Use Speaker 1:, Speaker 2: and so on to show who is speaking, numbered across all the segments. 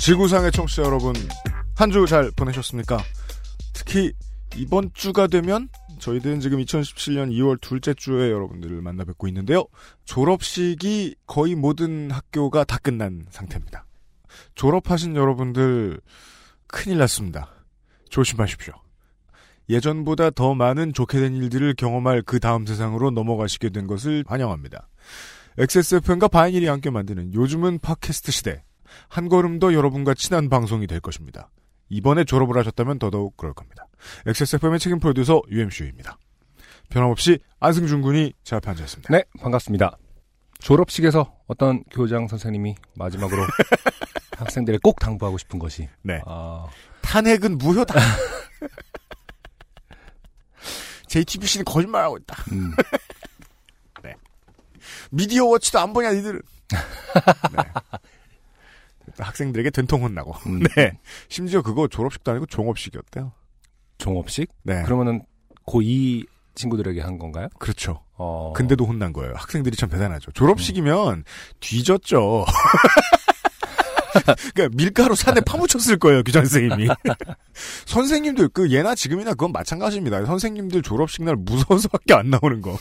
Speaker 1: 지구상의 청취자 여러분, 한 주 잘 보내셨습니까? 특히 이번 주가 되면 저희들은 지금 2017년 2월 둘째 주에 여러분들을 만나 뵙고 있는데요. 졸업식이 거의 모든 학교가 다 끝난 상태입니다. 졸업하신 여러분들 큰일 났습니다. 조심하십시오. 예전보다 더 많은 좋게 된 일들을 경험할 그 다음 세상으로 넘어가시게 된 것을 환영합니다. XSFM과 바이닐이 함께 만드는 요즘은 팟캐스트 시대. 한 걸음 더 여러분과 친한 방송이 될 것입니다. 이번에 졸업을 하셨다면 더더욱 그럴 겁니다. XSFM의 책임 프로듀서 UMCU입니다. 변함없이 안승준 군이 제 앞에 앉아있습니다.
Speaker 2: 네, 반갑습니다. 졸업식에서 어떤 교장 선생님이 마지막으로 학생들에 꼭 당부하고 싶은 것이
Speaker 1: 네.
Speaker 2: 아,
Speaker 1: 탄핵은 무효다. JTBC는 거짓말하고 있다.
Speaker 2: 음,
Speaker 1: 미디어 워치도 안 보냐, 니들은. 네. 학생들에게 된통 혼나고.
Speaker 2: 음.
Speaker 1: 네. 심지어 그거 졸업식도 아니고 종업식이었대요.
Speaker 2: 종업식?
Speaker 1: 네.
Speaker 2: 그러면은 고2 친구들에게 한 건가요?
Speaker 1: 그렇죠.
Speaker 2: 어,
Speaker 1: 근데도 혼난 거예요. 학생들이 참 대단하죠. 졸업식이면 뒤졌죠. 그러니까 밀가루 산에 파묻혔을 거예요, 교장 선생님이. 선생님들 그 예나 지금이나 그건 마찬가지입니다. 선생님들 졸업식 날 무서워서밖에 안 나오는 거.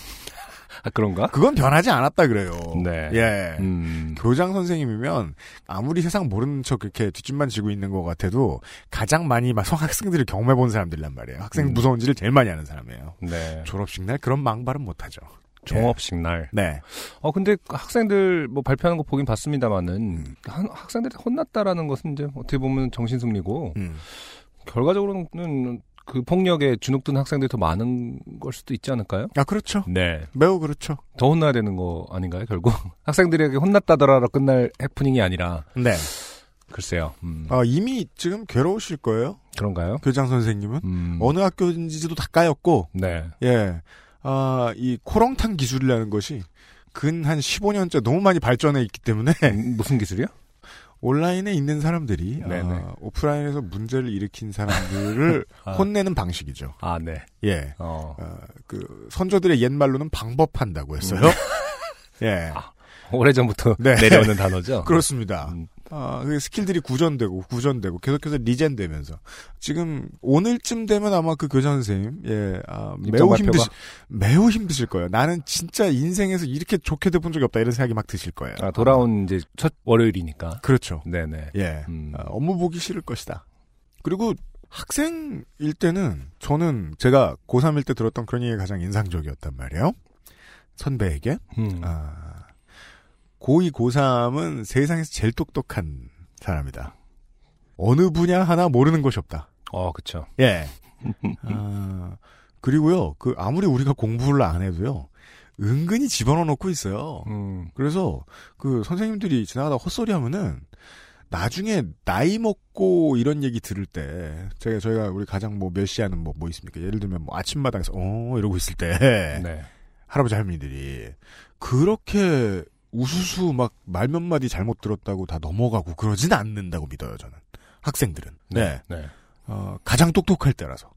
Speaker 2: 아, 그런가?
Speaker 1: 그건 변하지 않았다 그래요.
Speaker 2: 네.
Speaker 1: 예.
Speaker 2: 음,
Speaker 1: 교장 선생님이면 아무리 세상 모르는 척 이렇게 뒷짐만 지고 있는 것 같아도 가장 많이 막 학생들을 경험해 본 사람들란 말이에요. 학생
Speaker 2: 음.
Speaker 1: 무서운지를 제일 많이 아는 사람이에요.
Speaker 2: 네.
Speaker 1: 졸업식 날 그런 망발은 못 하죠.
Speaker 2: 종업식 날.
Speaker 1: 네.
Speaker 2: 어, 근데 학생들 뭐 발표하는 거 보긴 봤습니다만은 한- 학생들이 혼났다라는 것은 이제 어떻게 보면 정신승리고
Speaker 1: 음.
Speaker 2: 결과적으로는 그 폭력에 주눅든 학생들이 더 많은 걸 수도 있지 않을까요?
Speaker 1: 아 그렇죠.
Speaker 2: 네.
Speaker 1: 매우 그렇죠.
Speaker 2: 더 혼나야 되는 거 아닌가요, 결국? 학생들에게 혼났다더라로 끝날 해프닝이 아니라.
Speaker 1: 네.
Speaker 2: 글쎄요. 음,
Speaker 1: 아, 이미 지금 괴로우실 거예요.
Speaker 2: 그런가요?
Speaker 1: 교장 선생님은
Speaker 2: 음,
Speaker 1: 어느 학교인지도 다 까였고,
Speaker 2: 네.
Speaker 1: 예. 아, 이 코렁탕 기술이라는 것이 근 한 15년째 너무 많이 발전해 있기 때문에
Speaker 2: 음, 무슨 기술이요?
Speaker 1: 온라인에 있는 사람들이. 아, 오프라인에서 문제를 일으킨 사람들을
Speaker 2: 아.
Speaker 1: 혼내는 방식이죠.
Speaker 2: 아, 네.
Speaker 1: 예.
Speaker 2: 어,
Speaker 1: 어, 그 선조들의 옛말로는 방법한다고 했어요. 예.
Speaker 2: 오래전부터
Speaker 1: 네.
Speaker 2: 내려오는 단어죠?
Speaker 1: 그렇습니다.
Speaker 2: 음,
Speaker 1: 아, 그 스킬들이 구전되고 구전되고 계속해서 리젠되면서 지금 오늘쯤 되면 아마 그 교장 선생님 예 아, 매우? 힘드시 매우 힘드실 거예요. 나는 진짜 인생에서 이렇게 좋게 돼본 적이 없다 이런 생각이 막 드실 거예요.
Speaker 2: 아, 돌아온 이제 첫 월요일이니까.
Speaker 1: 그렇죠.
Speaker 2: 네네.
Speaker 1: 예
Speaker 2: 음.
Speaker 1: 아, 업무 보기 싫을 것이다. 그리고 학생일 때는 저는 제가 고3일 때 들었던 그런 얘기가 가장 인상적이었단 말이에요. 선배에게
Speaker 2: 음.
Speaker 1: 아, 고2, 고3은 세상에서 제일 똑똑한 사람이다. 어느 분야 하나 모르는 것이 없다.
Speaker 2: 어, 그쵸.
Speaker 1: 예. 아, 그리고요, 그, 아무리 우리가 공부를 안 해도요, 은근히 집어넣어 놓고 있어요.
Speaker 2: 음,
Speaker 1: 그래서, 그, 선생님들이 지나가다 헛소리 하면은, 나중에 나이 먹고 이런 얘기 들을 때, 제가, 저희가 우리 가장 뭐 몇 시 하는 뭐, 뭐 있습니까? 예를 들면 뭐 아침마당에서, 어, 이러고 있을 때,
Speaker 2: 네.
Speaker 1: 할아버지 할머니들이 그렇게 우수수 막 말 몇 마디 잘못 들었다고 다 넘어가고 그러진 않는다고 믿어요 저는 학생들은 네,
Speaker 2: 네.
Speaker 1: 어, 가장 똑똑할 때라서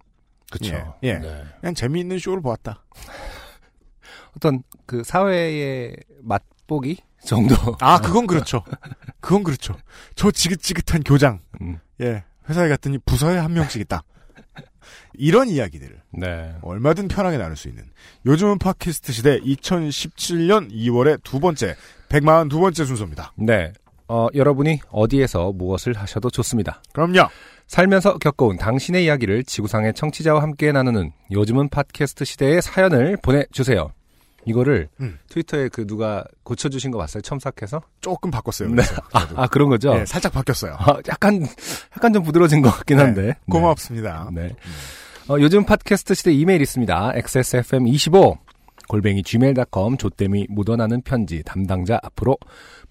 Speaker 2: 그쵸.
Speaker 1: 예, 예.
Speaker 2: 네.
Speaker 1: 그냥 재미있는 쇼를 보았다
Speaker 2: 어떤 그 사회의 맛보기 정도.
Speaker 1: 아 그건 그렇죠 그건 그렇죠 저 지긋지긋한 교장
Speaker 2: 음,
Speaker 1: 예 회사에 갔더니 부서에 한 명씩 있다 이런 이야기들을
Speaker 2: 네.
Speaker 1: 얼마든 편하게 나눌 수 있는 요즘은 팟캐스트 시대 2017년 2월의 두 번째 142번째 순서입니다
Speaker 2: 네. 어, 여러분이 어디에서 무엇을 하셔도 좋습니다.
Speaker 1: 그럼요
Speaker 2: 살면서 겪어온 당신의 이야기를 지구상의 청취자와 함께 나누는 요즘은 팟캐스트 시대의 사연을 보내주세요. 이거를
Speaker 1: 음.
Speaker 2: 트위터에 그 누가 고쳐주신 거 봤어요? 첨삭해서?
Speaker 1: 조금 바꿨어요
Speaker 2: 네. 아. 아, 그런 거죠?
Speaker 1: 네, 살짝 바뀌었어요.
Speaker 2: 아, 약간, 약간 좀 부드러워진 것 같긴 한데.
Speaker 1: 네, 고맙습니다.
Speaker 2: 네. 네. 어, 요즘 팟캐스트 시대 이메일 있습니다. xsfm25 골뱅이 gmail.com 조땜이 묻어나는 편지 담당자 앞으로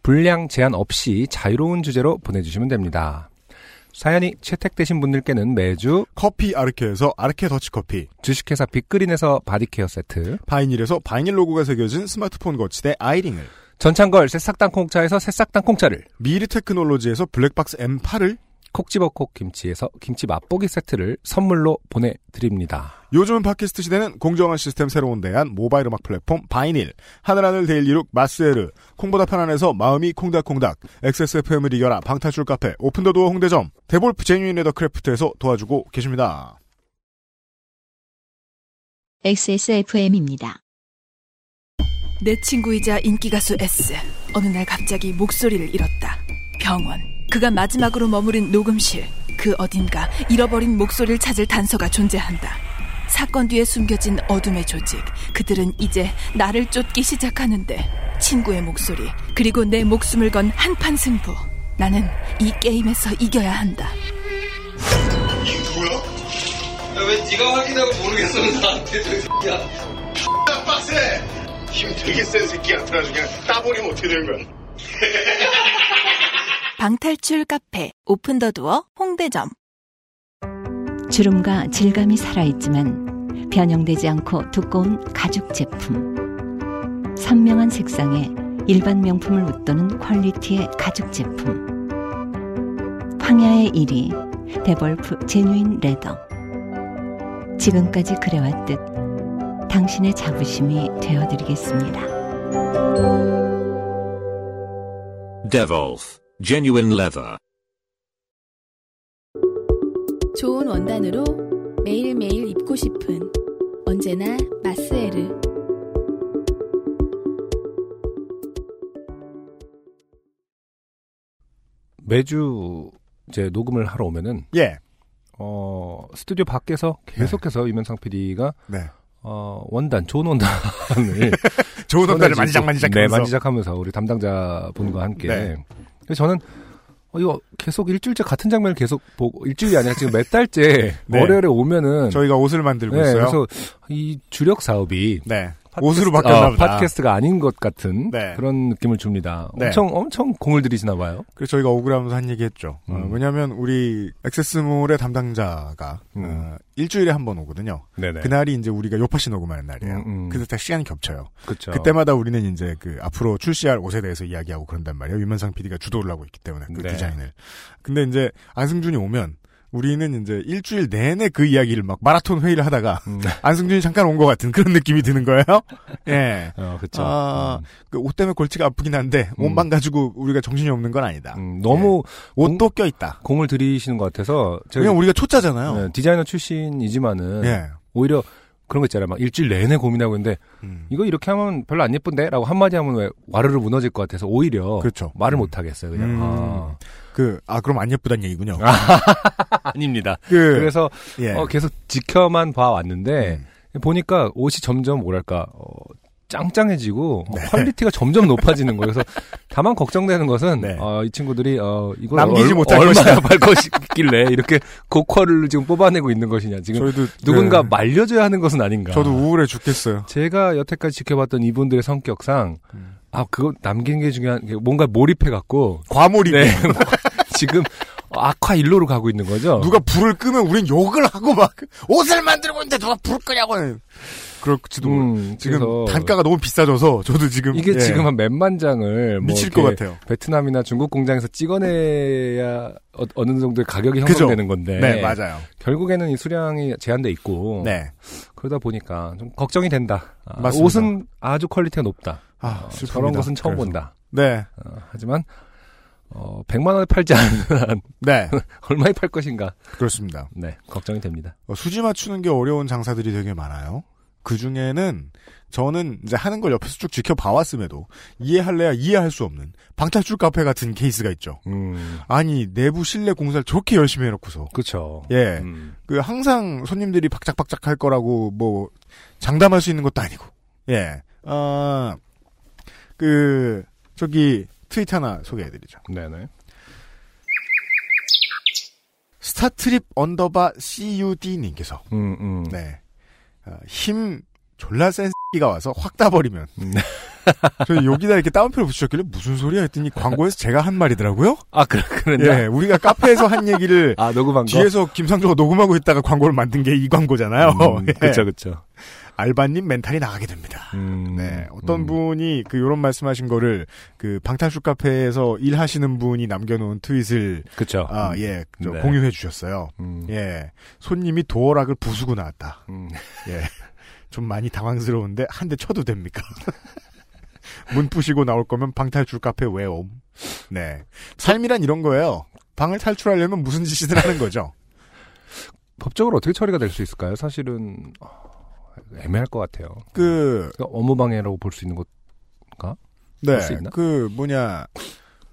Speaker 2: 분량 제한 없이 자유로운 주제로 보내주시면 됩니다. 사연이 채택되신 분들께는 매주
Speaker 1: 커피 아르케에서 아르케 더치커피,
Speaker 2: 주식회사 빅그린에서 body care 세트,
Speaker 1: 바이닐에서 바이닐 로고가 새겨진 스마트폰 거치대 아이링을,
Speaker 2: 전창걸 새싹 땅콩차에서 새싹 땅콩차를,
Speaker 1: 미르 테크놀로지에서 블랙박스 M8을,
Speaker 2: 콕 집어 콕 김치에서 김치 맛보기 세트를 선물로 보내드립니다.
Speaker 1: 요즘은 팟캐스트 시대는 공정한 시스템 새로운 대안 모바일 음악 플랫폼 바이닐, 하늘하늘 daily look 마스에르, 콩보다 편안해서 마음이 콩닥콩닥, XSFM을 이겨라 방탈출 카페, 오픈더도어 홍대점, 데볼프 Genuine Leather Craft에서 도와주고 계십니다.
Speaker 3: XSFM입니다.
Speaker 4: 내 친구이자 인기 가수 S. 어느 날 갑자기 목소리를 잃었다. 병원. 그가 마지막으로 머무른 녹음실. 그 어딘가 잃어버린 목소리를 찾을 단서가 존재한다. 사건 뒤에 숨겨진 어둠의 조직. 그들은 이제 나를 쫓기 시작하는데 친구의 목소리 그리고 내 목숨을 건 한판 승부. 나는 이 게임에서 이겨야 한다.
Speaker 5: 누구야? 야, 왜 네가 확인하고 모르겠으면 나한테 저 야.
Speaker 6: 빡세! 힘 되게 센 새끼야. 그래가지고 그냥 따버리면 어떻게 되는 거야?
Speaker 4: 방탈출 카페 오픈더두어 홍대점.
Speaker 7: 주름과 질감이 살아있지만 변형되지 않고 두꺼운 가죽 제품. 선명한 색상에 일반 명품을 웃도는 quality의 가죽 제품. 황야의 이리 데볼프 Genuine Leather. 지금까지 그래왔듯 당신의 자부심이 되어드리겠습니다.
Speaker 8: Devolf Genuine Leather.
Speaker 9: 좋은 원단으로 매일매일 입고 싶은 언제나 마스에르.
Speaker 2: 매주 이제 녹음을 하러 오면은
Speaker 1: 예,
Speaker 2: 어 스튜디오 밖에서 계속해서 유명상 PD가
Speaker 1: 네.
Speaker 2: 어 원단 좋은 원단을
Speaker 1: 좋은 원단을 만지작 만지작
Speaker 2: 네
Speaker 1: 하면서.
Speaker 2: 만지작 하면서 우리 담당자 분과 함께
Speaker 1: 네.
Speaker 2: 그래서 저는 어, 이거 계속 일주일째 같은 장면을 계속 보고 일주일이 아니라 지금 몇 달째
Speaker 1: 네.
Speaker 2: 월요일에 오면은
Speaker 1: 저희가 옷을 만들고
Speaker 2: 네,
Speaker 1: 있어요.
Speaker 2: 그래서 이 주력 사업이
Speaker 1: 네.
Speaker 2: 팟캐스트-
Speaker 1: 옷으로 바뀌었나
Speaker 2: 어,
Speaker 1: 보다.
Speaker 2: 팟캐스트가 아닌 것 같은
Speaker 1: 네.
Speaker 2: 그런 느낌을 줍니다.
Speaker 1: 네.
Speaker 2: 엄청 엄청 공을 들이시나 봐요.
Speaker 1: 그래서 저희가 억울하면서 한 얘기 했죠. 어,
Speaker 2: 음.
Speaker 1: 왜냐면 우리 액세스몰의 담당자가
Speaker 2: 음.
Speaker 1: 어, 일주일에 한 번 오거든요.
Speaker 2: 네네.
Speaker 1: 그날이 이제 우리가 요파시 녹음하는 날이에요.
Speaker 2: 음, 음.
Speaker 1: 그래서 다 시간이 겹쳐요.
Speaker 2: 그렇죠.
Speaker 1: 그때마다 우리는 이제 그 앞으로 출시할 옷에 대해서 이야기하고 그런단 말이에요. 유면상 PD가 주도를 하고 있기 때문에 그
Speaker 2: 네.
Speaker 1: 디자인을. 근데 이제 안승준이 오면 우리는 이제 일주일 내내 그 이야기를 막 마라톤 회의를 하다가
Speaker 2: 음.
Speaker 1: 안승준이 잠깐 온 것 같은 그런 느낌이 드는 거예요. 예.
Speaker 2: 어, 그렇죠.
Speaker 1: 아, 그옷 때문에 골치가 아프긴 한데
Speaker 2: 음.
Speaker 1: 옷만 가지고 우리가 정신이 없는 건 아니다.
Speaker 2: 음, 너무
Speaker 1: 옷도 껴 있다.
Speaker 2: 공을 들이시는 것 같아서 제가
Speaker 1: 왜냐면 우리가 초짜잖아요.
Speaker 2: 네, 디자이너 출신이지만은
Speaker 1: 예.
Speaker 2: 오히려 그런 거 있잖아요. 막 일주일 내내 고민하고 있는데
Speaker 1: 음.
Speaker 2: 이거 이렇게 하면 별로 안 예쁜데라고 한마디 하면 왜 와르르 무너질 것 같아서 오히려
Speaker 1: 그렇죠.
Speaker 2: 말을
Speaker 1: 음.
Speaker 2: 못 하겠어요. 그냥
Speaker 1: 음.
Speaker 2: 아.
Speaker 1: 그, 아, 그럼 안 예쁘단 얘기군요.
Speaker 2: 아 닙니다.
Speaker 1: 그,
Speaker 2: 그래서
Speaker 1: 예.
Speaker 2: 어, 계속 지켜만 봐 왔는데
Speaker 1: 음.
Speaker 2: 보니까 옷이 점점 뭐랄까 어, 짱짱해지고 어,
Speaker 1: 네.
Speaker 2: quality가 점점 높아지는 거예요. 그래서 다만 걱정되는 것은
Speaker 1: 네.
Speaker 2: 어, 이 친구들이 어, 이걸
Speaker 1: 남기지
Speaker 2: 얼,
Speaker 1: 못할
Speaker 2: 얼마나. 발 것이길래 이렇게 고퀄을 지금 뽑아내고 있는 것이냐. 지금
Speaker 1: 저희도
Speaker 2: 누군가
Speaker 1: 네.
Speaker 2: 말려줘야 하는 것은 아닌가.
Speaker 1: 저도 우울해 죽겠어요.
Speaker 2: 제가 여태까지 지켜봤던 이분들의 성격상
Speaker 1: 음.
Speaker 2: 아 그거 남기는 게 중요한 게 뭔가 몰입해 갖고
Speaker 1: 과몰입.
Speaker 2: 네 지금 악화 일로로 가고 있는 거죠.
Speaker 1: 누가 불을 끄면 우린 욕을 하고 막 옷을 만들고 있는데 누가 불을 끄냐고. 그럴지도 몰라.
Speaker 2: 음,
Speaker 1: 지금 단가가 너무 비싸져서 저도 지금
Speaker 2: 이게
Speaker 1: 예,
Speaker 2: 지금 한 몇만 장을 뭐
Speaker 1: 미칠
Speaker 2: 이렇게
Speaker 1: 것 같아요.
Speaker 2: 베트남이나 중국 공장에서 찍어내야 어, 느 정도의 가격이? 형성되는 건데
Speaker 1: 네, 맞아요.
Speaker 2: 결국에는 이 수량이 제한돼 있고
Speaker 1: 네.
Speaker 2: 그러다 보니까 좀 걱정이 된다. 아,
Speaker 1: 맞습니다.
Speaker 2: 옷은 아주 quality가 높다.
Speaker 1: 아,
Speaker 2: 어. 저런 것은 처음
Speaker 1: 그래서.
Speaker 2: 본다.
Speaker 1: 네.
Speaker 2: 어, 하지만 어, 100만 원에 팔지 않는 한
Speaker 1: 네.
Speaker 2: 얼마에 팔 것인가?
Speaker 1: 그렇습니다.
Speaker 2: 네, 걱정이 됩니다.
Speaker 1: 어, 수지 맞추는 게 어려운 장사들이 되게 많아요. 그 중에는 저는 이제 하는 걸 옆에서 쭉 지켜봐왔음에도 이해할래야 이해할 수 없는 방탈출 카페 같은 케이스가 있죠.
Speaker 2: 음,
Speaker 1: 아니 내부 실내 공사를 저렇게 열심히 해놓고서
Speaker 2: 그렇죠.
Speaker 1: 예,
Speaker 2: 음,
Speaker 1: 그 항상 손님들이 박짝박짝 할 거라고 뭐 장담할 수 있는 것도 아니고 예, 어그 저기 트윗 하나 소개해드리죠.
Speaker 2: 네네.
Speaker 1: 스타트립 underbar CUD님께서
Speaker 2: 음, 음.
Speaker 1: 네. 어, 힘 졸라 센 X가 와서 확 따버리면
Speaker 2: 음.
Speaker 1: 저희 여기다 이렇게 따옴표를 붙이셨길래 무슨 소리야 했더니 광고에서 제가 한 말이더라고요.
Speaker 2: 아, 그래, 그랬나?
Speaker 1: 예, 우리가 카페에서 한 얘기를
Speaker 2: 아, 녹음한 거?
Speaker 1: 뒤에서 김상조가 녹음하고 있다가 광고를 만든 게 이 광고잖아요.
Speaker 2: 음,
Speaker 1: 예.
Speaker 2: 그쵸, 그쵸.
Speaker 1: 알바님 멘탈이 나가게 됩니다.
Speaker 2: 음,
Speaker 1: 네, 어떤
Speaker 2: 음.
Speaker 1: 분이 그 요런 말씀하신 거를 그 방탈출 카페에서 일하시는 분이 남겨놓은 트윗을
Speaker 2: 그쵸.
Speaker 1: 아, 예, 저
Speaker 2: 네.
Speaker 1: 공유해 주셨어요.
Speaker 2: 음,
Speaker 1: 예, 손님이 도어락을 부수고 나왔다.
Speaker 2: 음.
Speaker 1: 예, 좀 많이 당황스러운데 한 대 쳐도 됩니까? 문 부시고 나올 거면 방탈출 카페 왜 옴? 네, 삶이란 이런 거예요. 방을 탈출하려면 무슨 짓이든 하는 거죠.
Speaker 2: 법적으로 어떻게 처리가 될 수 있을까요? 사실은 어, 애매할 것 같아요.
Speaker 1: 그
Speaker 2: 그러니까 업무방해라고 볼 수 있는 것.
Speaker 1: 네? 그 뭐냐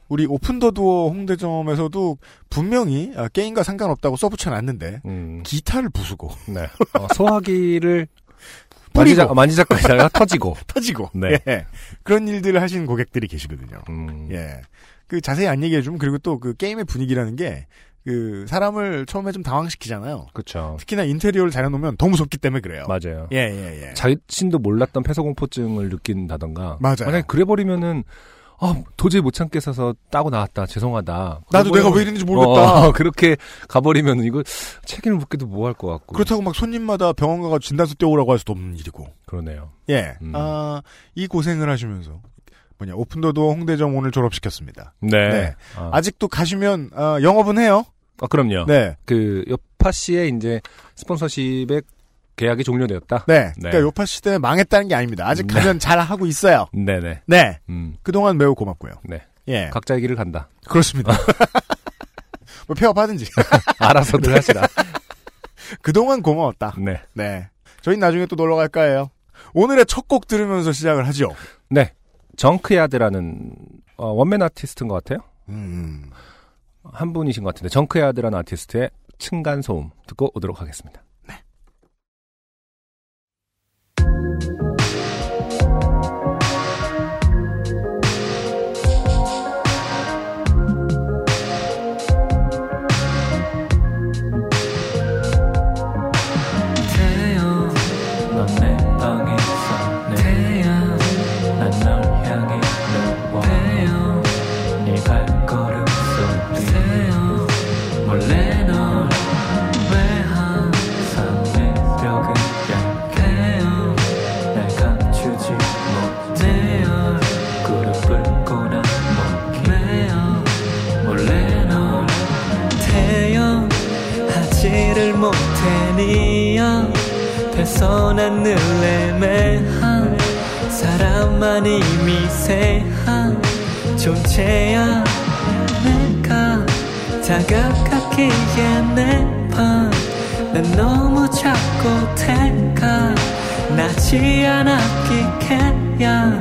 Speaker 1: 우리 오픈더두어 홍대점에서도 분명히 아, 게임과 상관없다고 써붙여놨는데
Speaker 2: 음,
Speaker 1: 기타를 부수고
Speaker 2: 네. 어, 소화기를
Speaker 1: 뿌리고.
Speaker 2: 만지작, 만지작거리다가 터지고.
Speaker 1: 터지고
Speaker 2: 네.
Speaker 1: 예. 그런 일들을 하시는 고객들이 계시거든요.
Speaker 2: 음,
Speaker 1: 예, 그 자세히 안 얘기해 주면 그리고 또 그 게임의 분위기라는 게 그 사람을 처음에 좀 당황시키잖아요.
Speaker 2: 그쵸.
Speaker 1: 특히나 인테리어를 잘 해놓으면 더 무섭기 때문에 그래요.
Speaker 2: 맞아요.
Speaker 1: 예, 예, 예.
Speaker 2: 자신도 몰랐던 폐소공포증을 느낀다던가.
Speaker 1: 맞아요.
Speaker 2: 만약에 그래 버리면은, 아, 도저히 못 참겠어서 따고 나왔다. 죄송하다.
Speaker 1: 나도 내가 왜 이랬는지 모르겠다.
Speaker 2: 어, 그렇게 가버리면 이거 책임을 묻기도 뭐 할 것 같고.
Speaker 1: 그렇다고 막 손님마다 병원 가서 진단서 떼오라고 할 수도 없는 일이고.
Speaker 2: 그러네요.
Speaker 1: 예.
Speaker 2: 음.
Speaker 1: 아, 이 고생을 하시면서 뭐냐 오픈도도 홍대점 오늘 졸업시켰습니다.
Speaker 2: 네.
Speaker 1: 네.
Speaker 2: 아,
Speaker 1: 아직도 가시면 어, 영업은 해요.
Speaker 2: 아, 그럼요.
Speaker 1: 네.
Speaker 2: 그, 요파 씨의 이제 스폰서십의 계약이 종료되었다?
Speaker 1: 네.
Speaker 2: 네.
Speaker 1: 그러니까 요파 시대 망했다는 게 아닙니다. 아직
Speaker 2: 네.
Speaker 1: 가면 잘 하고 있어요.
Speaker 2: 네네.
Speaker 1: 네.
Speaker 2: 음,
Speaker 1: 그동안 매우 고맙고요.
Speaker 2: 네.
Speaker 1: 예.
Speaker 2: 각자의 길을 간다.
Speaker 1: 그렇습니다. 뭐 폐업하든지.
Speaker 2: 알아서들 하시라.
Speaker 1: 그동안 고마웠다.
Speaker 2: 네.
Speaker 1: 네. 저희 나중에 또 놀러 갈까 해요. 오늘의 첫 곡 들으면서 시작을 하죠.
Speaker 2: 네. 정크야드라는, 어, 원맨 아티스트인 것 같아요?
Speaker 1: 음.
Speaker 2: 한 분이신 것 같은데, 정크야드라는 아티스트의 층간소음 듣고 오도록 하겠습니다.
Speaker 8: 돼서 난늘 애매한 사람만 이 미세한 존재야. 내가 다가가기에 내방난 너무 작고 태가 나지 않았기에 야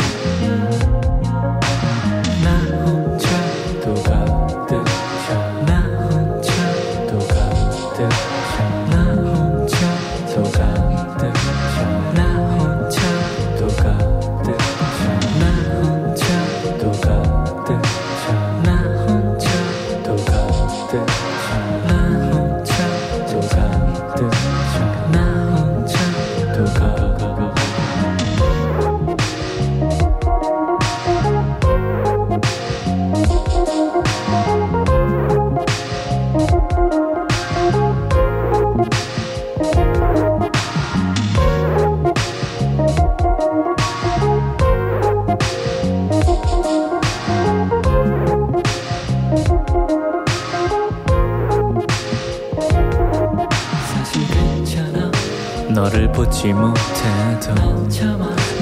Speaker 8: 너를 보지 못해도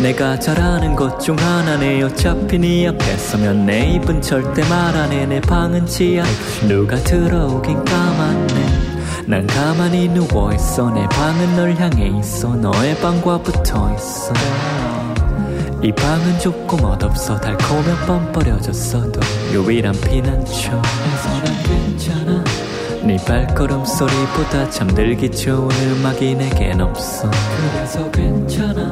Speaker 8: 내가 잘하는 것 중 하나네. 어차피 네 앞에 서면 내 입은 절대 말 안 해 내 방은 지하 누가 들어오긴 까맣네. 난 가만히 누워있어. 내 방은 널 향해 있어. 너의 방과 붙어있어. 이 방은 좁고 멋없어. 달콤한 뻔 버려졌어도 유일한 피난처 난 괜찮아 네 발걸음 소리보다 잠들기 좋은 음악이 내겐 없어. 그래서 괜찮아.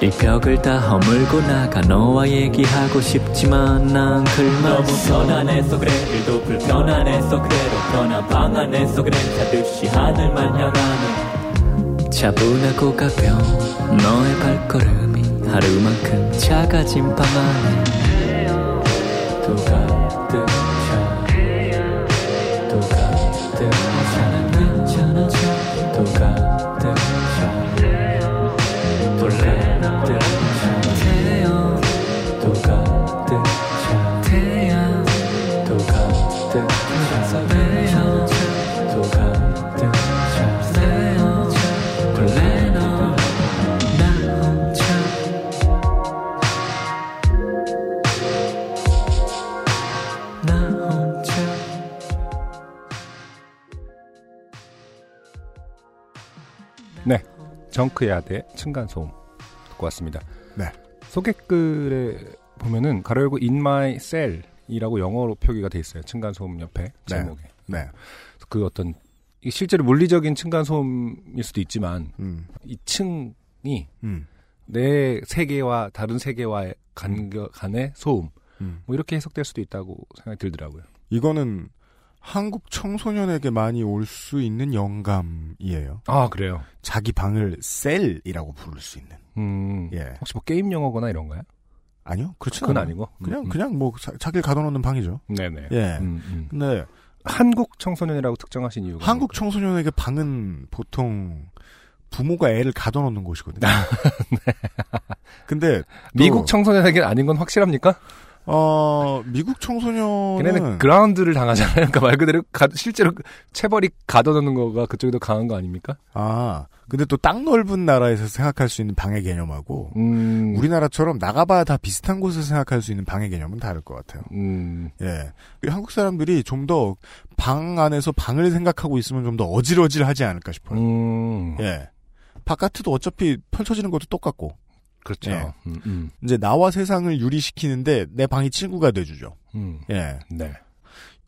Speaker 8: 이 벽을 다 허물고 나가 너와 얘기하고 싶지만 난 글만 너무 편안해서 그래. 일도 불편안해서 그래도 편한 방 안에서 그래. 자듯이 하늘만 향하네 차분하고 가벼운 너의 발걸음이 하루만큼 작아진 방 안에. 또 가득
Speaker 2: 정크야드의 층간소음 듣고 왔습니다.
Speaker 1: 네.
Speaker 2: 소개글에 보면은 가로 열고 in my cell이라고 영어로 표기가 돼 있어요. 층간소음 옆에 제목에.
Speaker 1: 네.
Speaker 2: 그 어떤 실제로 물리적인 층간소음일 수도 있지만
Speaker 1: 음.
Speaker 2: 이 층이
Speaker 1: 음.
Speaker 2: 내 세계와 다른 세계와의 간격 간의 소음
Speaker 1: 음.
Speaker 2: 뭐 이렇게 해석될 수도 있다고 생각이 들더라고요.
Speaker 1: 이거는 한국 청소년에게 많이 올 수 있는 영감이에요.
Speaker 2: 아 그래요.
Speaker 1: 자기 방을 셀이라고 부를 수 있는.
Speaker 2: 음,
Speaker 1: 예.
Speaker 2: 혹시 뭐 게임 영어거나 이런가요?
Speaker 1: 아니요, 그렇죠.
Speaker 2: 그건 아니고
Speaker 1: 그냥
Speaker 2: 음,
Speaker 1: 그냥 뭐 자, 자기를 가둬놓는 방이죠.
Speaker 2: 음. 네네.
Speaker 1: 예.
Speaker 2: 음, 음.
Speaker 1: 근데
Speaker 2: 한국 청소년이라고 특정하신 이유가
Speaker 1: 한국 청소년에게 방은 보통 부모가 애를 가둬놓는 곳이거든요. 근데 또,
Speaker 2: 미국 청소년에게 아닌 건 확실합니까?
Speaker 1: 어 미국 청소년은
Speaker 2: 걔네는 그라운드를 당하잖아요. 그러니까 말 그대로 가- 실제로 체벌이 가둬놓는 거가 그쪽이 더 강한 거 아닙니까?
Speaker 1: 아 근데 또 땅 넓은 나라에서 생각할 수 있는 방의 개념하고
Speaker 2: 음,
Speaker 1: 우리나라처럼 나가봐야 다 비슷한 곳에서 생각할 수 있는 방의 개념은 다를 것 같아요.
Speaker 2: 음,
Speaker 1: 예. 한국 사람들이 좀 더 방 안에서 방을 생각하고 있으면 좀 더 어질어질 하지 않을까 싶어요.
Speaker 2: 음,
Speaker 1: 예. 바깥에도 어차피 펼쳐지는 것도 똑같고.
Speaker 2: 그렇죠.
Speaker 1: 예.
Speaker 2: 음, 음,
Speaker 1: 이제 나와 세상을 유리시키는데 내 방이 친구가 돼주죠.
Speaker 2: 음.
Speaker 1: 예.
Speaker 2: 네,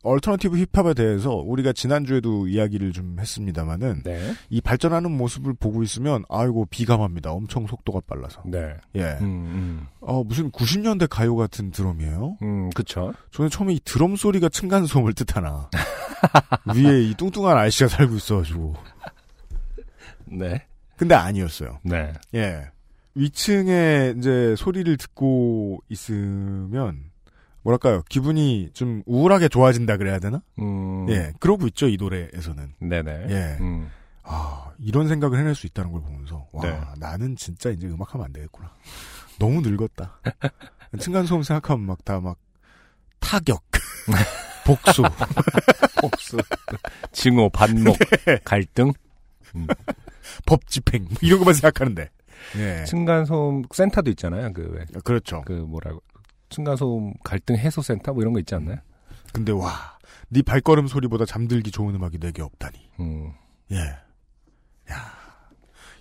Speaker 1: alternative 힙합에 대해서 우리가 지난주에도 이야기를 좀 했습니다마는
Speaker 2: 네,
Speaker 1: 이 발전하는 모습을 보고 있으면 아이고 비감합니다. 엄청 속도가 빨라서.
Speaker 2: 네.
Speaker 1: 예.
Speaker 2: 음, 음,
Speaker 1: 어, 무슨 90년대 가요 같은 드럼이에요?
Speaker 2: 음, 그쵸.
Speaker 1: 저는 처음에 이 드럼 소리가 층간 소음을 뜻하나. 위에 이 뚱뚱한 아저씨가 살고 있어 가지고.
Speaker 2: 네,
Speaker 1: 근데 아니었어요.
Speaker 2: 네.
Speaker 1: 예. 위층에 이제 소리를 듣고 있으면, 뭐랄까요. 기분이 좀 우울하게 좋아진다 그래야 되나?
Speaker 2: 음,
Speaker 1: 예. 그러고 있죠, 이 노래에서는.
Speaker 2: 네네.
Speaker 1: 예.
Speaker 2: 음,
Speaker 1: 아, 이런 생각을 해낼 수 있다는 걸 보면서, 와,
Speaker 2: 네.
Speaker 1: 나는 진짜 이제 음악하면 안 되겠구나. 너무 늙었다. 층간소음 생각하면 막 다 막, 타격, 복수,
Speaker 2: 복수, 증오, 반목,
Speaker 1: 네.
Speaker 2: 갈등,
Speaker 1: 법집행, 뭐 이런 것만 생각하는데. 예.
Speaker 2: 층간소음 센터도 있잖아요. 그 왜,
Speaker 1: 그렇죠.
Speaker 2: 그 뭐라고 층간소음 갈등 해소 센터 뭐 이런 거 있지 않나요?
Speaker 1: 근데 와, 네 발걸음 소리보다 잠들기 좋은 음악이 내게 없다니.
Speaker 2: 음,
Speaker 1: 예. 야.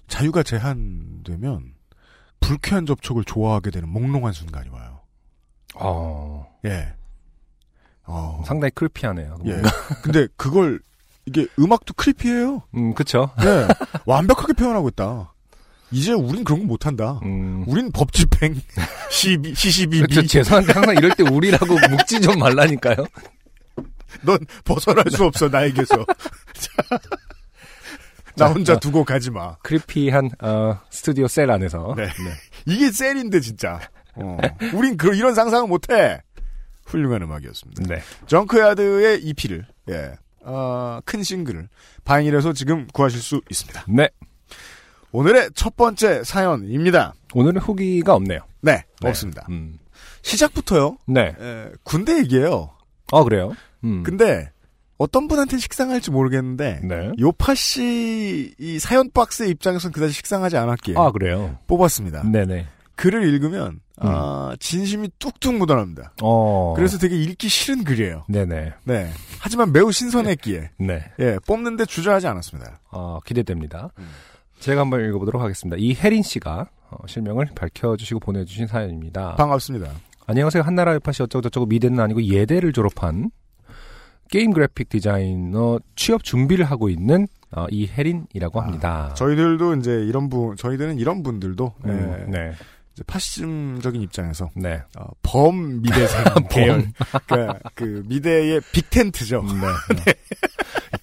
Speaker 1: 자유가 제한되면 불쾌한 접촉을 좋아하게 되는 몽롱한 순간이 와요.
Speaker 2: 어,
Speaker 1: 예. 어.
Speaker 2: 상당히 크리피하네요.
Speaker 1: 예. 근데 그걸 이게 음악도 크리피해요.
Speaker 2: 음, 그쵸.
Speaker 1: 예. 완벽하게 표현하고 있다. 이제 우린 그런 거 못한다.
Speaker 2: 음.
Speaker 1: 우린 법 집행, 시비, 시시비비.
Speaker 2: 저 죄송한데 항상 이럴 때 우리라고 묵지 좀 말라니까요.
Speaker 1: 넌 벗어날 수 없어, 나에게서. 나 혼자 두고 가지 마.
Speaker 2: 크리피한 어, 스튜디오 셀 안에서
Speaker 1: 네. 이게 셀인데, 진짜. 어. 우린 그, 이런 상상은 못해. 훌륭한 음악이었습니다.
Speaker 2: 네.
Speaker 1: 정크야드의 EP를, 예, 어, 큰 싱글을 바인일에서 지금 구하실 수 있습니다.
Speaker 2: 네.
Speaker 1: 오늘의 첫 번째 사연입니다.
Speaker 2: 오늘은 후기가 없네요.
Speaker 1: 네,
Speaker 2: 네.
Speaker 1: 없습니다.
Speaker 2: 음.
Speaker 1: 시작부터요,
Speaker 2: 네.
Speaker 1: 에, 군대 얘기예요.
Speaker 2: 아 그래요. 음.
Speaker 1: 근데, 어떤 분한테 식상할지 모르겠는데,
Speaker 2: 네.
Speaker 1: 요파 씨, 이 사연 박스의 입장에서는 그다지 식상하지 않았기에,
Speaker 2: 아 그래요.
Speaker 1: 뽑았습니다.
Speaker 2: 네네.
Speaker 1: 글을 읽으면,
Speaker 2: 음.
Speaker 1: 아, 진심이 뚝뚝 묻어납니다.
Speaker 2: 어.
Speaker 1: 그래서 되게 읽기 싫은 글이에요.
Speaker 2: 네네.
Speaker 1: 네. 하지만 매우 신선했기에,
Speaker 2: 네.
Speaker 1: 예, 뽑는데 주저하지 않았습니다.
Speaker 2: 어, 기대됩니다.
Speaker 1: 음.
Speaker 2: 제가 한번 읽어보도록 하겠습니다. 이혜린 씨가 어, 실명을 밝혀주시고 보내주신 사연입니다.
Speaker 1: 반갑습니다.
Speaker 2: 안녕하세요. 한나라 요파시 어쩌고저쩌고 미대는 아니고 예대를 졸업한 게임 그래픽 디자이너 취업 준비를 하고 있는 어, 이혜린이라고 합니다.
Speaker 1: 저희들도 이제 이런 분, 저희들은 이런 분들도
Speaker 2: 음,
Speaker 1: 예,
Speaker 2: 네.
Speaker 1: 이제 파시즘적인 입장에서
Speaker 2: 네.
Speaker 1: 어, 범 미대생 계열, 그러니까 그 미대의 빅텐트죠.
Speaker 2: 네.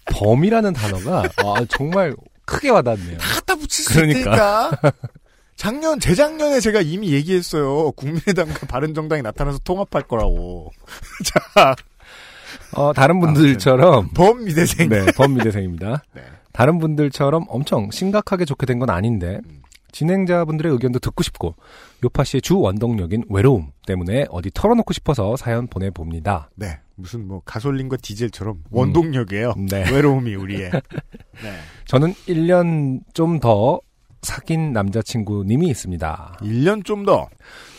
Speaker 2: 범이라는 단어가 와, 정말 크게 와닿네요.
Speaker 1: 갖다 붙일 수
Speaker 2: 그러니까.
Speaker 1: 있으니까 작년, 재작년에 제가 이미 얘기했어요. 국민의당과 바른정당이 나타나서 통합할 거라고. 자,
Speaker 2: 어, 다른 분들처럼
Speaker 1: 범미대생.
Speaker 2: 네, 범미대생입니다.
Speaker 1: 네.
Speaker 2: 다른 분들처럼 엄청 심각하게 좋게 된 건 아닌데 진행자분들의 의견도 듣고 싶고 요파 씨의 주 원동력인 외로움 때문에 어디 털어놓고 싶어서 사연 보내봅니다.
Speaker 1: 네. 무슨 뭐 가솔린과 디젤처럼 원동력이에요.
Speaker 2: 네.
Speaker 1: 외로움이 우리의. 네.
Speaker 2: 저는 1년 좀 더 사귄 남자친구님이 있습니다.
Speaker 1: 1년 좀 더.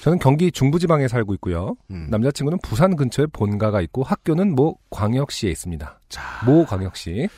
Speaker 2: 저는 경기 중부지방에 살고 있고요.
Speaker 1: 음.
Speaker 2: 남자친구는 부산 근처에 본가가 있고 학교는 모 광역시에 있습니다.
Speaker 1: 자,
Speaker 2: 모 광역시.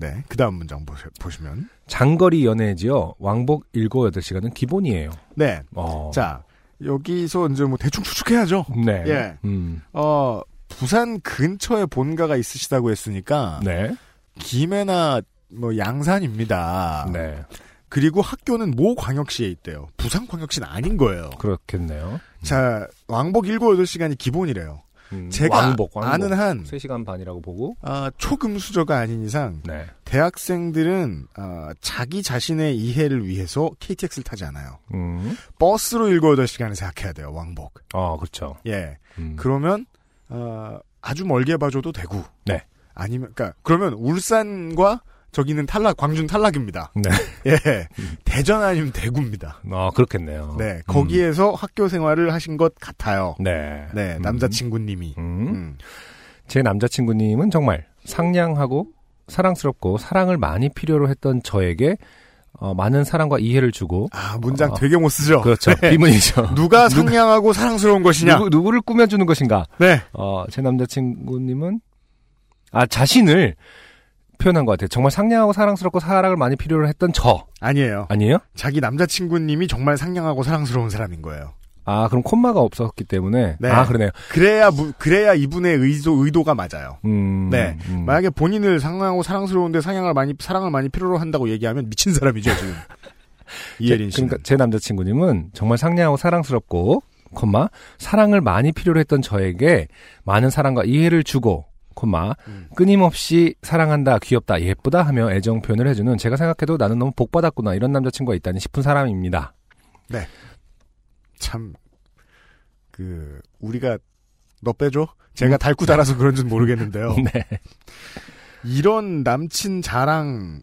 Speaker 1: 네. 그 다음 문장 보시, 보시 면.
Speaker 2: 장거리 연애지요. 왕복 7, 8시간은 기본이에요.
Speaker 1: 네.
Speaker 2: 어.
Speaker 1: 자, 여기서 이제 뭐 대충 추측해야죠.
Speaker 2: 네.
Speaker 1: 예.
Speaker 2: 음.
Speaker 1: 어, 부산 근처에 본가가 있으시다고 했으니까.
Speaker 2: 네.
Speaker 1: 김해나 뭐 양산입니다.
Speaker 2: 네.
Speaker 1: 그리고 학교는 모 광역시에 있대요. 부산 광역시는 아닌 거예요.
Speaker 2: 그렇겠네요.
Speaker 1: 자, 왕복 7, 8시간이 기본이래요.
Speaker 2: 음,
Speaker 1: 제가
Speaker 2: 왕복, 왕복.
Speaker 1: 아는 한
Speaker 2: 3시간 반이라고 보고.
Speaker 1: 아, 초금수저가 아닌 이상
Speaker 2: 네.
Speaker 1: 대학생들은 아, 자기 자신의 이해를 위해서 KTX를 타지 않아요.
Speaker 2: 음.
Speaker 1: 버스로 7, 8시간을 생각해야 돼요. 왕복.
Speaker 2: 아, 그렇죠.
Speaker 1: 예.
Speaker 2: 음.
Speaker 1: 그러면 아, 아주 멀게 봐줘도 되고.
Speaker 2: 네.
Speaker 1: 아니면 그러니까 그러면 울산과 저기는 탈락 광주는 탈락입니다.
Speaker 2: 네.
Speaker 1: 예. 대전 아니면 대구입니다.
Speaker 2: 아, 그렇겠네요.
Speaker 1: 네. 거기에서 학교 생활을 하신 것 같아요.
Speaker 2: 네.
Speaker 1: 네.
Speaker 2: 음.
Speaker 1: 남자친구님이.
Speaker 2: 음.
Speaker 1: 음.
Speaker 2: 제 남자친구님은 정말 상냥하고 사랑스럽고 사랑을 많이 필요로 했던 저에게 어, 많은 사랑과 이해를 주고
Speaker 1: 아, 문장
Speaker 2: 어,
Speaker 1: 되게 못 쓰죠?
Speaker 2: 그렇죠.
Speaker 1: 네.
Speaker 2: 비문이죠.
Speaker 1: 누가 상냥하고 사랑스러운 것이냐?
Speaker 2: 누구, 누구를 꾸며주는 것인가?
Speaker 1: 네.
Speaker 2: 어, 제 남자친구님은 아 자신을 표현한 것 같아요. 정말 상냥하고 사랑스럽고 사랑을 많이 필요로 했던 저
Speaker 1: 아니에요.
Speaker 2: 아니에요?
Speaker 1: 자기 남자친구님이 정말 상냥하고 사랑스러운 사람인 거예요.
Speaker 2: 아 그럼 콤마가 없었기 때문에
Speaker 1: 네.
Speaker 2: 아 그러네요.
Speaker 1: 그래야, 무- 그래야 이분의 의도, 의도가 맞아요.
Speaker 2: 음,
Speaker 1: 네.
Speaker 2: 음.
Speaker 1: 만약에 본인을 상냥하고 사랑스러운데 상냥을 많이, 사랑을 많이 필요로 한다고 얘기하면 미친 사람이죠, 지금. 이혜린
Speaker 2: 제,
Speaker 1: 씨는.
Speaker 2: 그러니까 제 남자친구님은 정말 상냥하고 사랑스럽고, 콤마 사랑을 많이 필요로 했던 저에게 많은 사랑과 이해를 주고, 콤마
Speaker 1: 음.
Speaker 2: 끊임없이 사랑한다, 귀엽다, 예쁘다 하며 애정 표현을 해주는 제가 생각해도 나는 너무 복받았구나 이런 남자친구가 있다니 싶은 사람입니다.
Speaker 1: 참, 그, 우리가, 너 빼줘? 제가 달고 달아서 그런지는 모르겠는데요.
Speaker 2: 네.
Speaker 1: 이런 남친 자랑,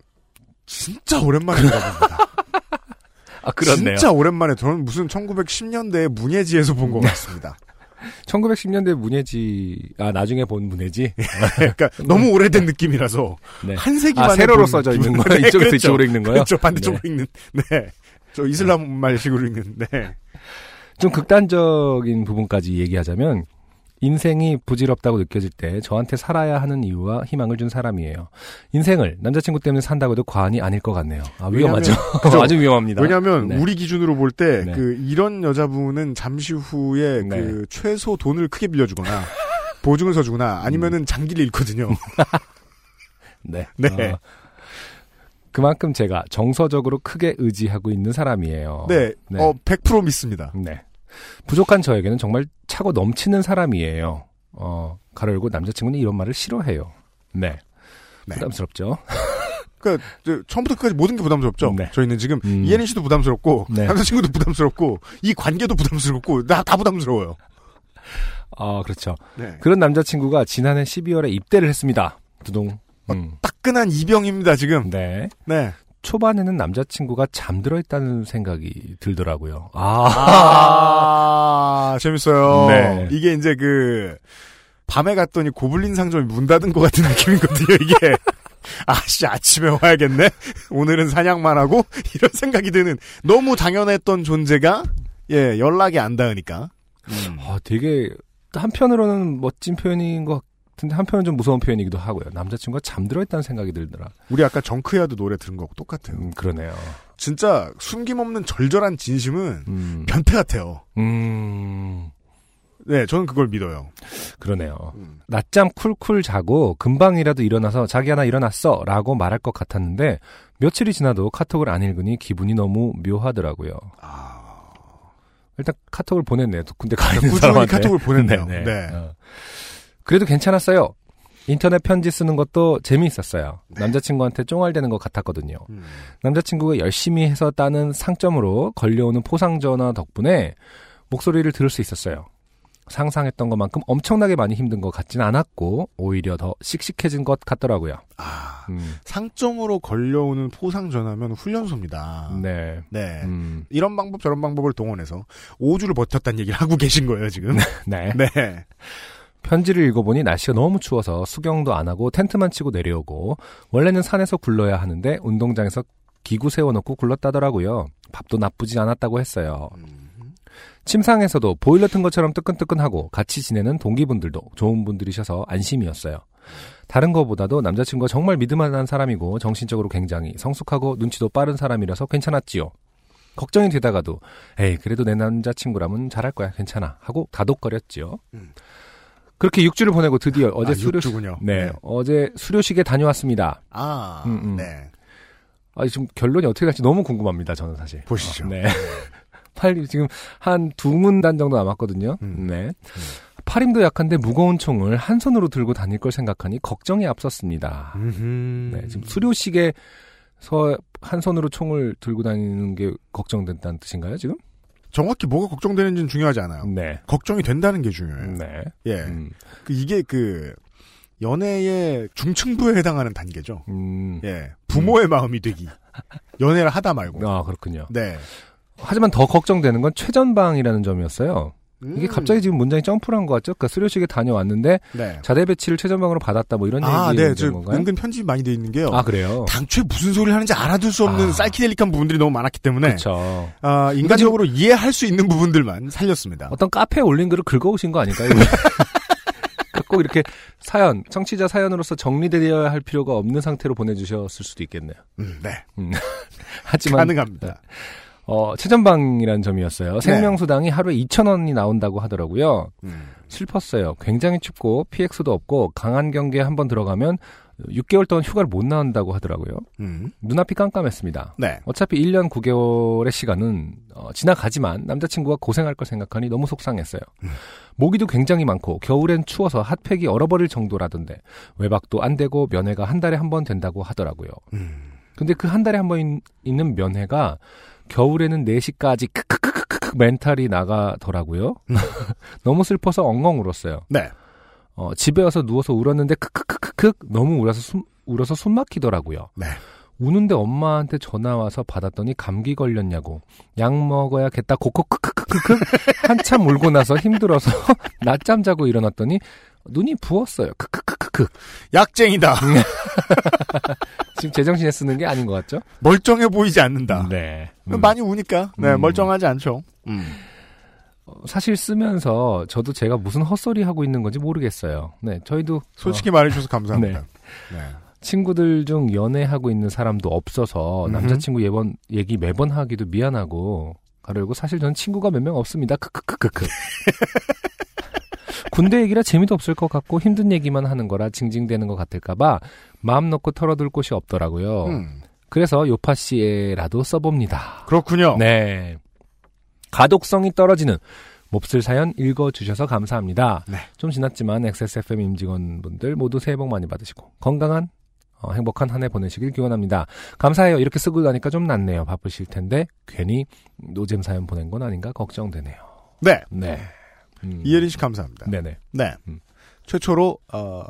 Speaker 1: 진짜 오랜만에 들어봅니다.
Speaker 2: 아 그렇네요.
Speaker 1: 진짜 오랜만에 저는 무슨 1910년대 문예지에서 본 것 같습니다.
Speaker 2: 1910년대 문예지, 아 나중에 본 문예지.
Speaker 1: 그러니까 너무 오래된 느낌이라서
Speaker 2: 네.
Speaker 1: 한 세기
Speaker 2: 아
Speaker 1: 만에
Speaker 2: 세로로
Speaker 1: 본
Speaker 2: 써져 있는 거예요.
Speaker 1: 네,
Speaker 2: 이쪽에서
Speaker 1: 그렇죠.
Speaker 2: 이쪽으로 읽는 거요.
Speaker 1: 그렇죠. 반대쪽으로 읽는. 네. 저 이슬람 말식으로 읽는. 네.
Speaker 2: 좀 극단적인 부분까지 얘기하자면 인생이 부질없다고 느껴질 때 저한테 살아야 하는 이유와 희망을 준 사람이에요. 인생을 남자친구 때문에 산다고 해도 과언이 아닐 것 같네요. 아, 위험하죠.
Speaker 1: 왜냐면- 그죠.
Speaker 2: 아주 위험합니다.
Speaker 1: 왜냐하면
Speaker 2: 네.
Speaker 1: 우리 기준으로 볼때
Speaker 2: 네.
Speaker 1: 그 이런 여자분은 잠시 후에
Speaker 2: 네.
Speaker 1: 그 최소 돈을 크게 빌려주거나 보증을 서주거나 아니면은 장기를 잃거든요.
Speaker 2: 네.
Speaker 1: 네.
Speaker 2: 어, 그만큼 제가 정서적으로 크게 의지하고 있는 사람이에요.
Speaker 1: 네.
Speaker 2: 네.
Speaker 1: 어, 100% 믿습니다.
Speaker 2: 네. 부족한 저에게는 정말 차고 넘치는 사람이에요. 어, 가로 열고 남자친구는 이런 말을 싫어해요. 네.
Speaker 1: 네.
Speaker 2: 부담스럽죠?
Speaker 1: 그러니까 저 처음부터 끝까지 모든 게 부담스럽죠.
Speaker 2: 네.
Speaker 1: 저희는 지금
Speaker 2: 음.
Speaker 1: 이혜린 씨도 부담스럽고
Speaker 2: 네.
Speaker 1: 남자친구도 부담스럽고 이 관계도 부담스럽고 나 다 부담스러워요.
Speaker 2: 아, 그렇죠.
Speaker 1: 네.
Speaker 2: 그런 남자친구가 지난해 12월에 입대를 했습니다. 두둥. 음.
Speaker 1: 따끈한 이병입니다 지금.
Speaker 2: 네.
Speaker 1: 네.
Speaker 2: 초반에는 남자친구가 잠들어 있다는 생각이 들더라고요. 아,
Speaker 1: 아, 재밌어요.
Speaker 2: 네.
Speaker 1: 이게 이제 그 밤에 갔더니 고블린 상점이 문 닫은 것 같은 느낌이거든요. 이게 아씨 아침에 와야겠네. 오늘은 사냥만 하고 이런 생각이 드는 너무 당연했던 존재가 예 연락이 안 닿으니까. 음.
Speaker 2: 아, 되게 한편으로는 멋진 표현인 것 같은데 한편은 좀 무서운 표현이기도 하고요. 남자친구가 잠들어 있다는 생각이 들더라.
Speaker 1: 우리 아까 정크야드 노래 들은 거하고 똑같아요.
Speaker 2: 음, 그러네요.
Speaker 1: 진짜 숨김없는 절절한 진심은
Speaker 2: 음,
Speaker 1: 변태 같아요.
Speaker 2: 음,
Speaker 1: 네, 저는 그걸 믿어요.
Speaker 2: 그러네요.
Speaker 1: 음.
Speaker 2: 낮잠 쿨쿨 자고 금방이라도 일어나서 자기야 나 일어났어 라고 말할 것 같았는데 며칠이 지나도 카톡을 안 읽으니 기분이 너무 묘하더라고요. 일단 카톡을 보냈네요. 근데 가 있는
Speaker 1: 꾸준히
Speaker 2: 사람한테.
Speaker 1: 카톡을 보냈네요.
Speaker 2: 네,
Speaker 1: 네.
Speaker 2: 어. 그래도 괜찮았어요. 인터넷 편지 쓰는 것도 재미있었어요.
Speaker 1: 네.
Speaker 2: 남자친구한테 쫑알대는 것 같았거든요.
Speaker 1: 음.
Speaker 2: 남자친구가 열심히 해서 따는 상점으로 걸려오는 포상 전화 덕분에 목소리를 들을 수 있었어요. 상상했던 것만큼 엄청나게 많이 힘든 것 같진 않았고 오히려 더 씩씩해진 것 같더라고요.
Speaker 1: 아,
Speaker 2: 음,
Speaker 1: 상점으로 걸려오는 포상 전화면 훈련소입니다.
Speaker 2: 네.
Speaker 1: 네.
Speaker 2: 음,
Speaker 1: 이런 방법 저런 방법을 동원해서 5주를 버텼다는 얘기를 하고 계신 거예요, 지금.
Speaker 2: 네.
Speaker 1: 네.
Speaker 2: 편지를 읽어보니 날씨가 너무 추워서 수경도 안 하고 텐트만 치고 내려오고 원래는 산에서 굴러야 하는데 운동장에서 기구 세워놓고 굴렀다더라고요. 밥도 나쁘지 않았다고 했어요. 침상에서도 보일러 튼 것처럼 뜨끈뜨끈하고 같이 지내는 동기분들도 좋은 분들이셔서 안심이었어요. 다른 것보다도 남자친구가 정말 믿을만한 사람이고 정신적으로 굉장히 성숙하고 눈치도 빠른 사람이라서 괜찮았지요. 걱정이 되다가도 에이 그래도 내 남자친구라면 잘할 거야 괜찮아 하고 다독거렸지요.
Speaker 1: 음.
Speaker 2: 그렇게 6주를 보내고 드디어 어제
Speaker 1: 아,
Speaker 2: 수료
Speaker 1: 육주군요.
Speaker 2: 네,
Speaker 1: 네.
Speaker 2: 어제 수료식에 다녀왔습니다.
Speaker 1: 아,
Speaker 2: 음, 음.
Speaker 1: 네.
Speaker 2: 아, 지금 결론이 어떻게 갈지 너무 궁금합니다. 저는 사실.
Speaker 1: 보시죠.
Speaker 2: 어, 네. 팔 지금 한 두 문단 정도 남았거든요.
Speaker 1: 음.
Speaker 2: 네. 팔힘도 약한데 무거운 총을 한 손으로 들고 다닐 걸 생각하니 걱정이 앞섰습니다.
Speaker 1: 음흠.
Speaker 2: 네, 지금 수료식에서 한 손으로 총을 들고 다니는 게 걱정된다는 뜻인가요, 지금?
Speaker 1: 정확히 뭐가 걱정되는지는 중요하지 않아요.
Speaker 2: 네.
Speaker 1: 걱정이 된다는 게 중요해요.
Speaker 2: 네.
Speaker 1: 예.
Speaker 2: 음.
Speaker 1: 그 이게 그 연애의 중층부에 해당하는 단계죠.
Speaker 2: 음.
Speaker 1: 예. 부모의 마음이 되기. 연애를 하다 말고.
Speaker 2: 아, 그렇군요.
Speaker 1: 네.
Speaker 2: 하지만 더 걱정되는 건 최전방이라는 점이었어요. 이게
Speaker 1: 음.
Speaker 2: 갑자기 지금 문장이 점프를 한 것 같죠? 그러니까 수료식에 다녀왔는데
Speaker 1: 네.
Speaker 2: 자대 배치를 최전방으로 받았다 뭐 이런
Speaker 1: 아,
Speaker 2: 얘기
Speaker 1: 네. 저
Speaker 2: 건가요?
Speaker 1: 은근 편집이 많이 돼 있는 게요.
Speaker 2: 아 그래요?
Speaker 1: 당초에 무슨 소리를 하는지 알아둘 수 없는
Speaker 2: 아.
Speaker 1: 사이키델릭한 부분들이 너무 많았기 때문에
Speaker 2: 그렇죠.
Speaker 1: 아, 인간적으로 이해할 수 있는 부분들만 살렸습니다.
Speaker 2: 어떤 카페에 올린 글을 긁어오신 거 아닐까요? 꼭 이렇게 사연, 청취자 사연으로서 정리되어야 할 필요가 없는 상태로 보내주셨을 수도 있겠네요.
Speaker 1: 음, 네.
Speaker 2: 하지만
Speaker 1: 가능합니다.
Speaker 2: 어, 최전방이라는 점이었어요. 생명수당이 하루에 2,000원이 나온다고 하더라고요.
Speaker 1: 음.
Speaker 2: 슬펐어요. 굉장히 춥고 PX도 없고 강한 경계에 한번 들어가면 6개월 동안 휴가를 못 나온다고 하더라고요.
Speaker 1: 음.
Speaker 2: 눈앞이 깜깜했습니다.
Speaker 1: 네.
Speaker 2: 어차피 1년 9개월의 시간은 어, 지나가지만 남자친구가 고생할 걸 생각하니 너무 속상했어요. 모기도 굉장히 많고 겨울엔 추워서 핫팩이 얼어버릴 정도라던데 외박도 안 되고 면회가 한 달에 한 번 된다고 하더라고요.
Speaker 1: 음.
Speaker 2: 근데 그 한 달에 한 번 있는 면회가 겨울에는 4시까지 크크크크크 멘탈이 나가더라고요. 너무 슬퍼서 엉엉 울었어요.
Speaker 1: 네.
Speaker 2: 어, 집에 와서 누워서 울었는데 크크크크크 너무 울어서 숨 울어서 숨 막히더라고요.
Speaker 1: 네.
Speaker 2: 우는데 엄마한테 전화 와서 받았더니 감기 걸렸냐고 약 먹어야겠다 코코 크크크크크 한참 울고 나서 힘들어서 낮잠 자고 일어났더니 눈이 부었어요. 크크크크크
Speaker 1: 약쟁이다.
Speaker 2: 지금 제정신에 쓰는 게 아닌 것 같죠?
Speaker 1: 멀쩡해 보이지 않는다.
Speaker 2: 네. 음.
Speaker 1: 많이 우니까 네,
Speaker 2: 음.
Speaker 1: 멀쩡하지 않죠. 음.
Speaker 2: 어, 사실 쓰면서 저도 제가 무슨 헛소리 하고 있는 건지 모르겠어요. 네, 저희도
Speaker 1: 솔직히 말해주셔서 감사합니다.
Speaker 2: 네.
Speaker 1: 네.
Speaker 2: 친구들 중 연애하고 있는 사람도 없어서
Speaker 1: 음흠.
Speaker 2: 남자친구 예번 얘기 매번 하기도 미안하고 가르고 사실 저는 친구가 몇 명 없습니다. 크크크크크. 군대 얘기라 재미도 없을 것 같고 힘든 얘기만 하는 거라 징징대는 것 같을까봐 마음 놓고 털어둘 곳이 없더라고요.
Speaker 1: 음.
Speaker 2: 그래서 요파 씨에라도 써봅니다.
Speaker 1: 그렇군요.
Speaker 2: 네. 가독성이 떨어지는 몹쓸 사연 읽어주셔서 감사합니다.
Speaker 1: 네.
Speaker 2: 좀 지났지만 XSFM 임직원분들 모두 새해 복 많이 받으시고 건강한 어, 행복한 한 해 보내시길 기원합니다. 감사해요. 이렇게 쓰고 나니까 좀 낫네요. 바쁘실 텐데 괜히 노잼 사연 보낸 건 아닌가 걱정되네요.
Speaker 1: 네.
Speaker 2: 네. 음,
Speaker 1: 이혜린 씨 감사합니다.
Speaker 2: 네네.
Speaker 1: 네.
Speaker 2: 음.
Speaker 1: 최초로 어,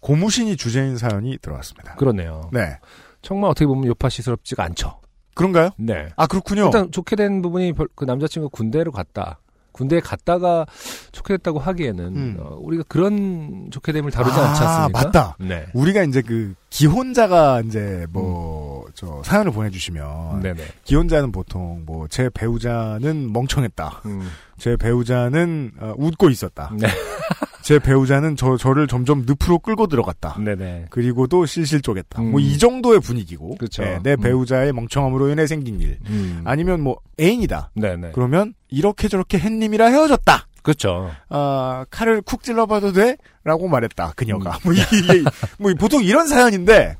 Speaker 1: 고무신이 주제인 사연이 들어왔습니다.
Speaker 2: 그러네요.
Speaker 1: 네.
Speaker 2: 정말 어떻게 보면 요파시스럽지가 않죠.
Speaker 1: 그런가요?
Speaker 2: 네.
Speaker 1: 아 그렇군요.
Speaker 2: 일단 좋게 된 부분이 별- 그 남자친구 가 군대를 갔다. 군대에 갔다가 좋게 됐다고 하기에는
Speaker 1: 음.
Speaker 2: 어, 우리가 그런 좋게 됨을 다루지
Speaker 1: 아,
Speaker 2: 않지 않습니까?
Speaker 1: 맞다.
Speaker 2: 네.
Speaker 1: 우리가 이제 그 기혼자가 이제 뭐저 사연을 보내주시면
Speaker 2: 네네.
Speaker 1: 기혼자는 보통 뭐 제 배우자는 멍청했다.
Speaker 2: 음.
Speaker 1: 제 배우자는 어, 웃고 있었다.
Speaker 2: 네.
Speaker 1: 제 배우자는 저 저를 점점 늪으로 끌고 들어갔다.
Speaker 2: 네네.
Speaker 1: 그리고도 실실 쪼겠다.
Speaker 2: 음.
Speaker 1: 뭐이 정도의 분위기고.
Speaker 2: 그쵸.
Speaker 1: 네, 내
Speaker 2: 음.
Speaker 1: 배우자의 멍청함으로 인해 생긴 일.
Speaker 2: 음.
Speaker 1: 아니면 뭐 애인이다.
Speaker 2: 네네.
Speaker 1: 그러면 이렇게 저렇게 햇님이라 헤어졌다.
Speaker 2: 그렇죠.
Speaker 1: 아, 칼을 쿡 찔러봐도 돼? 라고 말했다, 그녀가.
Speaker 2: 음.
Speaker 1: 뭐, 이게, 뭐, 보통 이런 사연인데,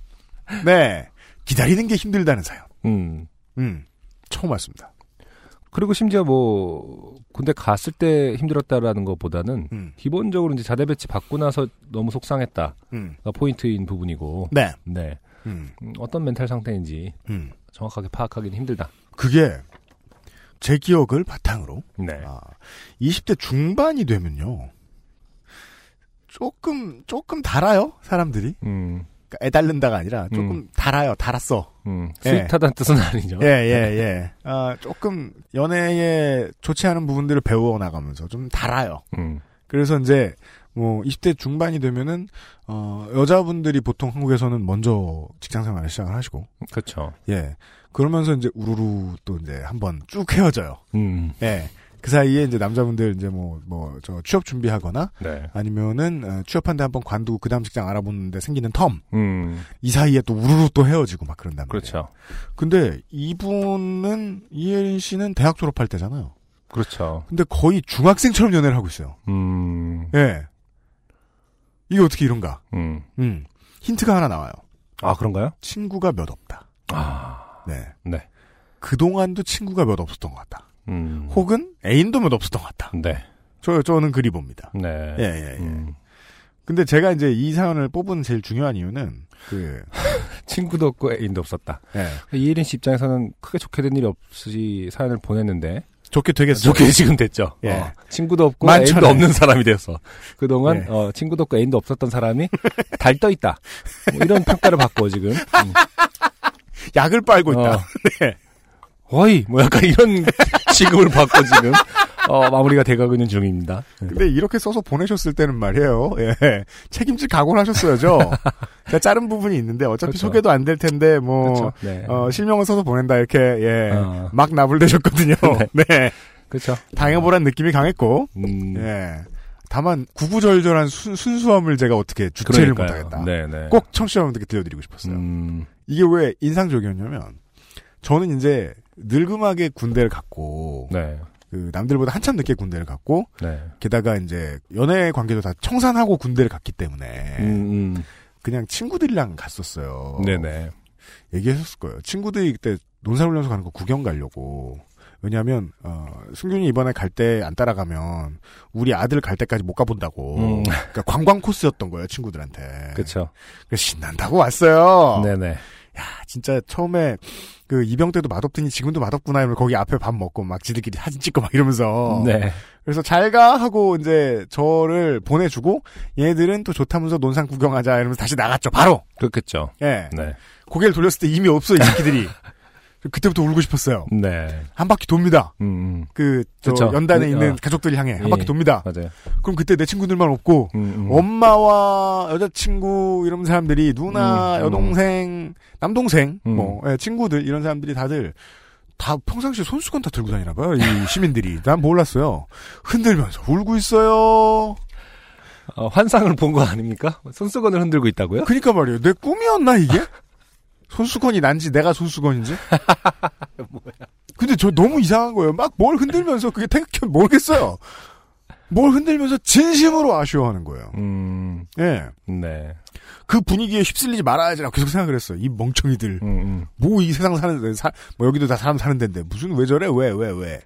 Speaker 1: 네. 기다리는 게 힘들다는 사연.
Speaker 2: 음.
Speaker 1: 음. 처음 왔습니다.
Speaker 2: 그리고 심지어 뭐 군대 갔을 때 힘들었다라는 것보다는
Speaker 1: 음.
Speaker 2: 기본적으로 이제 자대 배치 받고 나서 너무 속상했다가
Speaker 1: 음.
Speaker 2: 포인트인 부분이고
Speaker 1: 네.
Speaker 2: 네.
Speaker 1: 음.
Speaker 2: 음, 어떤 멘탈 상태인지
Speaker 1: 음.
Speaker 2: 정확하게 파악하기는 힘들다.
Speaker 1: 그게 제 기억을 바탕으로
Speaker 2: 네.
Speaker 1: 아, 20대 중반이 되면요. 조금 조금 달아요 사람들이.
Speaker 2: 음,
Speaker 1: 그러니까 애달른다가 아니라 조금
Speaker 2: 음.
Speaker 1: 달아요 달았어.
Speaker 2: 음,
Speaker 1: 예.
Speaker 2: 스윗하다는 뜻은 아니죠.
Speaker 1: 예, 예, 예. 아, 조금 연애에 좋지 않은 부분들을 배워 나가면서 좀 달아요.
Speaker 2: 음,
Speaker 1: 그래서 이제 뭐 20대 중반이 되면은 어 여자분들이 보통 한국에서는 먼저 직장 생활을 시작을 하시고
Speaker 2: 그렇죠.
Speaker 1: 예. 그러면서 이제 우르르 또 이제 한번 쭉 헤어져요.
Speaker 2: 음,
Speaker 1: 예. 그 사이에 이제 남자분들 이제 뭐 뭐 저 취업 준비하거나
Speaker 2: 네.
Speaker 1: 아니면은 어, 취업한 데 한번 관두고 그 다음 직장 알아보는데 생기는 텀.
Speaker 2: 음,
Speaker 1: 이 사이에 또 우르르 또 헤어지고 막 그런단 말이에요.
Speaker 2: 그렇죠.
Speaker 1: 근데 이분은 이혜린 씨는 대학 졸업할 때잖아요.
Speaker 2: 그렇죠.
Speaker 1: 근데 거의 중학생처럼 연애를 하고 있어요.
Speaker 2: 음,
Speaker 1: 예. 이게 어떻게 이런가?
Speaker 2: 음.
Speaker 1: 음. 힌트가 하나 나와요.
Speaker 2: 아, 그런가요?
Speaker 1: 친구가 몇 없다.
Speaker 2: 아,
Speaker 1: 네.
Speaker 2: 네.
Speaker 1: 그동안도 친구가 몇 없었던 것 같다.
Speaker 2: 음,
Speaker 1: 혹은 애인도 몇 없었던 것 같다.
Speaker 2: 네.
Speaker 1: 저, 저는 그리 봅니다.
Speaker 2: 네.
Speaker 1: 예, 예, 예.
Speaker 2: 음,
Speaker 1: 근데 제가 이제 이 사연을 뽑은 제일 중요한 이유는, 그,
Speaker 2: 친구도 없고 애인도 없었다.
Speaker 1: 예.
Speaker 2: 이혜린 씨 입장에서는 크게 좋게 된 일이 없이 사연을 보냈는데
Speaker 1: 좋게 되겠어요.
Speaker 2: 좋게 지금 됐죠.
Speaker 1: 예.
Speaker 2: 어, 친구도 없고
Speaker 1: 만천하에.
Speaker 2: 애인도 없는 사람이 되었어. 그동안
Speaker 1: 예.
Speaker 2: 어, 친구도 없고 애인도 없었던 사람이 달떠 있다. 뭐 이런 평가를 받고 지금. 음.
Speaker 1: 약을 빨고 있다.
Speaker 2: 어.
Speaker 1: 네.
Speaker 2: 어이 뭐 약간 이런 취급을 받고 지금 어, 마무리가 돼가고 있는 중입니다. 네.
Speaker 1: 근데 이렇게 써서 보내셨을 때는 말이에요. 예. 책임질 각오를 하셨어야죠. 제가 자른 부분이 있는데 어차피
Speaker 2: 그렇죠.
Speaker 1: 소개도 안 될 텐데 뭐
Speaker 2: 그렇죠. 네.
Speaker 1: 어, 실명을 써서 보낸다 이렇게 예.
Speaker 2: 어.
Speaker 1: 막 나불대셨거든요. 네.
Speaker 2: 그렇죠.
Speaker 1: 당해보란 느낌이 강했고
Speaker 2: 음,
Speaker 1: 예. 다만 구구절절한 순, 순수함을 제가 어떻게 주체를
Speaker 2: 그러니까요.
Speaker 1: 못하겠다.
Speaker 2: 네네.
Speaker 1: 꼭 청취자분들께 들려드리고 싶었어요.
Speaker 2: 음,
Speaker 1: 이게 왜 인상적이었냐면 저는 이제 늙음하게 군대를 갔고
Speaker 2: 네.
Speaker 1: 그 남들보다 한참 늦게 군대를 갔고
Speaker 2: 네.
Speaker 1: 게다가 이제 연애 관계도 다 청산하고 군대를 갔기 때문에
Speaker 2: 음, 음.
Speaker 1: 그냥 친구들이랑 갔었어요.
Speaker 2: 네네.
Speaker 1: 얘기했었을 거예요. 친구들이 그때 논산훈련소 가는 거 구경 가려고. 왜냐하면 어, 승균이 이번에 갈 때 안 따라가면 우리 아들 갈 때까지 못 가본다고.
Speaker 2: 음.
Speaker 1: 그러니까 관광 코스였던 거예요 친구들한테.
Speaker 2: 그렇죠.
Speaker 1: 신난다고 왔어요.
Speaker 2: 네네.
Speaker 1: 야 진짜 처음에 그 이병 때도 맛없더니 지금도 맛없구나 이러면 거기 앞에 밥 먹고 막 지들끼리 사진 찍고 막 이러면서.
Speaker 2: 네.
Speaker 1: 그래서 잘 가 하고 이제 저를 보내주고 얘들은 또 좋다면서 논산 구경하자 이러면서 다시 나갔죠 바로.
Speaker 2: 그렇겠죠.
Speaker 1: 예.
Speaker 2: 네.
Speaker 1: 고개를 돌렸을 때 이미 없어 이 새끼들이. 그때부터 울고 싶었어요.
Speaker 2: 네.
Speaker 1: 한 바퀴 돕니다.
Speaker 2: 음, 음.
Speaker 1: 그. 연단에
Speaker 2: 그,
Speaker 1: 있는
Speaker 2: 어.
Speaker 1: 가족들 향해 한
Speaker 2: 예.
Speaker 1: 바퀴 돕니다.
Speaker 2: 맞아요.
Speaker 1: 그럼 그때 내 친구들만 없고,
Speaker 2: 음, 음.
Speaker 1: 엄마와 여자친구 이런 사람들이 누나,
Speaker 2: 음, 음.
Speaker 1: 여동생, 남동생,
Speaker 2: 음.
Speaker 1: 뭐, 예, 친구들 이런 사람들이 다들 다 평상시에 손수건 다 들고 다니나 봐요. 이 시민들이. 난 몰랐어요. 흔들면서 울고 있어요.
Speaker 2: 어, 환상을 본 거 아닙니까? 손수건을 흔들고 있다고요?
Speaker 1: 그니까 말이에요. 내 꿈이었나 이게? 손수건이 난지 내가 손수건인지? 근데 저 너무 이상한 거예요. 막 뭘 흔들면서 그게 탱크 모르겠어요. 뭘 흔들면서 진심으로 아쉬워하는 거예요.
Speaker 2: 음,
Speaker 1: 예.
Speaker 2: 네.
Speaker 1: 그 분위기에 휩쓸리지 말아야지라고 계속 생각을 했어요. 이 멍청이들.
Speaker 2: 음, 음.
Speaker 1: 뭐이 세상 사는 데, 사, 뭐 여기도 다 사람 사는 데인데 무슨 왜 저래? 왜, 왜, 왜.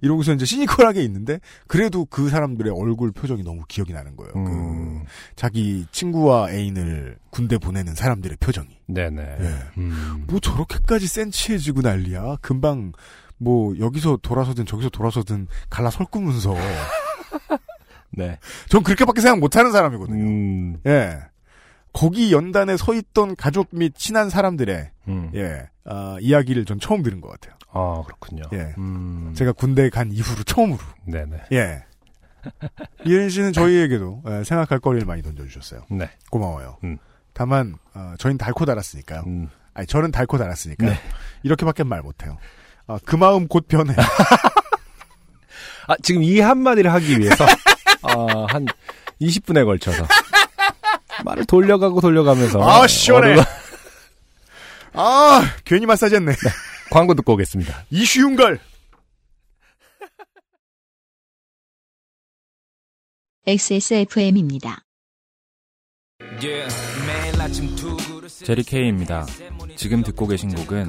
Speaker 1: 이러고서 이제 시니컬하게 있는데 그래도 그 사람들의 얼굴 표정이 너무 기억이 나는 거예요.
Speaker 2: 음.
Speaker 1: 그 자기 친구와 애인을 군대 보내는 사람들의 표정이.
Speaker 2: 네네.
Speaker 1: 예.
Speaker 2: 음.
Speaker 1: 뭐 저렇게까지 센치해지고 난리야. 금방 뭐 여기서 돌아서든 저기서 돌아서든 갈라 설꾸면서
Speaker 2: 네.
Speaker 1: 전 그렇게밖에 생각 못하는 사람이거든요.
Speaker 2: 음,
Speaker 1: 예. 거기 연단에 서 있던 가족 및 친한 사람들의
Speaker 2: 음.
Speaker 1: 예 아, 이야기를 전 처음 들은 것 같아요.
Speaker 2: 아, 그렇군요.
Speaker 1: 예.
Speaker 2: 음.
Speaker 1: 제가 군대 간 이후로 처음으로.
Speaker 2: 네네.
Speaker 1: 예. 이현 씨는 저희에게도 예, 생각할 거리를 많이 던져주셨어요.
Speaker 2: 네.
Speaker 1: 고마워요.
Speaker 2: 음.
Speaker 1: 다만 어, 저희는 달고 달았으니까요.
Speaker 2: 음.
Speaker 1: 아니 저는 달고 달았으니까요.
Speaker 2: 네.
Speaker 1: 이렇게밖에 말 못해요. 아, 그 마음 곧 변해.
Speaker 2: 아, 지금 이 한마디를 하기 위해서, 어, 한 20분에 걸쳐서. 말을 돌려가고 돌려가면서.
Speaker 1: 아, 시원해. 아 괜히 마사지 했네.
Speaker 2: 광고 듣고 오겠습니다.
Speaker 1: 이 쉬운 걸.
Speaker 3: XSFM입니다.
Speaker 10: 제리 케이입니다. 지금 듣고 계신 곡은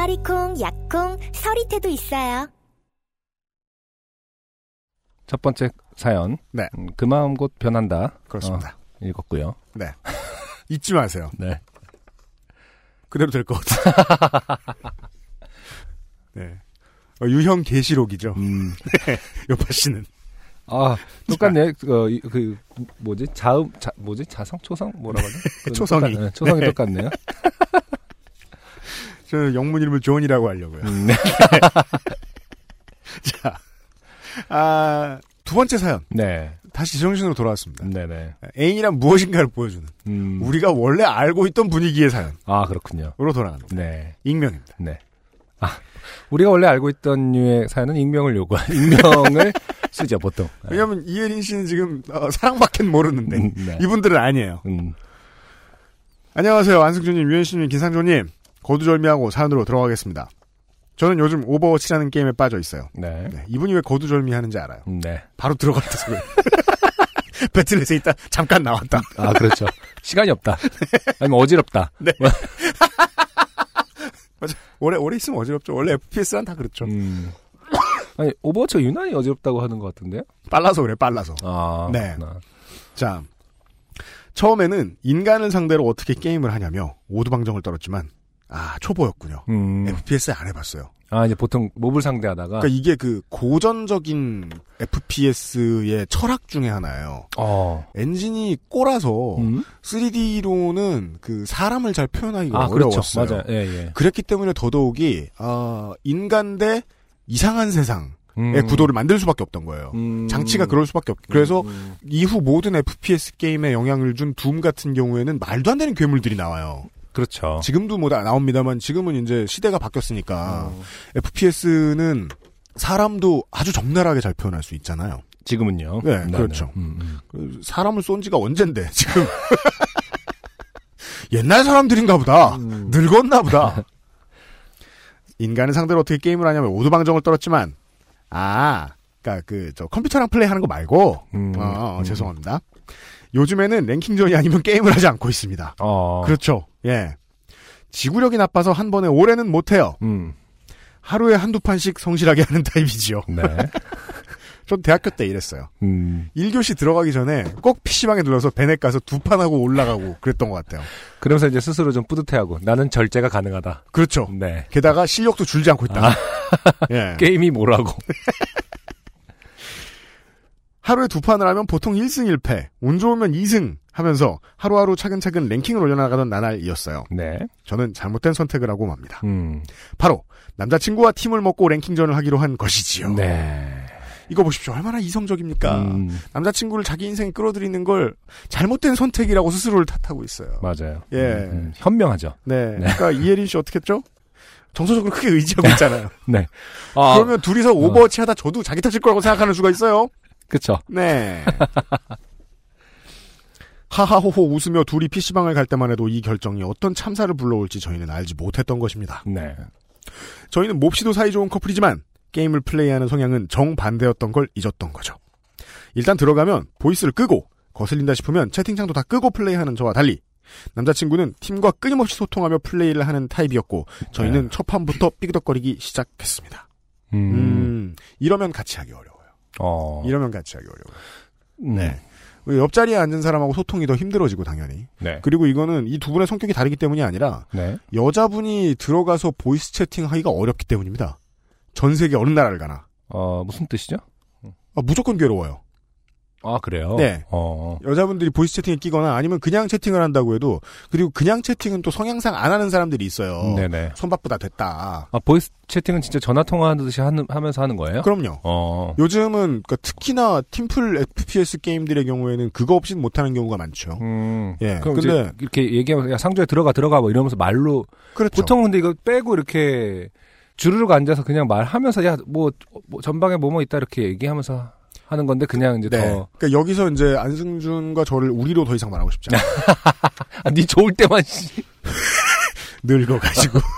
Speaker 11: 병아리콩, 약콩, 서리태도 있어요.
Speaker 2: 첫 번째 사연.
Speaker 1: 네.
Speaker 2: 음, 그 마음 곧 변한다.
Speaker 1: 그렇습니다.
Speaker 2: 어, 읽었고요.
Speaker 1: 네. 잊지 마세요.
Speaker 2: 네.
Speaker 1: 그대로 될 것 같아요. 네. 어, 유형 계시록이죠.
Speaker 2: 음.
Speaker 1: 네. 요파 씨는.
Speaker 2: 아, 똑같네. 그, 이- 그, 뭐지? 자음, 자, 뭐지? 자성? 초성? 뭐라고 하죠?
Speaker 1: 초성이.
Speaker 2: 똑같- 네, 초성이
Speaker 1: 네.
Speaker 2: 똑같네요.
Speaker 1: 저는 영문 이름을 존이라고 하려고요.
Speaker 2: 음, 네.
Speaker 1: 자, 아, 두 번째 사연.
Speaker 2: 네.
Speaker 1: 다시 정신으로 돌아왔습니다.
Speaker 2: 네네.
Speaker 1: 애인이란 무엇인가를 보여주는
Speaker 2: 음.
Speaker 1: 우리가 원래 알고 있던 분위기의 사연으로
Speaker 2: 아, 그렇군요.
Speaker 1: 돌아갑니다.
Speaker 2: 네.
Speaker 1: 익명입니다.
Speaker 2: 네. 아, 우리가 원래 알고 있던 류의 사연은 익명을 요구한, 익명을 쓰죠, 보통.
Speaker 1: 왜냐하면 이혜린 씨는 지금 어, 사랑밖엔 모르는데
Speaker 2: 음, 네.
Speaker 1: 이분들은 아니에요.
Speaker 2: 음.
Speaker 1: 안녕하세요. 안승준님, 유현씨님, 김상조님. 거두절미하고 사연으로 들어가겠습니다. 저는 요즘 오버워치라는 게임에 빠져 있어요.
Speaker 2: 네.
Speaker 1: 네, 이분이 왜 거두절미 하는지 알아요.
Speaker 2: 네.
Speaker 1: 바로 들어갔다 소리. 배틀넷에 있다 잠깐 나왔다.
Speaker 2: 아, 그렇죠. 시간이 없다. 아니면 어지럽다.
Speaker 1: 네. 맞아. 오래 오래 있으면 어지럽죠. 원래 FPS는 다 그렇죠.
Speaker 2: 음. 아니, 오버워치가 유난히 어지럽다고 하는 것 같은데요?
Speaker 1: 빨라서 그래, 빨라서.
Speaker 2: 아,
Speaker 1: 네.
Speaker 2: 그렇구나.
Speaker 1: 자, 처음에는 인간을 상대로 어떻게 게임을 하냐며 오두방정을 떨었지만 아 초보였군요.
Speaker 2: 음.
Speaker 1: FPS 안 해봤어요.
Speaker 2: 아, 이제 보통 mob을 상대하다가.
Speaker 1: 그러니까 이게 그 고전적인 FPS의 철학 중에 하나예요.
Speaker 2: 어.
Speaker 1: 엔진이 꼬라서
Speaker 2: 음?
Speaker 1: 3D로는 그 사람을 잘 표현하기가
Speaker 2: 아, 그렇죠.
Speaker 1: 어려웠어요.
Speaker 2: 맞아요. 예, 예.
Speaker 1: 그랬기 때문에 더더욱이 어, 인간 대 이상한 세상 의
Speaker 2: 음.
Speaker 1: 구도를 만들 수밖에 없던 거예요.
Speaker 2: 음.
Speaker 1: 장치가 그럴 수밖에 없. 그래서
Speaker 2: 음.
Speaker 1: 이후 모든 FPS 게임에 영향을 준 둠 같은 경우에는 말도 안 되는 괴물들이 나와요.
Speaker 2: 그렇죠.
Speaker 1: 지금도 뭐 나- 나옵니다만 지금은 이제 시대가 바뀌었으니까 FPS는 사람도 아주 적나라하게 잘 표현할 수 있잖아요.
Speaker 2: 지금은요.
Speaker 1: 네, 그렇죠.
Speaker 2: 음, 음.
Speaker 1: 그 사람을 쏜 지가 언젠데 지금 옛날 사람들인가 보다
Speaker 2: 음.
Speaker 1: 늙었나 보다 인간을 상대로 어떻게 게임을 하냐면 오두방정을 떨었지만 아 그니까 그 저 컴퓨터랑 플레이하는 거 말고
Speaker 2: 음,
Speaker 1: 어, 어,
Speaker 2: 음.
Speaker 1: 죄송합니다 요즘에는 랭킹전이 아니면 게임을 하지 않고 있습니다
Speaker 2: 어.
Speaker 1: 그렇죠 예 지구력이 나빠서 한 번에 오래는 못해요
Speaker 2: 음.
Speaker 1: 하루에 한두 판씩 성실하게 하는 타입이지요
Speaker 2: 네.
Speaker 1: 전 대학교 때 이랬어요
Speaker 2: 음.
Speaker 1: 1교시 들어가기 전에 꼭 PC방에 눌러서 베넷 가서 두 판 하고 올라가고 그랬던 것 같아요.
Speaker 2: 그러면서 이제 스스로 좀 뿌듯해하고 나는 절제가 가능하다.
Speaker 1: 그렇죠.
Speaker 2: 네.
Speaker 1: 게다가 실력도 줄지 않고 있다.
Speaker 2: 아.
Speaker 1: 예.
Speaker 2: 게임이 뭐라고.
Speaker 1: 하루에 두 판을 하면 보통 1승 1패, 운 좋으면 2승 하면서 하루하루 차근차근 랭킹을 올려나가던 나날이었어요.
Speaker 2: 네.
Speaker 1: 저는 잘못된 선택을 하고 맙니다.
Speaker 2: 음.
Speaker 1: 바로 남자친구와 팀을 먹고 랭킹전을 하기로 한 것이지요.
Speaker 2: 네.
Speaker 1: 이거 보십시오. 얼마나 이성적입니까?
Speaker 2: 음.
Speaker 1: 남자친구를 자기 인생에 끌어들이는 걸 잘못된 선택이라고 스스로를 탓하고 있어요.
Speaker 2: 맞아요.
Speaker 1: 예.
Speaker 2: 음, 음. 현명하죠.
Speaker 1: 네. 그러니까 이혜린 씨 어떻게 했죠? 정서적으로 크게 의지하고 있잖아요.
Speaker 2: 네. 아,
Speaker 1: 그러면 둘이서 오버워치 하다 저도 자기 탓일 거라고 생각하는 수가 있어요.
Speaker 2: 그쵸.
Speaker 1: 네. 하하호호 웃으며 둘이 PC방을 갈 때만 해도 이 결정이 어떤 참사를 불러올지 저희는 알지 못했던 것입니다.
Speaker 2: 네.
Speaker 1: 저희는 몹시도 사이좋은 커플이지만 게임을 플레이하는 성향은 정반대였던 걸 잊었던 거죠. 일단 들어가면 voice를 끄고 거슬린다 싶으면 채팅창도 다 끄고 플레이하는 저와 달리 남자친구는 팀과 끊임없이 소통하며 플레이를 하는 타입이었고 저희는 첫 판부터 삐그덕거리기 시작했습니다.
Speaker 2: 음.
Speaker 1: 음, 이러면 같이 하기 어려워요.
Speaker 2: 어.
Speaker 1: 이러면 같이 하기 어려워요.
Speaker 2: 네.
Speaker 1: 옆자리에 앉은 사람하고 소통이 더 힘들어지고 당연히.
Speaker 2: 네.
Speaker 1: 그리고 이거는 이 두 분의 성격이 다르기 때문이 아니라
Speaker 2: 네.
Speaker 1: 여자분이 들어가서 voice 채팅하기가 어렵기 때문입니다. 전 세계 어느 나라를 가나
Speaker 2: 어, 무슨 뜻이죠?
Speaker 1: 아, 무조건 괴로워요.
Speaker 2: 아 그래요?
Speaker 1: 네.
Speaker 2: 어.
Speaker 1: 여자분들이 voice 채팅에 끼거나 아니면 그냥 채팅을 한다고 해도 그리고 그냥 채팅은 또 성향상 안 하는 사람들이 있어요.
Speaker 2: 네네.
Speaker 1: 손바쁘다 됐다.
Speaker 2: 아 voice 채팅은 진짜 전화 통화하듯이 하는, 하면서 하는 거예요?
Speaker 1: 그럼요.
Speaker 2: 어.
Speaker 1: 요즘은 그러니까 특히나 팀플 FPS 게임들의 경우에는 그거 없이는 못하는 경우가 많죠.
Speaker 2: 음.
Speaker 1: 예.
Speaker 2: 그럼
Speaker 1: 근데
Speaker 2: 이제 이렇게 얘기하면 야 상조에 들어가 들어가 뭐 이러면서 말로
Speaker 1: 그렇죠.
Speaker 2: 보통 근데 이거 빼고 이렇게 주르륵 앉아서 그냥 말하면서 야뭐 전방에 뭐뭐 있다 이렇게 얘기하면서 하는 건데 그냥 이제
Speaker 1: 네.
Speaker 2: 더
Speaker 1: 그러니까 여기서 이제 안승준과 저를 우리로 더 이상 말하고 싶지 않아요.
Speaker 2: 아, 네 좋을 때만 씨.
Speaker 1: 늙어가지고.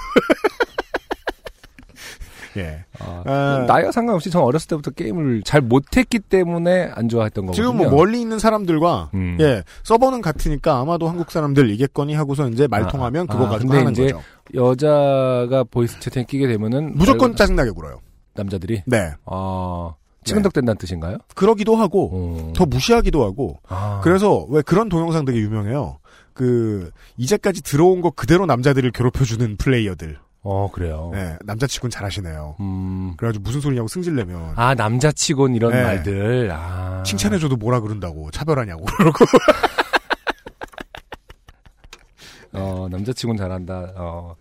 Speaker 1: 예.
Speaker 2: 아,
Speaker 1: 아,
Speaker 2: 나이와 상관없이 전 어렸을 때부터 게임을 잘 못했기 때문에 안 좋아했던 거거든요.
Speaker 1: 지금 뭐 멀리 있는 사람들과
Speaker 2: 음.
Speaker 1: 예 서버는 같으니까 아마도 한국 사람들이겠거니 하고서 이제 말 통하면 그거
Speaker 2: 아,
Speaker 1: 가지고
Speaker 2: 근데
Speaker 1: 하는
Speaker 2: 이제
Speaker 1: 거죠.
Speaker 2: 여자가 voice 채팅 끼게 되면은
Speaker 1: 무조건
Speaker 2: 말-
Speaker 1: 짜증나게 굴어요.
Speaker 2: 남자들이
Speaker 1: 네.
Speaker 2: 아 치근덕된다는 뜻인가요?
Speaker 1: 그러기도 하고
Speaker 2: 어.
Speaker 1: 더 무시하기도 하고
Speaker 2: 아.
Speaker 1: 그래서 왜 그런 동영상 되게 유명해요. 그 이제까지 들어온 거 그대로 남자들을 괴롭혀주는 플레이어들.
Speaker 2: 어 그래요.
Speaker 1: 네, 남자치곤 잘하시네요.
Speaker 2: 음.
Speaker 1: 그래가지고 무슨 소리냐고 승질내면
Speaker 2: 아 남자치곤 이런
Speaker 1: 네.
Speaker 2: 말들. 아.
Speaker 1: 칭찬해줘도 뭐라 그런다고 차별하냐고 그러고
Speaker 2: 어 남자치곤 잘한다. 어.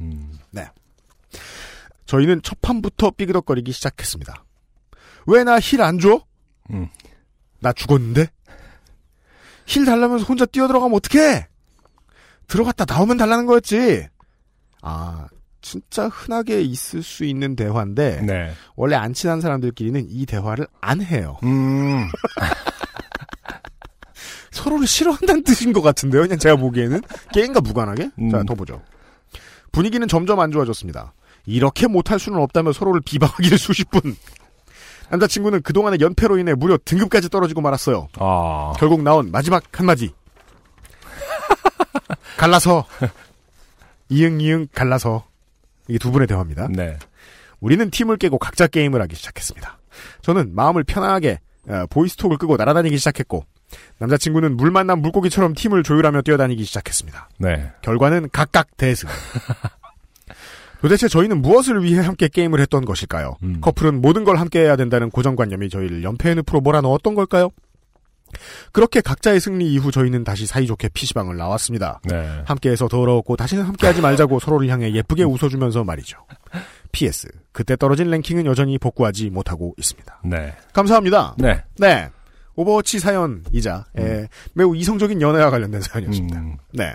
Speaker 2: 음.
Speaker 1: 네. 저희는 첫 판부터 삐그덕거리기 시작했습니다. 왜 나 heal 안 줘?
Speaker 2: 음.
Speaker 1: 나 죽었는데? heal 달라면서 혼자 뛰어들어가면 어떡해? 들어갔다 나오면 달라는 거였지. 아, 진짜 흔하게 있을 수 있는 대화인데
Speaker 2: 네.
Speaker 1: 원래 안 친한 사람들끼리는 이 대화를 안 해요.
Speaker 2: 음.
Speaker 1: 서로를 싫어한다는 뜻인 것 같은데요. 그냥 제가 보기에는 게임과 무관하게.
Speaker 2: 음.
Speaker 1: 자, 더 보죠. 분위기는 점점 안 좋아졌습니다. 이렇게 못할 수는 없다며 서로를 비방하기를 수십 분. 남자친구는 그동안의 연패로 인해 무려 등급까지 떨어지고 말았어요.
Speaker 2: 아.
Speaker 1: 결국 나온 마지막 한마디. 갈라서. 이응 이응 갈라서. 이게 두 분의 대화입니다.
Speaker 2: 네.
Speaker 1: 우리는 팀을 깨고 각자 게임을 하기 시작했습니다. 저는 마음을 편안하게 어, 보이스톡을 끄고 날아다니기 시작했고 남자친구는 물 만난 물고기처럼 팀을 조율하며 뛰어다니기 시작했습니다.
Speaker 2: 네.
Speaker 1: 결과는 각각 대승. 도대체 저희는 무엇을 위해 함께 게임을 했던 것일까요?
Speaker 2: 음.
Speaker 1: 커플은 모든 걸 함께 해야 된다는 고정관념이 저희를 연패의 늪으로 몰아넣었던 걸까요? 그렇게 각자의 승리 이후 저희는 다시 사이좋게 PC방을 나왔습니다.
Speaker 2: 네.
Speaker 1: 함께해서 더러웠고 다시는 함께하지 말자고 서로를 향해 예쁘게 웃어주면서 말이죠. PS. 그때 떨어진 랭킹은 여전히 복구하지 못하고 있습니다.
Speaker 2: 네.
Speaker 1: 감사합니다.
Speaker 2: 네.
Speaker 1: 네. 오버워치 사연이자 예, 매우 이성적인 연애와 관련된 사연이었습니다.
Speaker 2: 음.
Speaker 1: 네.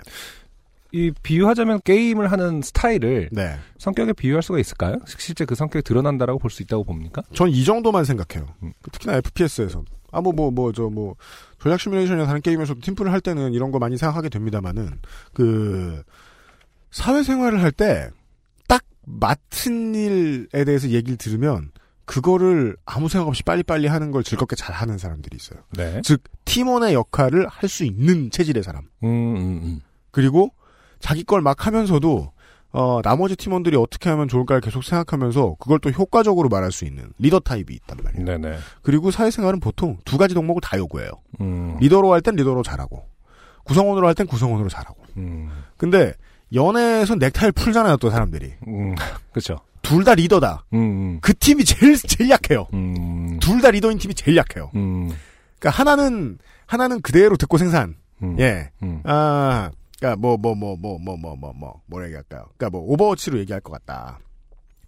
Speaker 2: 이 비유하자면 게임을 하는 스타일을
Speaker 1: 네.
Speaker 2: 성격에 비유할 수가 있을까요? 실제 그 성격이 드러난다라고 볼 수 있다고 봅니까?
Speaker 1: 전 이 정도만 생각해요.
Speaker 2: 음.
Speaker 1: 특히나 FPS에서. 아, 뭐, 뭐, 뭐, 저, 뭐, 전략 시뮬레이션이나 다른 게임에서도 팀플을 할 때는 이런 거 많이 생각하게 됩니다만은, 그, 사회생활을 할 때, 딱 맡은 일에 대해서 얘기를 들으면, 그거를 아무 생각 없이 빨리빨리 하는 걸 즐겁게 잘 하는 사람들이 있어요.
Speaker 2: 네.
Speaker 1: 즉, 팀원의 역할을 할 수 있는 체질의 사람.
Speaker 2: 음, 음, 음.
Speaker 1: 그리고 자기 걸 막 하면서도 어, 나머지 팀원들이 어떻게 하면 좋을까를 계속 생각하면서 그걸 또 효과적으로 말할 수 있는 리더 타입이 있단 말이에요.
Speaker 2: 네네.
Speaker 1: 그리고 사회생활은 보통 두 가지 덕목을 다 요구해요.
Speaker 2: 음.
Speaker 1: 리더로 할 땐 리더로 잘하고 구성원으로 할 땐 구성원으로 잘하고.
Speaker 2: 음.
Speaker 1: 근데 연애에서 넥타이를 풀잖아요, 또 사람들이.
Speaker 2: 음. 그렇죠.
Speaker 1: 둘 다 리더다.
Speaker 2: 음.
Speaker 1: 그 팀이 제일 제일 약해요.
Speaker 2: 음.
Speaker 1: 둘다 리더인 팀이 제일 약해요.
Speaker 2: 음.
Speaker 1: 그러니까 하나는 하나는 그대로 듣고 생산.
Speaker 2: 음.
Speaker 1: 예.
Speaker 2: 음.
Speaker 1: 아, 그러니까 뭐 뭐 뭐 뭐 뭐 뭐 뭐 뭐 뭐라 얘기할까요? 그러니까 뭐 오버워치로 얘기할 것 같다.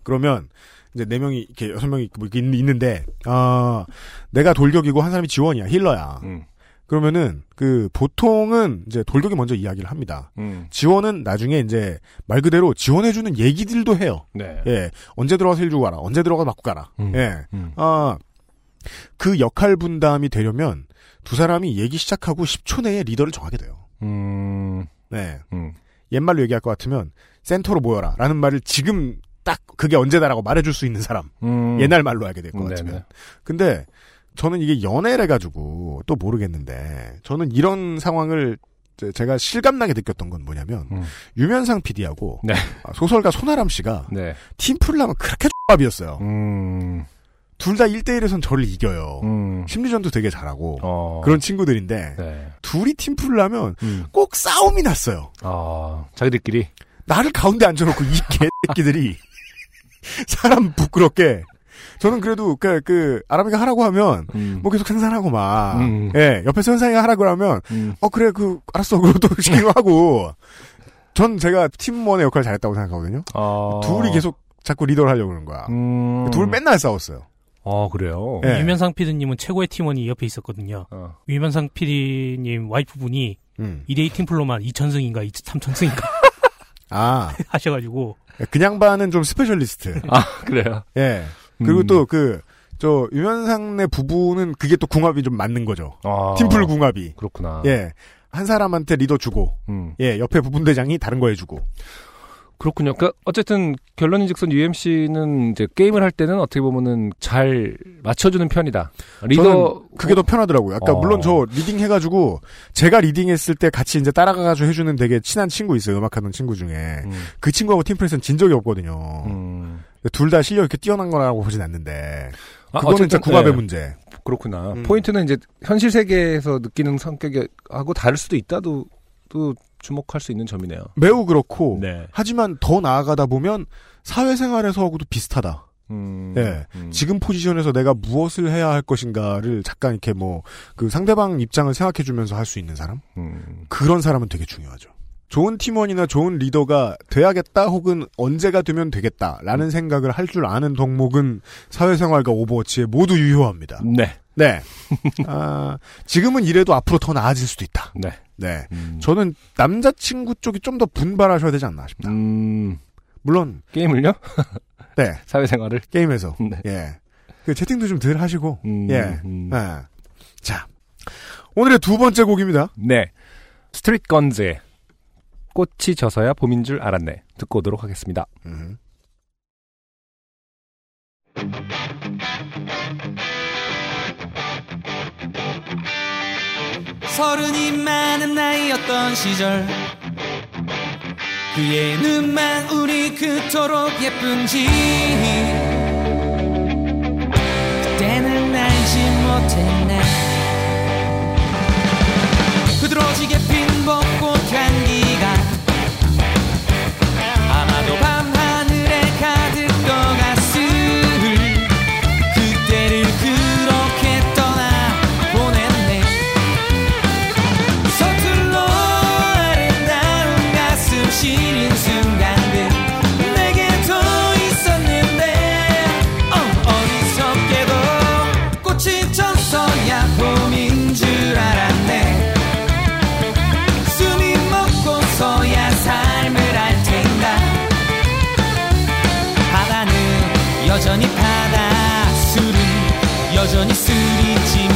Speaker 1: 그러면 이제 네 명이 이렇게 여섯 명이 뭐 이렇게 있- 있는데 아 내가 돌격이고 한 사람이 지원이야 힐러야.
Speaker 2: 음.
Speaker 1: 그러면은 그 보통은 이제 돌격이 먼저 이야기를 합니다.
Speaker 2: 음.
Speaker 1: 지원은 나중에 이제 말 그대로 지원해주는 얘기들도 해요.
Speaker 2: 네.
Speaker 1: 예, 언제 들어가서 힐 주고 가라, 언제 들어가서 맞고 가라.
Speaker 2: 음.
Speaker 1: 예,
Speaker 2: 음.
Speaker 1: 아, 그 역할 분담이 되려면 두 사람이 얘기 시작하고 10초 내에 리더를 정하게 돼요.
Speaker 2: 음.
Speaker 1: 네.
Speaker 2: 음.
Speaker 1: 옛말로 얘기할 것 같으면 센터로 모여라 라는 말을 지금 딱 그게 언제다라고 말해줄 수 있는 사람.
Speaker 2: 음.
Speaker 1: 옛날 말로 하게 될것
Speaker 2: 네네.
Speaker 1: 같으면. 근데 저는 이게 연애를 가지고 또 모르겠는데 저는 이런 상황을 제- 제가 실감나게 느꼈던 건 뭐냐면
Speaker 2: 음.
Speaker 1: 유면상 PD하고
Speaker 2: 네.
Speaker 1: 소설가 손아람 씨가
Speaker 2: 네.
Speaker 1: 팀플을 하면 그렇게 X밥이었어요.
Speaker 2: 음.
Speaker 1: 둘 다 1대1에선 저를 이겨요.
Speaker 2: 음.
Speaker 1: 심리전도 되게 잘하고
Speaker 2: 어.
Speaker 1: 그런 친구들인데
Speaker 2: 네.
Speaker 1: 둘이 팀플을 하면
Speaker 2: 음.
Speaker 1: 꼭 싸움이 났어요.
Speaker 2: 아, 자기들끼리.
Speaker 1: 나를 가운데 앉혀놓고 이 개새끼들이 사람 부끄럽게 저는 그래도 그, 그 아람이가 하라고 하면
Speaker 2: 음.
Speaker 1: 뭐 계속 생산하고 막
Speaker 2: 음.
Speaker 1: 예, 옆에서 현상이가 하라고 하면
Speaker 2: 음.
Speaker 1: 어 그래 그 알았어 그것도 시키고 하고 전 제가 팀원의 역할을 잘했다고 생각하거든요.
Speaker 2: 어.
Speaker 1: 둘이 계속 자꾸 리더를 하려고 그러는 거야.
Speaker 2: 음.
Speaker 1: 둘 맨날 싸웠어요.
Speaker 2: 어, 그래요?
Speaker 1: 예.
Speaker 12: 유면상 PD님은 최고의 팀원이 옆에 있었거든요.
Speaker 2: 어.
Speaker 12: 유면상 PD님 와이프분이
Speaker 1: 음.
Speaker 12: 2대2 팀플로만 2천승인가 3천승인가
Speaker 1: 아
Speaker 12: 하셔가지고
Speaker 1: 그냥 반은 좀 스페셜리스트.
Speaker 2: 아, 그래요?
Speaker 1: 예. 그리고
Speaker 2: 음.
Speaker 1: 또 그 저 유면상네 부부는 그게 또 궁합이 좀 맞는 거죠.
Speaker 2: 아.
Speaker 1: 팀플 궁합이.
Speaker 2: 그렇구나.
Speaker 1: 예. 한 사람한테 리더 주고,
Speaker 2: 음.
Speaker 1: 예, 옆에 부분대장이 다른 거 해주고.
Speaker 2: 그렇군요. 그 어쨌든 결론인즉슨 UMC는 이제 게임을 할 때는 어떻게 보면은 잘 맞춰주는 편이다. 리더
Speaker 1: 그게 더 편하더라고요. 아까
Speaker 2: 어.
Speaker 1: 물론 저 리딩 해가지고 제가 리딩했을 때 같이 이제 따라가가지고 해주는 되게 친한 친구 있어요. 음악하던 친구 중에
Speaker 2: 음.
Speaker 1: 그 친구하고 팀플에서는 진 적이 없거든요.
Speaker 2: 음.
Speaker 1: 둘다 실력 이렇게 뛰어난 거라고 보진 않는데
Speaker 2: 아,
Speaker 1: 그거는 진짜
Speaker 2: 어쨌든,
Speaker 1: 궁합의
Speaker 2: 네.
Speaker 1: 문제.
Speaker 2: 그렇구나.
Speaker 1: 음.
Speaker 2: 포인트는 이제 현실 세계에서 느끼는 성격이 하고 다를 수도 있다도 또 주목할 수 있는 점이네요.
Speaker 1: 매우 그렇고
Speaker 2: 네.
Speaker 1: 하지만 더 나아가다 보면 사회생활에서하고도 비슷하다.
Speaker 2: 음,
Speaker 1: 예.
Speaker 2: 음.
Speaker 1: 지금 포지션에서 내가 무엇을 해야 할 것인가를 잠깐 이렇게 뭐 그 상대방 입장을 생각해 주면서 할 수 있는 사람?
Speaker 2: 음.
Speaker 1: 그런 사람은 되게 중요하죠. 좋은 팀원이나 좋은 리더가 돼야겠다 혹은 언제가 되면 되겠다라는 생각을 할 줄 아는 덕목은 사회생활과 오버워치에 모두 유효합니다.
Speaker 2: 네.
Speaker 1: 네. 아, 지금은 이래도 앞으로 더 나아질 수도 있다.
Speaker 2: 네.
Speaker 1: 네.
Speaker 2: 음.
Speaker 1: 저는 남자친구 쪽이 좀 더 분발하셔야 되지 않나 싶다.
Speaker 2: 음,
Speaker 1: 물론,
Speaker 2: 게임을요?
Speaker 1: 네.
Speaker 2: 사회생활을?
Speaker 1: 게임에서.
Speaker 2: 네.
Speaker 1: 예. 그 채팅도 좀 덜 하시고.
Speaker 2: 음,
Speaker 1: 예.
Speaker 2: 음.
Speaker 1: 예. 자. 오늘의 두 번째 곡입니다.
Speaker 2: 네. 스트릿 건즈의 꽃이 져서야 봄인 줄 알았네. 듣고 오도록 하겠습니다.
Speaker 13: 서른이 많은 나이였던 시절. 그의 눈만 우리 그토록 예쁜지. 그때는 알지 못했네. 부드러지게 핀 벚꽃 향기 여전히 바다 술은 여전히 술이지만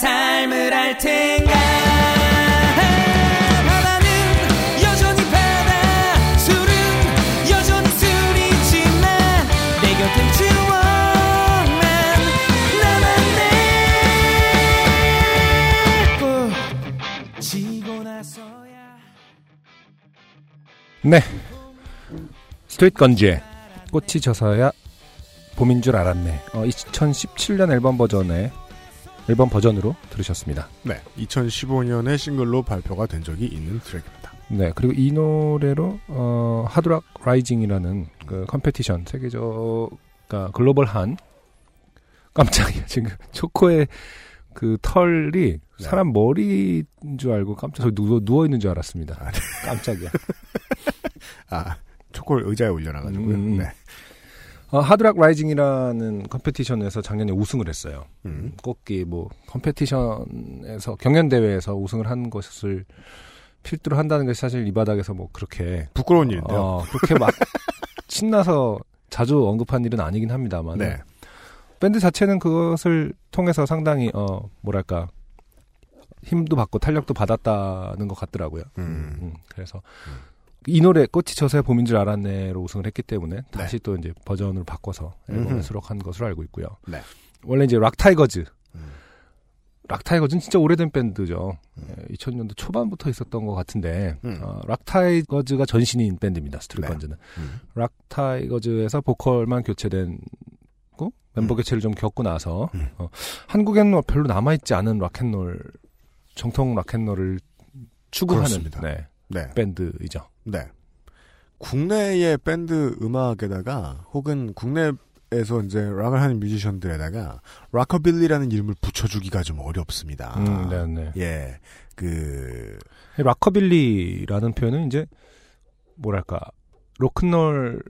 Speaker 13: 삶을 알 텐가 네.
Speaker 2: 스트릿 건즈의 꽃이 져서야 봄인 줄 알았네. 어, 2017년 앨범 버전의 앨범 버전으로 들으셨습니다.
Speaker 1: 네. 2015년에 싱글로 발표가 된 적이 있는 트랙입니다.
Speaker 2: 네, 그리고 이 노래로 어, Hard Rock Rising이라는 그 competition 세계적 그러니까 글로벌한 깜짝이야 지금 초코의 그 털이 사람 머리인 줄 알고 깜짝 누워 누워 있는 줄 알았습니다. 깜짝이야.
Speaker 1: 아 초코를 의자에 올려놔가지고요.
Speaker 2: 음.
Speaker 1: 네.
Speaker 2: 어, Hard Rock Rising이라는 competition에서 작년에 우승을 했어요.
Speaker 1: 음.
Speaker 2: 꼭기 뭐 competition에서 경연 대회에서 우승을 한 것을 필두로 한다는 것이 사실 이 바닥에서 뭐 그렇게
Speaker 1: 부끄러운 일인데요.
Speaker 2: 어, 그렇게 막 신나서 자주 언급한 일은 아니긴 합니다만
Speaker 1: 네.
Speaker 2: 밴드 자체는 그것을 통해서 상당히 어 뭐랄까 힘도 받고 탄력도 받았다는 것 같더라고요.
Speaker 1: 음.
Speaker 2: 음, 그래서 이 노래 꽃이 져서야 봄인 줄 알았네로 우승을 했기 때문에 다시 또 이제 버전을 바꿔서 앨범에
Speaker 1: 네.
Speaker 2: 수록한 것으로 알고 있고요.
Speaker 1: 네.
Speaker 2: 원래 이제 락 타이거즈.
Speaker 1: 음.
Speaker 2: 락 타이거즈는 진짜 오래된 밴드죠. 2000년도 초반부터 있었던 것 같은데
Speaker 1: 음.
Speaker 2: 어, 락 타이거즈가 전신인 밴드입니다. 스트릿 건즈는.
Speaker 1: 음.
Speaker 2: 락 타이거즈에서 보컬만 교체된 고 멤버 교체를 좀 겪고 나서
Speaker 1: 음.
Speaker 2: 어, 한국에는 별로 남아있지 않은 락앤롤 정통 락앤롤을 추구하는. 네,
Speaker 1: 네.
Speaker 2: 밴드이죠.
Speaker 1: 네. 국내의 밴드 음악에다가 혹은 국내에서 이제 락을 하는 뮤지션들에다가 rockabilly라는 이름을 붙여주기가 좀 어렵습니다.
Speaker 2: 음, 네, 네.
Speaker 1: 예. 그
Speaker 2: rockabilly라는 표현은 이제 뭐랄까 로큰롤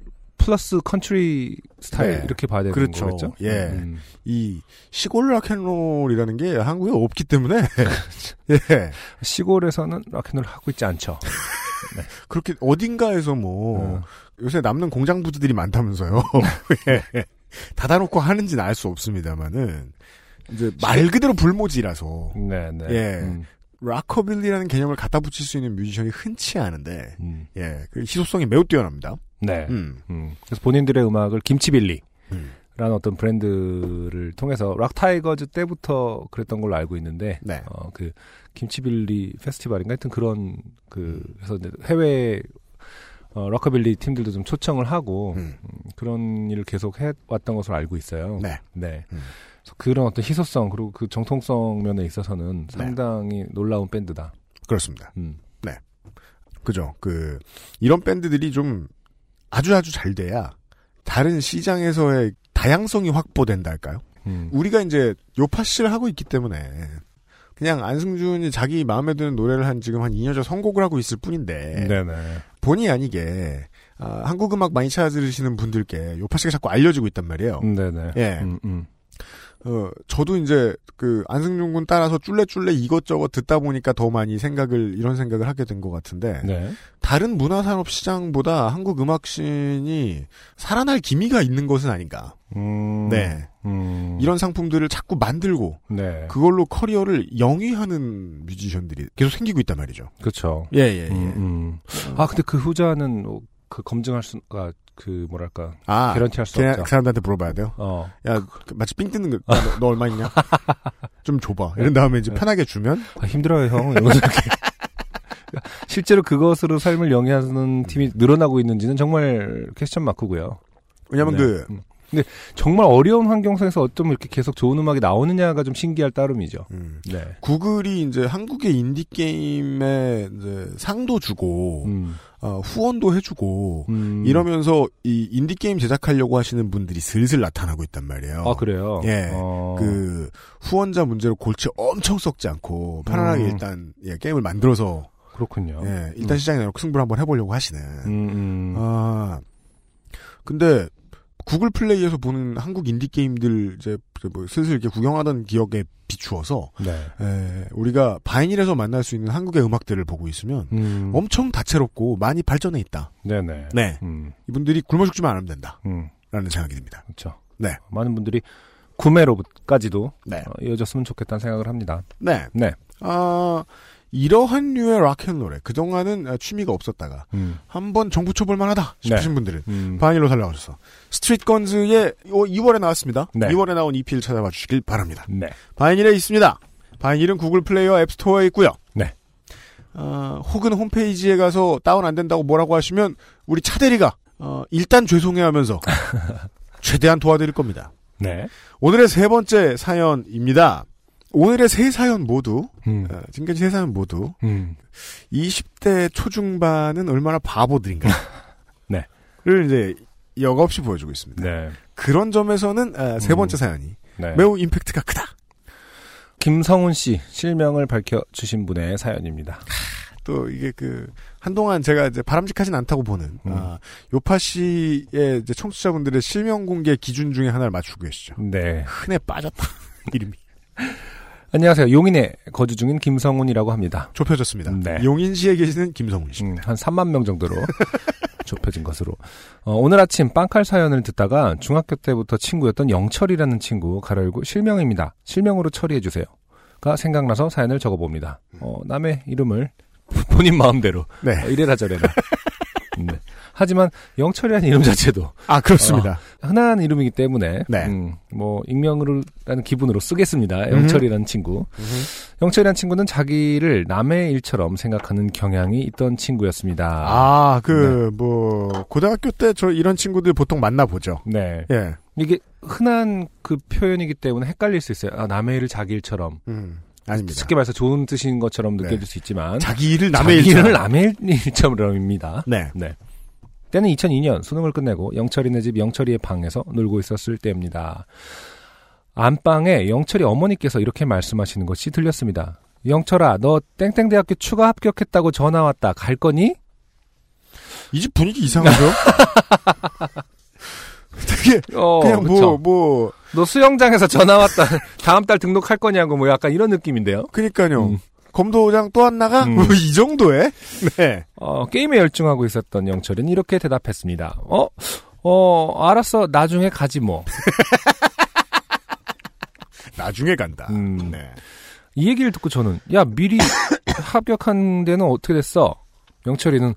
Speaker 2: 플러스 컨트리 스타일
Speaker 1: 네.
Speaker 2: 이렇게 봐야 되는
Speaker 1: 그렇죠.
Speaker 2: 거겠죠?
Speaker 1: 예.
Speaker 2: 음.
Speaker 1: 이 시골 락앤롤이라는 게 한국에 없기 때문에 예.
Speaker 2: 시골에서는 락앤롤 하고 있지 않죠.
Speaker 1: 그렇게 어딘가에서 뭐
Speaker 2: 어.
Speaker 1: 요새 남는 공장 부지들이 많다면서요. 예. 닫아놓고 하는지는 알 수 없습니다만은 이제 말 그대로 불모지라서
Speaker 2: 네, 네.
Speaker 1: 예.
Speaker 2: 음.
Speaker 1: rockabilly라는 개념을 갖다 붙일 수 있는 뮤지션이 흔치 않은데
Speaker 2: 음.
Speaker 1: 예, 그 희소성이 매우 뛰어납니다.
Speaker 2: 네.
Speaker 1: 음.
Speaker 2: 음. 그래서 본인들의 음악을 김치빌리.
Speaker 1: 음.
Speaker 2: 라는 어떤 브랜드를 통해서 락 타이거즈 때부터 그랬던 걸로 알고 있는데
Speaker 1: 네.
Speaker 2: 어 그 김치빌리 페스티벌인가 하여튼 그런 그 그래서 이제 해외 어 락커빌리 팀들도 좀 초청을 하고
Speaker 1: 음.
Speaker 2: 음, 그런 일을 계속 해 왔던 것으로 알고 있어요.
Speaker 1: 네.
Speaker 2: 네.
Speaker 1: 음.
Speaker 2: 그런 어떤 희소성 그리고 그 정통성 면에 있어서는
Speaker 1: 네.
Speaker 2: 상당히 놀라운 밴드다.
Speaker 1: 그렇습니다.
Speaker 2: 음.
Speaker 1: 네. 그죠. 그 이런 밴드들이 좀 아주 아주 잘 돼야 다른 시장에서의 다양성이 확보된다 할까요?
Speaker 2: 음.
Speaker 1: 우리가 이제 요파 씨를 하고 있기 때문에 그냥 안승준이 자기 마음에 드는 노래를 한 지금 한 2년째 선곡을 하고 있을 뿐인데
Speaker 2: 네네.
Speaker 1: 본의 아니게 아, 한국 음악 많이 찾아들으시는 분들께 요파 씨가 자꾸 알려지고 있단 말이에요.
Speaker 2: 음, 네네.
Speaker 1: 예.
Speaker 2: 음, 음.
Speaker 1: 어, 저도 이제 그 안승준 군 따라서 쫄래쫄래 이것저것 듣다 보니까 더 많이 생각을 이런 생각을 하게 된 것 같은데
Speaker 2: 네.
Speaker 1: 다른 문화산업 시장보다 한국 음악신이 살아날 기미가 있는 것은 아닌가.
Speaker 2: 음.
Speaker 1: 네.
Speaker 2: 음.
Speaker 1: 이런 상품들을 자꾸 만들고
Speaker 2: 네.
Speaker 1: 그걸로 커리어를 영위하는 뮤지션들이 계속 생기고 있단 말이죠.
Speaker 2: 그렇죠.
Speaker 1: 예, 예, 예.
Speaker 2: 음, 음. 아, 근데 그 후자는 어, 그 검증할 수가 그 뭐랄까
Speaker 1: 아,
Speaker 2: 개런티 할수
Speaker 1: 걔-
Speaker 2: 없죠.
Speaker 1: 그 사람들한테 물어봐야 돼요.
Speaker 2: 어.
Speaker 1: 야, 그 마치 삥 뜯는 거, 야, 너, 너 얼마 있냐? 좀 줘봐. 이런 다음에 이제 편하게 주면
Speaker 2: 아, 힘들어요, 형. 이러면서 이렇게. 실제로 그것으로 삶을 영위하는 팀이 늘어나고 있는지는 정말 question mark고요.
Speaker 1: 왜냐면
Speaker 2: 네.
Speaker 1: 그
Speaker 2: 음. 근데 정말 어려운 환경 속에서 어쩜 이렇게 계속 좋은 음악이 나오느냐가 좀 신기할 따름이죠.
Speaker 1: 음,
Speaker 2: 네.
Speaker 1: 구글이 이제 한국의 인디 게임에 이제 상도 주고
Speaker 2: 음.
Speaker 1: 어, 후원도 해주고
Speaker 2: 음.
Speaker 1: 이러면서 이 인디 게임 제작하려고 하시는 분들이 슬슬 나타나고 있단 말이에요.
Speaker 2: 아, 그래요?
Speaker 1: 예.
Speaker 2: 어.
Speaker 1: 그 후원자 문제로 골치 엄청 썩지 않고 편안하게
Speaker 2: 음.
Speaker 1: 일단 예, 게임을 만들어서
Speaker 2: 그렇군요.
Speaker 1: 예, 일단 시장에 내놓고 승부를 한번 해보려고 하시는.
Speaker 2: 음, 음.
Speaker 1: 아 근데 구글 플레이에서 보는 한국 인디 게임들 이제 뭐 슬슬 이렇게 구경하던 기억에 비추어서
Speaker 2: 네.
Speaker 1: 에, 우리가 바이닐에서 만날 수 있는 한국의 음악들을 보고 있으면
Speaker 2: 음.
Speaker 1: 엄청 다채롭고 많이 발전해 있다.
Speaker 2: 네네.
Speaker 1: 네.
Speaker 2: 음.
Speaker 1: 이분들이 굶어 죽지만 않으면 된다.
Speaker 2: 음.
Speaker 1: 라는 생각이 듭니다.
Speaker 2: 그렇죠.
Speaker 1: 네.
Speaker 2: 많은 분들이 구매로까지도
Speaker 1: 네.
Speaker 2: 어, 이어졌으면 좋겠다는 생각을 합니다.
Speaker 1: 네.
Speaker 2: 네.
Speaker 1: 아, 이러한 류의 락앤롤에 그동안은 아, 취미가 없었다가
Speaker 2: 음.
Speaker 1: 한번 정붙여볼만 하다 싶으신
Speaker 2: 네.
Speaker 1: 분들은
Speaker 2: 음.
Speaker 1: 바이닐로 날라오셔서 스트릿 건즈의 2월에 나왔습니다.
Speaker 2: 네.
Speaker 1: 2월에 나온 EP를 찾아봐 주시길 바랍니다.
Speaker 2: 네.
Speaker 1: 바이닐에 있습니다. 바이닐은 구글 플레이어 앱스토어에 있고요.
Speaker 2: 네.
Speaker 1: 어, 혹은 홈페이지에 가서 다운 안 된다고 뭐라고 하시면 우리 차대리가 어, 일단 죄송해하면서 최대한 도와드릴 겁니다.
Speaker 2: 네.
Speaker 1: 오늘의 세 번째 사연입니다. 오늘의 세 사연 모두,
Speaker 2: 음.
Speaker 1: 어, 지금까지 세 사연 모두,
Speaker 2: 음.
Speaker 1: 20대 초중반은 얼마나 바보들인가.
Speaker 2: 네.
Speaker 1: 를 이제 역없이 보여주고 있습니다.
Speaker 2: 네.
Speaker 1: 그런 점에서는 아, 세 번째 사연이
Speaker 2: 네.
Speaker 1: 매우 임팩트가 크다.
Speaker 2: 김성훈 씨 실명을 밝혀주신 분의 사연입니다.
Speaker 1: 또 이게 그 한동안 제가 이제 바람직하진 않다고 보는
Speaker 2: 음.
Speaker 1: 아, 요파 씨의 이제 청취자분들의 실명 공개 기준 중에 하나를 맞추고 계시죠.
Speaker 2: 네.
Speaker 1: 흔해 빠졌다 이름이
Speaker 2: 안녕하세요. 용인에 거주 중인 김성훈이라고 합니다.
Speaker 1: 좁혀졌습니다.
Speaker 2: 네.
Speaker 1: 용인시에 계시는 김성훈 씨.
Speaker 2: 음, 한 3만 명 정도로 좁혀진 것으로. 어, 오늘 아침 빵칼 사연을 듣다가 중학교 때부터 친구였던 영철이라는 친구 가로열고 실명입니다. 실명으로 처리해주세요. 가 생각나서 사연을 적어봅니다. 어, 남의 이름을 본인 마음대로
Speaker 1: 네.
Speaker 2: 어, 이래라 저래라. 네. 하지만 영철이라는 이름 자체도
Speaker 1: 아 그렇습니다.
Speaker 2: 어, 흔한 이름이기 때문에
Speaker 1: 네.
Speaker 2: 음, 뭐 익명으로라는 기분으로 쓰겠습니다. 영철이라는 친구. 영철이라는 친구는 자기를 남의 일처럼 생각하는 경향이 있던 친구였습니다.
Speaker 1: 아, 그, 뭐, 고등학교 때 저 이런 친구들 보통 만나 보죠.
Speaker 2: 네.
Speaker 1: 예.
Speaker 2: 이게 흔한 그 표현이기 때문에 헷갈릴 수 있어요. 아, 남의 일을 자기 일처럼.
Speaker 1: 음, 아닙니다.
Speaker 2: 쉽게 말해서 좋은 뜻인 것처럼 느껴질
Speaker 1: 네.
Speaker 2: 수 있지만.
Speaker 1: 자기 일을 남의
Speaker 2: 자기
Speaker 1: 일처럼.
Speaker 2: 일을 남의 일처럼입니다.
Speaker 1: 네.
Speaker 2: 네. 때는 2002년 수능을 끝내고 영철이네 집 영철이의 방에서 놀고 있었을 때입니다. 안방에 영철이 어머니께서 이렇게 말씀하시는 것이 들렸습니다. 영철아, 너 땡땡대학교 추가 합격했다고 전화 왔다. 갈 거니?
Speaker 1: 이 집 분위기 이상하죠? 되게,
Speaker 2: 어,
Speaker 1: 그냥 뭐,
Speaker 2: 그쵸.
Speaker 1: 뭐,
Speaker 2: 너 수영장에서 전화 왔다. 다음 달 등록할 거냐고 뭐 약간 이런 느낌인데요.
Speaker 1: 그니까요.
Speaker 2: 음.
Speaker 1: 검도장 또 안 나가?
Speaker 2: 음.
Speaker 1: 뭐, 이 정도에? 네.
Speaker 2: 어, 게임에 열중하고 있었던 영철은 이렇게 대답했습니다. 어, 어, 알았어. 나중에 가지 뭐.
Speaker 1: 나중에 간다.
Speaker 2: 음.
Speaker 1: 네.
Speaker 2: 이 얘기를 듣고 저는 야 미리 합격한 데는 어떻게 됐어? 영철이는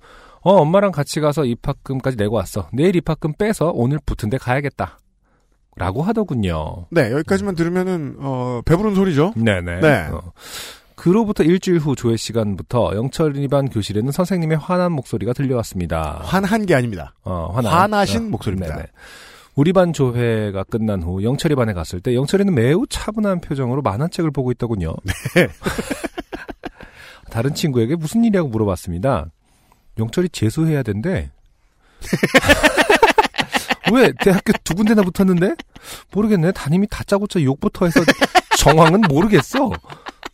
Speaker 2: 어 엄마랑 같이 가서 입학금까지 내고 왔어. 내일 입학금 빼서 오늘 붙은 데 가야겠다. 라고 하더군요.
Speaker 1: 네, 여기까지만 들으면은, 어, 배부른 소리죠?
Speaker 2: 네네.
Speaker 1: 네.
Speaker 2: 어. 그로부터 일주일 후 조회 시간부터 영철이 반 교실에는 선생님의 화난 목소리가 들려왔습니다.
Speaker 1: 화난 게 아닙니다.
Speaker 2: 어, 화난.
Speaker 1: 화나신
Speaker 2: 어,
Speaker 1: 목소리입니다.
Speaker 2: 네네. 우리 반 조회가 끝난 후 영철이 반에 갔을 때 영철이는 매우 차분한 표정으로 만화책을 보고 있더군요.
Speaker 1: 네.
Speaker 2: 다른 친구에게 무슨 일이라고 물어봤습니다. 영철이 재수해야 된대. 왜 대학교 두 군데나 붙었는데? 모르겠네. 담임이 다짜고짜 욕부터 해서 정황은 모르겠어.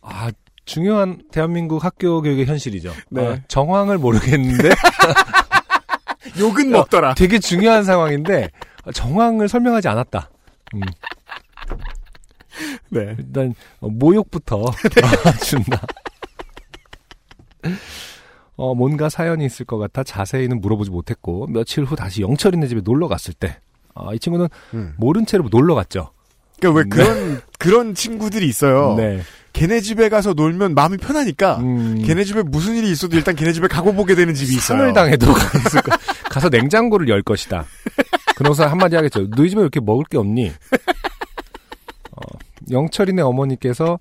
Speaker 2: 아 중요한 대한민국 학교 교육의 현실이죠.
Speaker 1: 네.
Speaker 2: 아, 정황을 모르겠는데
Speaker 1: 욕은 먹더라.
Speaker 2: 되게 중요한 상황인데 정황을 설명하지 않았다. 음,
Speaker 1: 네.
Speaker 2: 일단 어, 모욕부터 준다. 어, 뭔가 사연이 있을 것 같아 자세히는 물어보지 못했고 며칠 후 다시 영철이네 집에 놀러 갔을 때, 아, 이 친구는
Speaker 1: 음.
Speaker 2: 모른 채로 놀러 갔죠.
Speaker 1: 그러니까 왜
Speaker 2: 네.
Speaker 1: 그런, 그런 친구들이 있어요.
Speaker 2: 네.
Speaker 1: 걔네 집에 가서 놀면 마음이 편하니까,
Speaker 2: 음,
Speaker 1: 걔네 집에 무슨 일이 있어도 일단 걔네 집에 가고 보게 되는 집이 있어요.
Speaker 2: 상을 당해도 가서 냉장고를 열 것이다. 그러고서 한마디 하겠죠. 너희 집에 왜 이렇게 먹을 게 없니? 어, 영철이네 어머니께서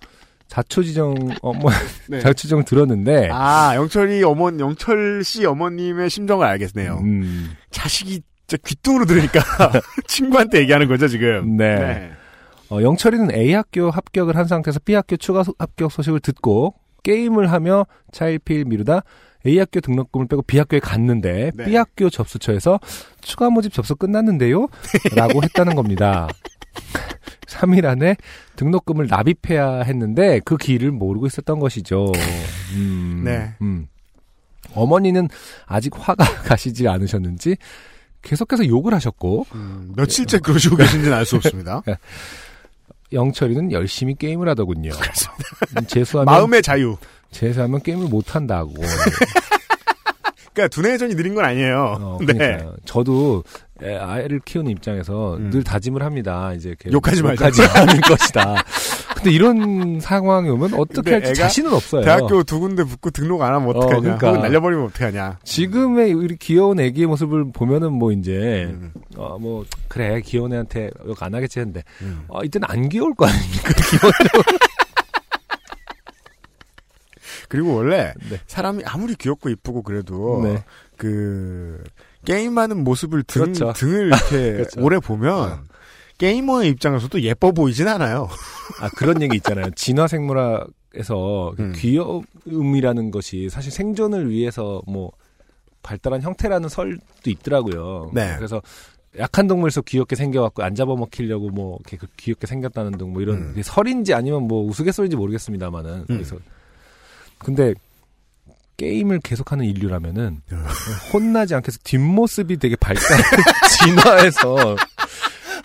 Speaker 2: 자초지정 어머
Speaker 1: 네.
Speaker 2: 자초지정을 들었는데
Speaker 1: 아, 영철이 어머, 영철 씨 어머님의 심정을 알겠네요.
Speaker 2: 음,
Speaker 1: 자식이 진짜 귀뚱으로 들으니까 친구한테 얘기하는 거죠, 지금.
Speaker 2: 네. 어, 영철이는 A 학교 합격을 한 상태에서 B 학교 추가 소- 합격 소식을 듣고 게임을 하며 차일피일 미루다 A 학교 등록금을 빼고 B 학교에 갔는데
Speaker 1: 네.
Speaker 2: B 학교 접수처에서 추가 모집 접수 끝났는데요? 라고 했다는 겁니다. 3일 안에 등록금을 납입해야 했는데 그 길을 모르고 있었던 것이죠. 음,
Speaker 1: 네.
Speaker 2: 음. 어머니는 아직 화가 가시지 않으셨는지 계속해서 욕을 하셨고
Speaker 1: 음, 며칠째 그러시고 계신지는 알 수 없습니다.
Speaker 2: 영철이는 열심히 게임을 하더군요. 음, 재수하면
Speaker 1: 마음의 자유.
Speaker 2: 재수하면 게임을 못 한다고.
Speaker 1: 그러니까 두뇌전이 느린 건 아니에요.
Speaker 2: 어,
Speaker 1: 네.
Speaker 2: 그러니까요. 저도 애- 아이를 키우는 입장에서
Speaker 1: 음.
Speaker 2: 늘 다짐을 합니다. 이제
Speaker 1: 욕하지 말자.
Speaker 2: 욕하지 않을 것이다. 근데 이런 상황이 오면 어떻게 할지 자신은 없어요.
Speaker 1: 대학교 두 군데 붙고 등록 안 하면 어떡하냐.
Speaker 2: 어, 그러니까.
Speaker 1: 날려버리면 어떡하냐.
Speaker 2: 지금의 우리 귀여운 애기의 모습을 보면은 뭐 이제
Speaker 1: 음.
Speaker 2: 어뭐 그래 귀여운 애한테 욕 안 하겠지 했는데
Speaker 1: 음.
Speaker 2: 어, 이때는 안 귀여울 거 아닙니까? 귀여운
Speaker 1: 그리고 원래
Speaker 2: 네.
Speaker 1: 사람이 아무리 귀엽고 이쁘고 그래도
Speaker 2: 네.
Speaker 1: 그 게임하는 모습을 등,
Speaker 2: 그렇죠.
Speaker 1: 등을 이렇게
Speaker 2: 그렇죠.
Speaker 1: 오래 보면
Speaker 2: 어.
Speaker 1: 게이머의 입장에서도 예뻐 보이진 않아요.
Speaker 2: 아 그런 얘기 있잖아요. 진화 생물학에서
Speaker 1: 음.
Speaker 2: 귀여움이라는 것이 사실 생존을 위해서 뭐 발달한 형태라는 설도 있더라고요.
Speaker 1: 네.
Speaker 2: 그래서 약한 동물에서 귀엽게 생겨갖고 안 잡아먹히려고 뭐 이렇게 그 귀엽게 생겼다는 등 뭐 이런
Speaker 1: 음.
Speaker 2: 설인지 아니면 뭐 우스갯소리인지 모르겠습니다만은 그래서 근데 게임을 계속하는 인류라면은 혼나지 않게 해서 뒷모습이 되게 발달 진화해서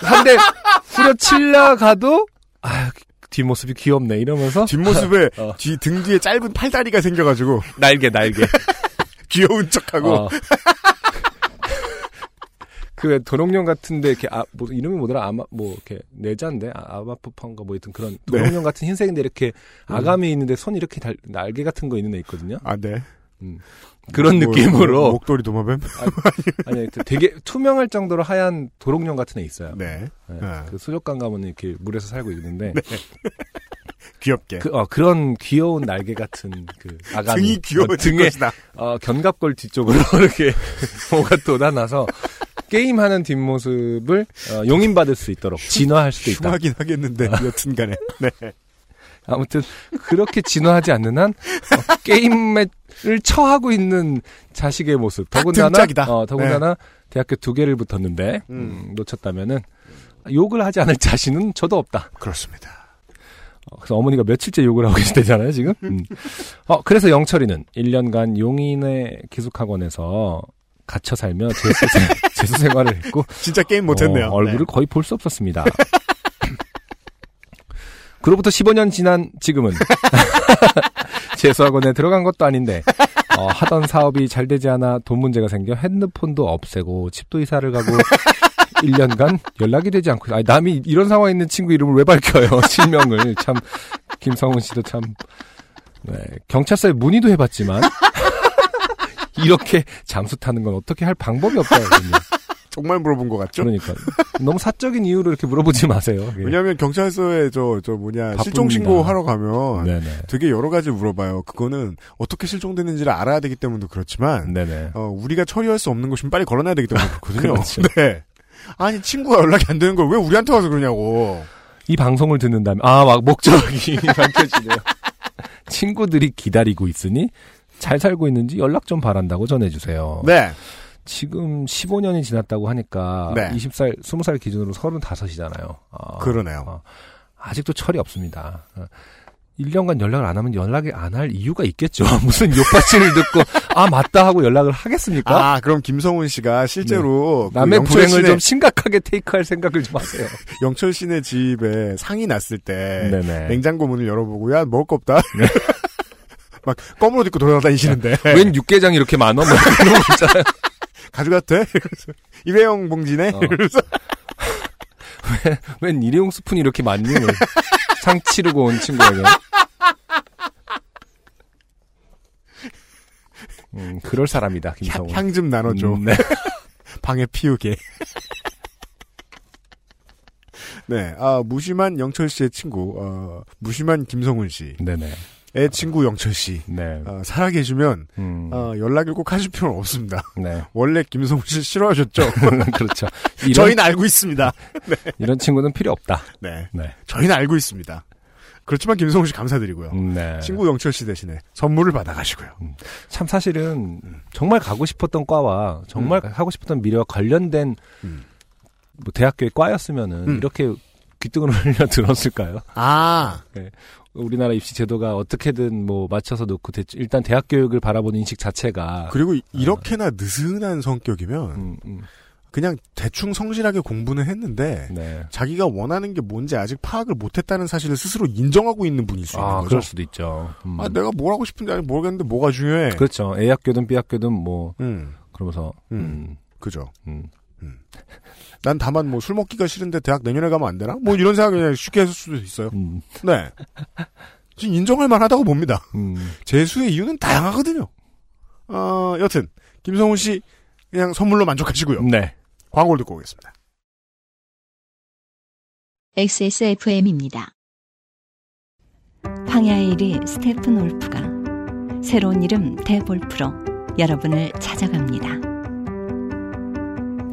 Speaker 2: 한 대 후려치려 가도 아 뒷모습이 귀엽네 이러면서.
Speaker 1: 뒷모습에
Speaker 2: 어.
Speaker 1: 뒤 등 뒤에 짧은 팔다리가 생겨가지고.
Speaker 2: 날개 날개.
Speaker 1: 귀여운 척하고.
Speaker 2: 어. 그 도롱뇽 같은데 이렇게 아, 뭐 이름이 뭐더라 아마 뭐 이렇게 내자인데 아, 아마푸판가 뭐 하여튼 그런
Speaker 1: 네.
Speaker 2: 도롱뇽 같은 흰색인데 이렇게
Speaker 1: 음.
Speaker 2: 아감이 있는데 손 이렇게 달, 날개 같은 거 있는 애 있거든요.
Speaker 1: 아 네.
Speaker 2: 음. 그런
Speaker 1: 뭐,
Speaker 2: 느낌으로
Speaker 1: 뭐, 목도리 도마뱀?
Speaker 2: 아니 하여튼 되게 투명할 정도로 하얀 도롱뇽 같은 애 있어요.
Speaker 1: 네. 아.
Speaker 2: 그 수족관 가면 이렇게 물에서 살고 있는데
Speaker 1: 귀엽게.
Speaker 2: 그, 어, 그런 귀여운 날개 같은 그 아가미
Speaker 1: 등이 귀여워진
Speaker 2: 어, 등에
Speaker 1: 것이다.
Speaker 2: 어, 견갑골 뒤쪽으로 이렇게 뭐가 돋아나서 게임하는 뒷모습을 어, 용인받을 수 있도록 진화할 수도 있다.
Speaker 1: 흉하긴 하겠는데 여튼간에. 네.
Speaker 2: 아무튼 그렇게 진화하지 않는 한 어, 게임을 처하고 있는 자식의 모습. 더군다나.
Speaker 1: 네.
Speaker 2: 어, 더군다나 대학교 두 개를 붙었는데 음, 놓쳤다면은 욕을 하지 않을 자신은 저도 없다.
Speaker 1: 그렇습니다.
Speaker 2: 어, 그래서 어머니가 며칠째 욕을 하고 계실 때잖아요, 지금. 음. 어, 그래서 영철이는 1년간 용인의 기숙학원에서 갇혀 살며 재수, 생- 생활을 했고.
Speaker 1: 진짜 게임 못했네요.
Speaker 2: 어, 얼굴을
Speaker 1: 네.
Speaker 2: 거의 볼 수 없었습니다. 그로부터 15년 지난 지금은 재수학원에 들어간 것도 아닌데 어, 하던 사업이 잘 되지 않아 돈 문제가 생겨 핸드폰도 없애고 집도 이사를 가고 1년간 연락이 되지 않고 아니, 남이 이런 상황에 있는 친구 이름을 왜 밝혀요 실명을 참 김성훈 씨도 참 네, 경찰서에 문의도 해봤지만 이렇게 잠수 타는 건 어떻게 할 방법이 없다거든요.
Speaker 1: 정말 물어본 것 같죠?
Speaker 2: 그러니까 너무 사적인 이유로 이렇게 물어보지 마세요. 그게.
Speaker 1: 왜냐하면 경찰서에 저저 뭐냐. 실종 신고 하러 가면
Speaker 2: 네네.
Speaker 1: 되게 여러 가지 물어봐요. 그거는 어떻게 실종됐는지를 알아야 되기 때문도 그렇지만. 어, 우리가 처리할 수 없는 것이면 빨리 걸어놔야 되기 때문에 그렇거든요.
Speaker 2: 그렇죠.
Speaker 1: 네. 아니 친구가 연락이 안 되는 걸 왜 우리한테 와서 그러냐고.
Speaker 2: 이 방송을 듣는다면 아 막 목적이 밝혀지네요. 친구들이 기다리고 있으니 잘 살고 있는지 연락 좀 바란다고 전해주세요.
Speaker 1: 네.
Speaker 2: 지금 15년이 지났다고 하니까
Speaker 1: 네.
Speaker 2: 20살, 20살 기준으로 35이잖아요. 아,
Speaker 1: 그러네요.
Speaker 2: 아직도 철이 없습니다. 어, 1년간 연락을 안 하면 연락이 안 할 이유가 있겠죠. 무슨 욕받침을 듣고 아 맞다 하고 연락을 하겠습니까?
Speaker 1: 아 그럼 김성훈 씨가 실제로 그
Speaker 2: 남의
Speaker 1: 영철
Speaker 2: 불행을
Speaker 1: 씨네-
Speaker 2: 좀 심각하게 테이크할 생각을 좀 하세요.
Speaker 1: 영철 씨네 집에 상이 났을 때
Speaker 2: 네네.
Speaker 1: 냉장고 문을 열어보고 야 먹을 거 없다. 막 껌으로 딛고 돌아다니시는데
Speaker 2: 웬 육개장 이렇게 많어? 뭐 이런 거 있잖아요.
Speaker 1: 가져가도 돼? 이러면서 일회용 봉지네?
Speaker 2: 어.
Speaker 1: 이러면서
Speaker 2: 웬, 웬 일회용 스푼이 이렇게 많니? 뭐. 상 치르고 온 친구에게. 음, 그럴 사람이다, 김성훈.
Speaker 1: 향 좀 나눠줘.
Speaker 2: 음, 네.
Speaker 1: 방에 피우게. 네, 아, 무심한 영철 씨의 친구, 어, 무심한 김성훈 씨.
Speaker 2: 네네.
Speaker 1: 의 친구 영철 씨.
Speaker 2: 네.
Speaker 1: 어, 살아계시면,
Speaker 2: 음.
Speaker 1: 어, 연락을 꼭 하실 필요는 없습니다.
Speaker 2: 네.
Speaker 1: 원래 김성훈 씨 싫어하셨죠?
Speaker 2: 그렇죠. 이런-
Speaker 1: 저희는 알고 있습니다. 네.
Speaker 2: 이런 친구는 필요 없다.
Speaker 1: 네.
Speaker 2: 네.
Speaker 1: 저희는 알고 있습니다. 그렇지만 김성훈 씨 감사드리고요.
Speaker 2: 네.
Speaker 1: 친구 영철 씨 대신에 선물을 받아가시고요.
Speaker 2: 참 사실은 정말 가고 싶었던 과와 정말 하고 싶었던 미래와 관련된
Speaker 1: 음.
Speaker 2: 뭐 대학교의 과였으면은
Speaker 1: 음.
Speaker 2: 이렇게 귀등을 흘려 들었을까요?
Speaker 1: 아.
Speaker 2: 네. 우리나라 입시 제도가 어떻게든 뭐 맞춰서 놓고 대- 일단 대학 교육을 바라보는 인식 자체가
Speaker 1: 그리고 이- 이렇게나 느슨한 성격이면
Speaker 2: 음,
Speaker 1: 그냥 대충 성실하게 공부는 했는데
Speaker 2: 네.
Speaker 1: 자기가 원하는 게 뭔지 아직 파악을 못했다는 사실을 스스로 인정하고 있는 분일 수 있는
Speaker 2: 아,
Speaker 1: 거죠.
Speaker 2: 그럴 수도 있죠. 음.
Speaker 1: 아, 내가 뭘 하고 싶은지 아직 모르겠는데 뭐가 중요해.
Speaker 2: 그렇죠. A 학교든 B 학교든 뭐
Speaker 1: 음,
Speaker 2: 그러면서 음,
Speaker 1: 그죠.
Speaker 2: 음.
Speaker 1: 난 다만 뭐 술 먹기가 싫은데 대학 내년에 가면 안 되나? 뭐 이런 생각 그냥 쉽게 했을 수도 있어요.
Speaker 2: 음.
Speaker 1: 네. 지금 인정할 만하다고 봅니다.
Speaker 2: 음.
Speaker 1: 재수의 이유는 다양하거든요. 어, 여튼 김성훈 씨 그냥 선물로 만족하시고요.
Speaker 2: 네.
Speaker 1: 광고를 듣고 오겠습니다.
Speaker 7: XSFM입니다. 황야의 1위 스테픈 올프가 새로운 이름 대볼프로 여러분을 찾아갑니다.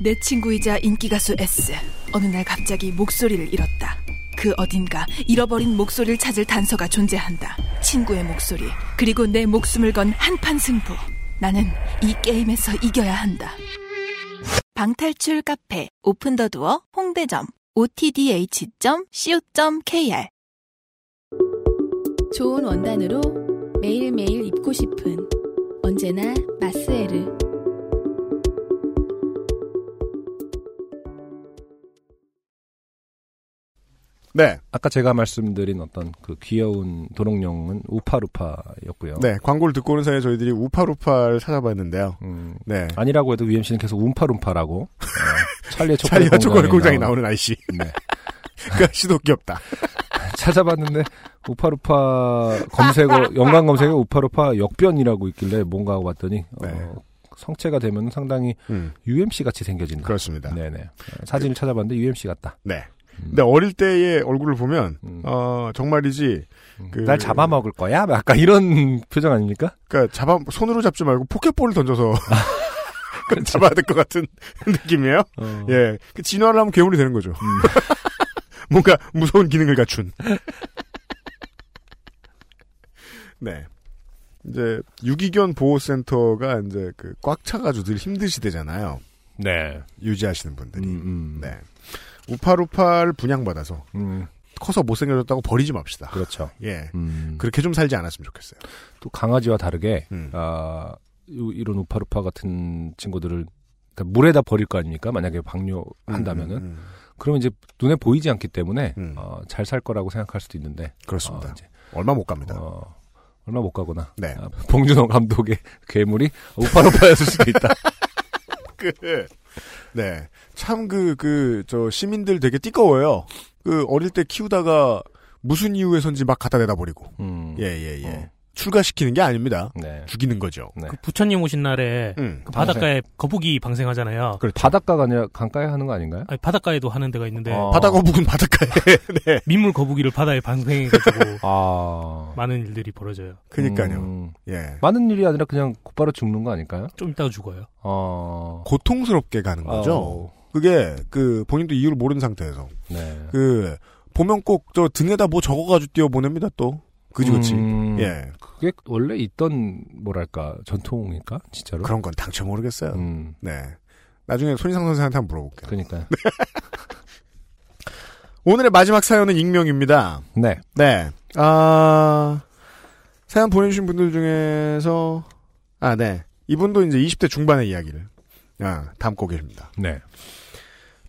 Speaker 4: 내 친구이자 인기가수 S. 어느 날 갑자기 목소리를 잃었다. 그 어딘가 잃어버린 목소리를 찾을 단서가 존재한다. 친구의 목소리, 그리고 내 목숨을 건 한판 승부. 나는 이 게임에서 이겨야 한다. 방탈출 카페 오픈 더 두어 홍대점 otdh.co.kr
Speaker 9: 좋은 원단으로 매일매일 입고 싶은 언제나 마스에르.
Speaker 1: 네.
Speaker 2: 아까 제가 말씀드린 어떤 그 귀여운 도롱뇽은 우파루파였고요.
Speaker 1: 네, 광고를 듣고 오는 사이에 저희들이 우파루파를 찾아봤는데요.
Speaker 2: 음,
Speaker 1: 네.
Speaker 2: 아니라고 해도 UMC는 계속 움파룸파라고 어, 찰리의 초콜릿
Speaker 1: 찰리와 초콜릿 공장에 나오는 아이씨.
Speaker 2: 네.
Speaker 1: 그 아이씨도 귀엽다.
Speaker 2: 찾아봤는데 우파루파 검색어 연관 검색에 우파루파 역변이라고 있길래 뭔가 하고 봤더니 어, 성체가 되면 상당히
Speaker 1: 음.
Speaker 2: UMC 같이 생겨진다.
Speaker 1: 그렇습니다.
Speaker 2: 네네. 어, 사진을 찾아봤는데 UMC 같다.
Speaker 1: 네. 근데 어릴 때의 얼굴을 보면 어 정말이지 그
Speaker 2: 음. 날 잡아먹을 거야? 약간 이런 표정 아닙니까?
Speaker 1: 그러니까 잡아 손으로 잡지 말고 포켓볼을 던져서 그걸 잡아야 될 것 같은 느낌이에요.
Speaker 2: 어.
Speaker 1: 예, 그 진화를 하면 괴물이 되는 거죠. 뭔가 무서운 기능을 갖춘. 네. 이제 유기견 보호센터가 이제 그 꽉 차가지고 늘 힘드시대잖아요.
Speaker 2: 네.
Speaker 1: 유지하시는 분들이.
Speaker 2: 음,
Speaker 1: 네. 우파루파를 분양받아서
Speaker 2: 음.
Speaker 1: 커서 못생겨졌다고 버리지 맙시다.
Speaker 2: 그렇죠.
Speaker 1: 예.
Speaker 2: 음.
Speaker 1: 그렇게 좀 살지 않았으면 좋겠어요.
Speaker 2: 또 강아지와 다르게
Speaker 1: 음.
Speaker 2: 아 요- 이런 우파루파 같은 친구들을 그러니까 물에다 버릴 거 아닙니까? 만약에 방류한다면은
Speaker 1: 음, 음, 음.
Speaker 2: 그러면 이제 눈에 보이지 않기 때문에 어, 잘 살 거라고 생각할 수도 있는데
Speaker 1: 그렇습니다.
Speaker 2: 어, 이제,
Speaker 1: 얼마 못 갑니다.
Speaker 2: 어, 얼마 못 가구나.
Speaker 1: 네.
Speaker 2: 아, 봉준호 감독의 괴물이 우파루파였을 수도 있다.
Speaker 1: 그, 네. 참 그, 그, 저, 시민들 되게 띠꺼워요. 그, 어릴 때 키우다가 무슨 이유에선지 막 갖다 대다 버리고.
Speaker 2: 음.
Speaker 1: 예, 예, 예. 출가시키는 게 아닙니다.
Speaker 2: 네.
Speaker 1: 죽이는 거죠.
Speaker 12: 그 부처님 오신 날에
Speaker 1: 음.
Speaker 12: 그 바닷가에 거북이 방생하잖아요.
Speaker 1: 그렇죠.
Speaker 2: 바닷가가 아니라 강가에 하는 거 아닌가요?
Speaker 12: 아니, 바닷가에도 하는 데가 있는데
Speaker 2: 아.
Speaker 1: 바다 거북은 바닷가에. 네.
Speaker 12: 민물 거북이를 바다에 방생해가지고
Speaker 2: 아.
Speaker 12: 많은 일들이 벌어져요.
Speaker 1: 그니까요.
Speaker 2: 음.
Speaker 1: 예.
Speaker 2: 많은 일이 아니라 그냥 곧바로 죽는 거 아닐까요?
Speaker 12: 좀 이따가 죽어요.
Speaker 2: 어.
Speaker 1: 고통스럽게 가는 거죠.
Speaker 2: 어.
Speaker 1: 그게, 그, 본인도 이유를 모르는 상태에서.
Speaker 2: 네.
Speaker 1: 그, 보면 꼭 저 등에다 뭐 적어가지고 띄워보냅니다, 또. 그지 그지.
Speaker 2: 음.
Speaker 1: 예.
Speaker 2: 그게 원래 있던 뭐랄까 전통일까 진짜로?
Speaker 1: 그런 건 당최 모르겠어요.
Speaker 2: 음.
Speaker 1: 네. 나중에 손희상 선생한테 한번 물어볼게요.
Speaker 2: 그러니까요.
Speaker 1: 오늘의 마지막 사연은 익명입니다.
Speaker 2: 네.
Speaker 1: 네. 아, 사연 보내주신 분들 중에서, 아, 네. 이분도 이제 20대 중반의 이야기를, 아, 담고 계십니다.
Speaker 2: 네.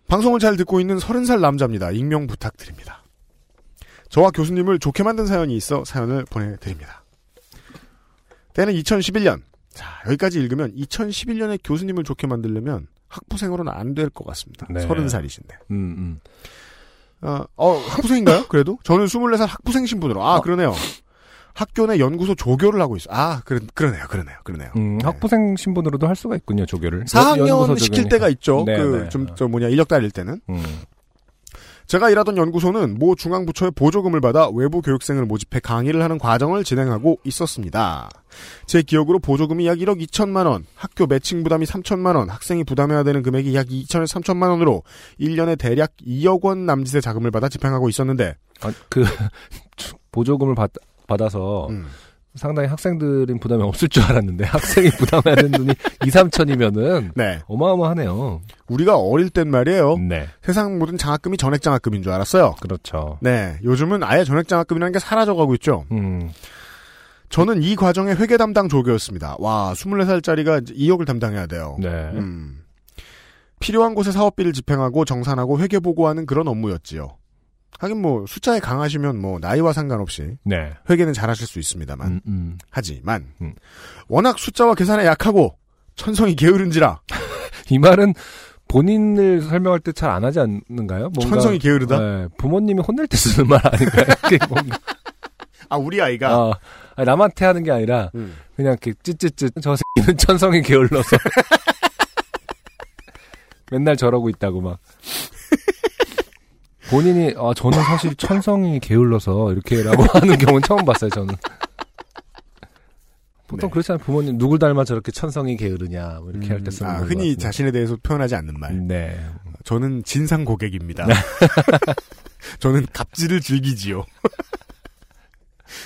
Speaker 1: 방송을 잘 듣고 있는 30살 남자입니다. 익명 부탁드립니다. 저와 교수님을 좋게 만든 사연이 있어 사연을 보내드립니다. 때는 2011년. 자, 여기까지 읽으면 2011년에 교수님을 좋게 만들려면 학부생으로는 안 될 것 같습니다.
Speaker 2: 네.
Speaker 1: 30살이신데.
Speaker 2: 음, 음.
Speaker 1: 어, 어, 학부생인가요? 그래도? 저는 24살 학부생 신분으로. 아, 그러네요. 학교 내 연구소 조교를 하고 있어. 아, 그러, 그러네요. 그러네요. 그러네요.
Speaker 2: 음, 학부생 신분으로도 할 수가 있군요, 조교를.
Speaker 1: 4학년
Speaker 2: 연구소
Speaker 1: 시킬. 때가 있죠.
Speaker 2: 네,
Speaker 1: 그,
Speaker 2: 네.
Speaker 1: 좀, 저 뭐냐, 인력 다닐 때는.
Speaker 2: 음.
Speaker 1: 제가 일하던 연구소는 모 중앙부처의 보조금을 받아 외부 교육생을 모집해 강의를 하는 과정을 진행하고 있었습니다. 제 기억으로 보조금이 약 1억 2천만 원, 학교 매칭 부담이 3천만 원, 학생이 부담해야 되는 금액이 약 2천에서 3천만 원으로 1년에 대략 2억 원 남짓의 자금을 받아 집행하고 있었는데
Speaker 2: 아, 그 보조금을 받, 받아서
Speaker 1: 음.
Speaker 2: 상당히 학생들은 부담이 없을 줄 알았는데 학생이 부담해야 되는 돈이 2, 3천이면은
Speaker 1: 네.
Speaker 2: 어마어마하네요.
Speaker 1: 우리가 어릴 땐 말이에요.
Speaker 2: 네.
Speaker 1: 세상 모든 장학금이 전액 장학금인 줄 알았어요.
Speaker 2: 그렇죠.
Speaker 1: 네. 요즘은 아예 전액 장학금이라는 게 사라져가고 있죠.
Speaker 2: 음.
Speaker 1: 저는 이 과정의 회계 담당 조교였습니다. 와, 24살짜리가 2억을 담당해야 돼요.
Speaker 2: 네.
Speaker 1: 음. 필요한 곳에 사업비를 집행하고 정산하고 회계 보고하는 그런 업무였지요. 하긴 뭐 숫자에 강하시면 뭐 나이와 상관없이
Speaker 2: 네.
Speaker 1: 회계는 잘하실 수 있습니다만
Speaker 2: 음, 음.
Speaker 1: 하지만
Speaker 2: 음.
Speaker 1: 워낙 숫자와 계산에 약하고 천성이 게으른지라
Speaker 2: 이 말은 본인을 설명할 때 잘 안 하지 않는가요? 뭔가,
Speaker 1: 천성이 게으르다?
Speaker 2: 네, 부모님이 혼낼 때 쓰는 말 아닌가요?
Speaker 1: 아, 우리 아이가?
Speaker 2: 어, 아니, 남한테 하는 게 아니라,
Speaker 1: 음.
Speaker 2: 그냥 이렇게 찌찌찌, 저 새끼는 천성이 게을러서. 맨날 저러고 있다고 막. 본인이, 아, 저는 사실 천성이 게을러서 이렇게라고 하는 경우는 처음 봤어요, 저는. 보통
Speaker 1: 네.
Speaker 2: 그렇잖아요. 부모님, 누굴 닮아 저렇게 천성이 게으르냐, 뭐 이렇게 할때 쓰는
Speaker 1: 아,
Speaker 2: 거.
Speaker 1: 흔히 자신에 대해서 표현하지 않는 말.
Speaker 2: 네.
Speaker 1: 저는 진상 고객입니다. 저는 갑질을 즐기지요.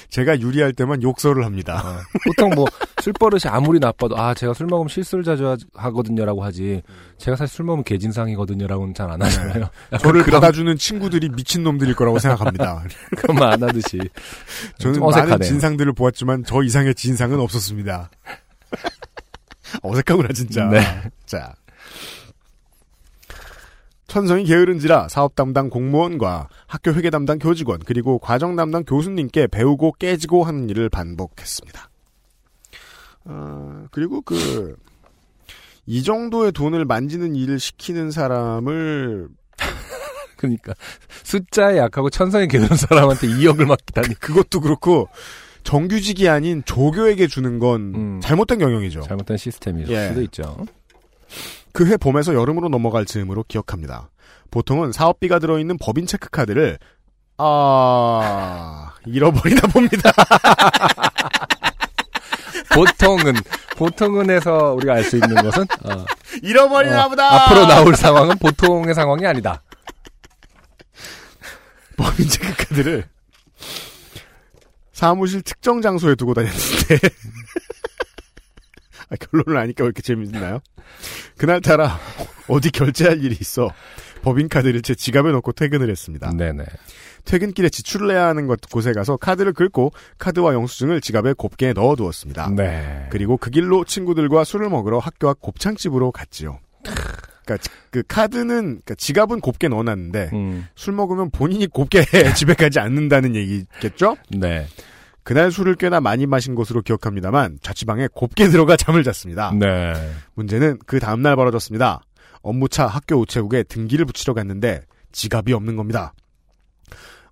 Speaker 1: 제가 유리할 때만 욕설을 합니다.
Speaker 2: 보통 뭐 술버릇이 아무리 나빠도 아 제가 술 먹으면 실수를 자주 하- 하거든요라고 하지 제가 사실 술 먹으면 개진상이거든요라고는 잘 안 하잖아요.
Speaker 1: 저를
Speaker 2: 그런-
Speaker 1: 받아주는 친구들이 미친 놈들일 거라고 생각합니다.
Speaker 2: 그런 말안 하듯이
Speaker 1: 저는
Speaker 2: 좀
Speaker 1: 많은. 진상들을 보았지만 저 이상의 진상은 없었습니다. 어색하구나 진짜.
Speaker 2: 네.
Speaker 1: 자. 천성이 게으른지라 사업 담당 공무원과 학교 회계 담당 교직원 그리고 과정 담당 교수님께 배우고 깨지고 하는 일을 반복했습니다. 어, 그리고 그 이 정도의 돈을 만지는 일을 시키는 사람을
Speaker 2: 그러니까 숫자에 약하고 천성이 게으른 사람한테 2억을 맡기다니
Speaker 1: 그 것도 그렇고 정규직이 아닌 조교에게 주는 건 잘못된 경영이죠.
Speaker 2: 음. 잘못된 시스템일
Speaker 1: 예.
Speaker 2: 수도 있죠.
Speaker 1: 그 해 봄에서 여름으로 넘어갈 즈음으로 기억합니다. 보통은 사업비가 들어있는 법인 체크카드를 아 잃어버리나 봅니다.
Speaker 2: 보통은 보통은 해서 우리가 알 수 있는 것은 어,
Speaker 1: 잃어버리나
Speaker 2: 어,
Speaker 1: 보다.
Speaker 2: 앞으로 나올 상황은 보통의 상황이 아니다.
Speaker 1: 법인 체크카드를 사무실 특정 장소에 두고 다녔는데 아, 결론을 아니까 왜 이렇게 재밌나요? 그날따라 어디 결제할 일이 있어 법인카드를 제 지갑에 넣고 퇴근을 했습니다.
Speaker 2: 네네.
Speaker 1: 퇴근길에 지출을 해야 하는 곳, 곳에 가서 카드를 긁고 카드와 영수증을 지갑에 곱게 넣어두었습니다.
Speaker 2: 네.
Speaker 1: 그리고 그 길로 친구들과 술을 먹으러 학교 앞 곱창집으로 갔지요. 그러니까 그 카드는 그러니까 지갑은 곱게 넣어놨는데
Speaker 2: 음.
Speaker 1: 술 먹으면 본인이 곱게 집에 가지 않는다는 얘기겠죠?
Speaker 2: 네.
Speaker 1: 그날 술을 꽤나 많이 마신 것으로 기억합니다만 자취방에 곱게 들어가 잠을 잤습니다.
Speaker 2: 네.
Speaker 1: 문제는 그 다음날 벌어졌습니다. 업무차 학교 우체국에 등기를 붙이러 갔는데 지갑이 없는 겁니다.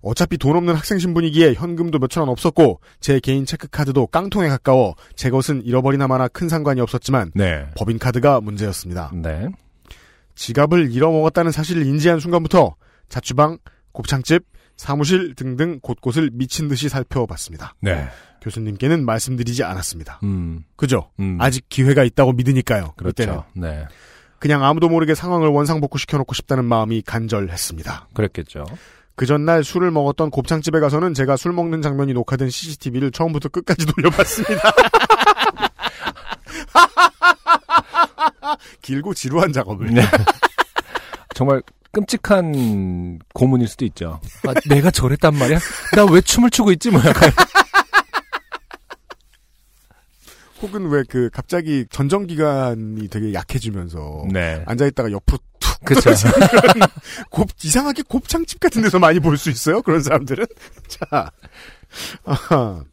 Speaker 1: 어차피 돈 없는 학생 신분이기에 현금도 몇천 원 없었고 제 개인 체크카드도 깡통에 가까워 제 것은 잃어버리나 마나 큰 상관이 없었지만
Speaker 2: 네.
Speaker 1: 법인카드가 문제였습니다.
Speaker 2: 네.
Speaker 1: 지갑을 잃어먹었다는 사실을 인지한 순간부터 자취방, 곱창집, 사무실 등등 곳곳을 미친 듯이 살펴봤습니다.
Speaker 2: 네.
Speaker 1: 교수님께는 말씀드리지 않았습니다.
Speaker 2: 음.
Speaker 1: 그죠?
Speaker 2: 음.
Speaker 1: 아직 기회가 있다고 믿으니까요.
Speaker 2: 그렇죠.
Speaker 1: 그때는.
Speaker 2: 네.
Speaker 1: 그냥 아무도 모르게 상황을 원상복구 시켜놓고 싶다는 마음이 간절했습니다.
Speaker 2: 그랬겠죠.
Speaker 1: 그 전날 술을 먹었던 곱창집에 가서는 제가 술 먹는 장면이 녹화된 CCTV를 처음부터 끝까지 돌려봤습니다. 길고 지루한 작업을.
Speaker 2: 네. 정말 끔찍한 고문일 수도 있죠. 아, 내가 저랬단 말이야? 나 왜 춤을 추고 있지? 뭐 약간.
Speaker 1: 혹은 왜 그 갑자기 전정기관이 되게 약해지면서
Speaker 2: 네.
Speaker 1: 앉아 있다가 옆으로 툭
Speaker 2: 그쵸.
Speaker 1: 곱 이상하게 곱창집 같은 데서 많이 볼 수 있어요. 그런 사람들은 자 아하.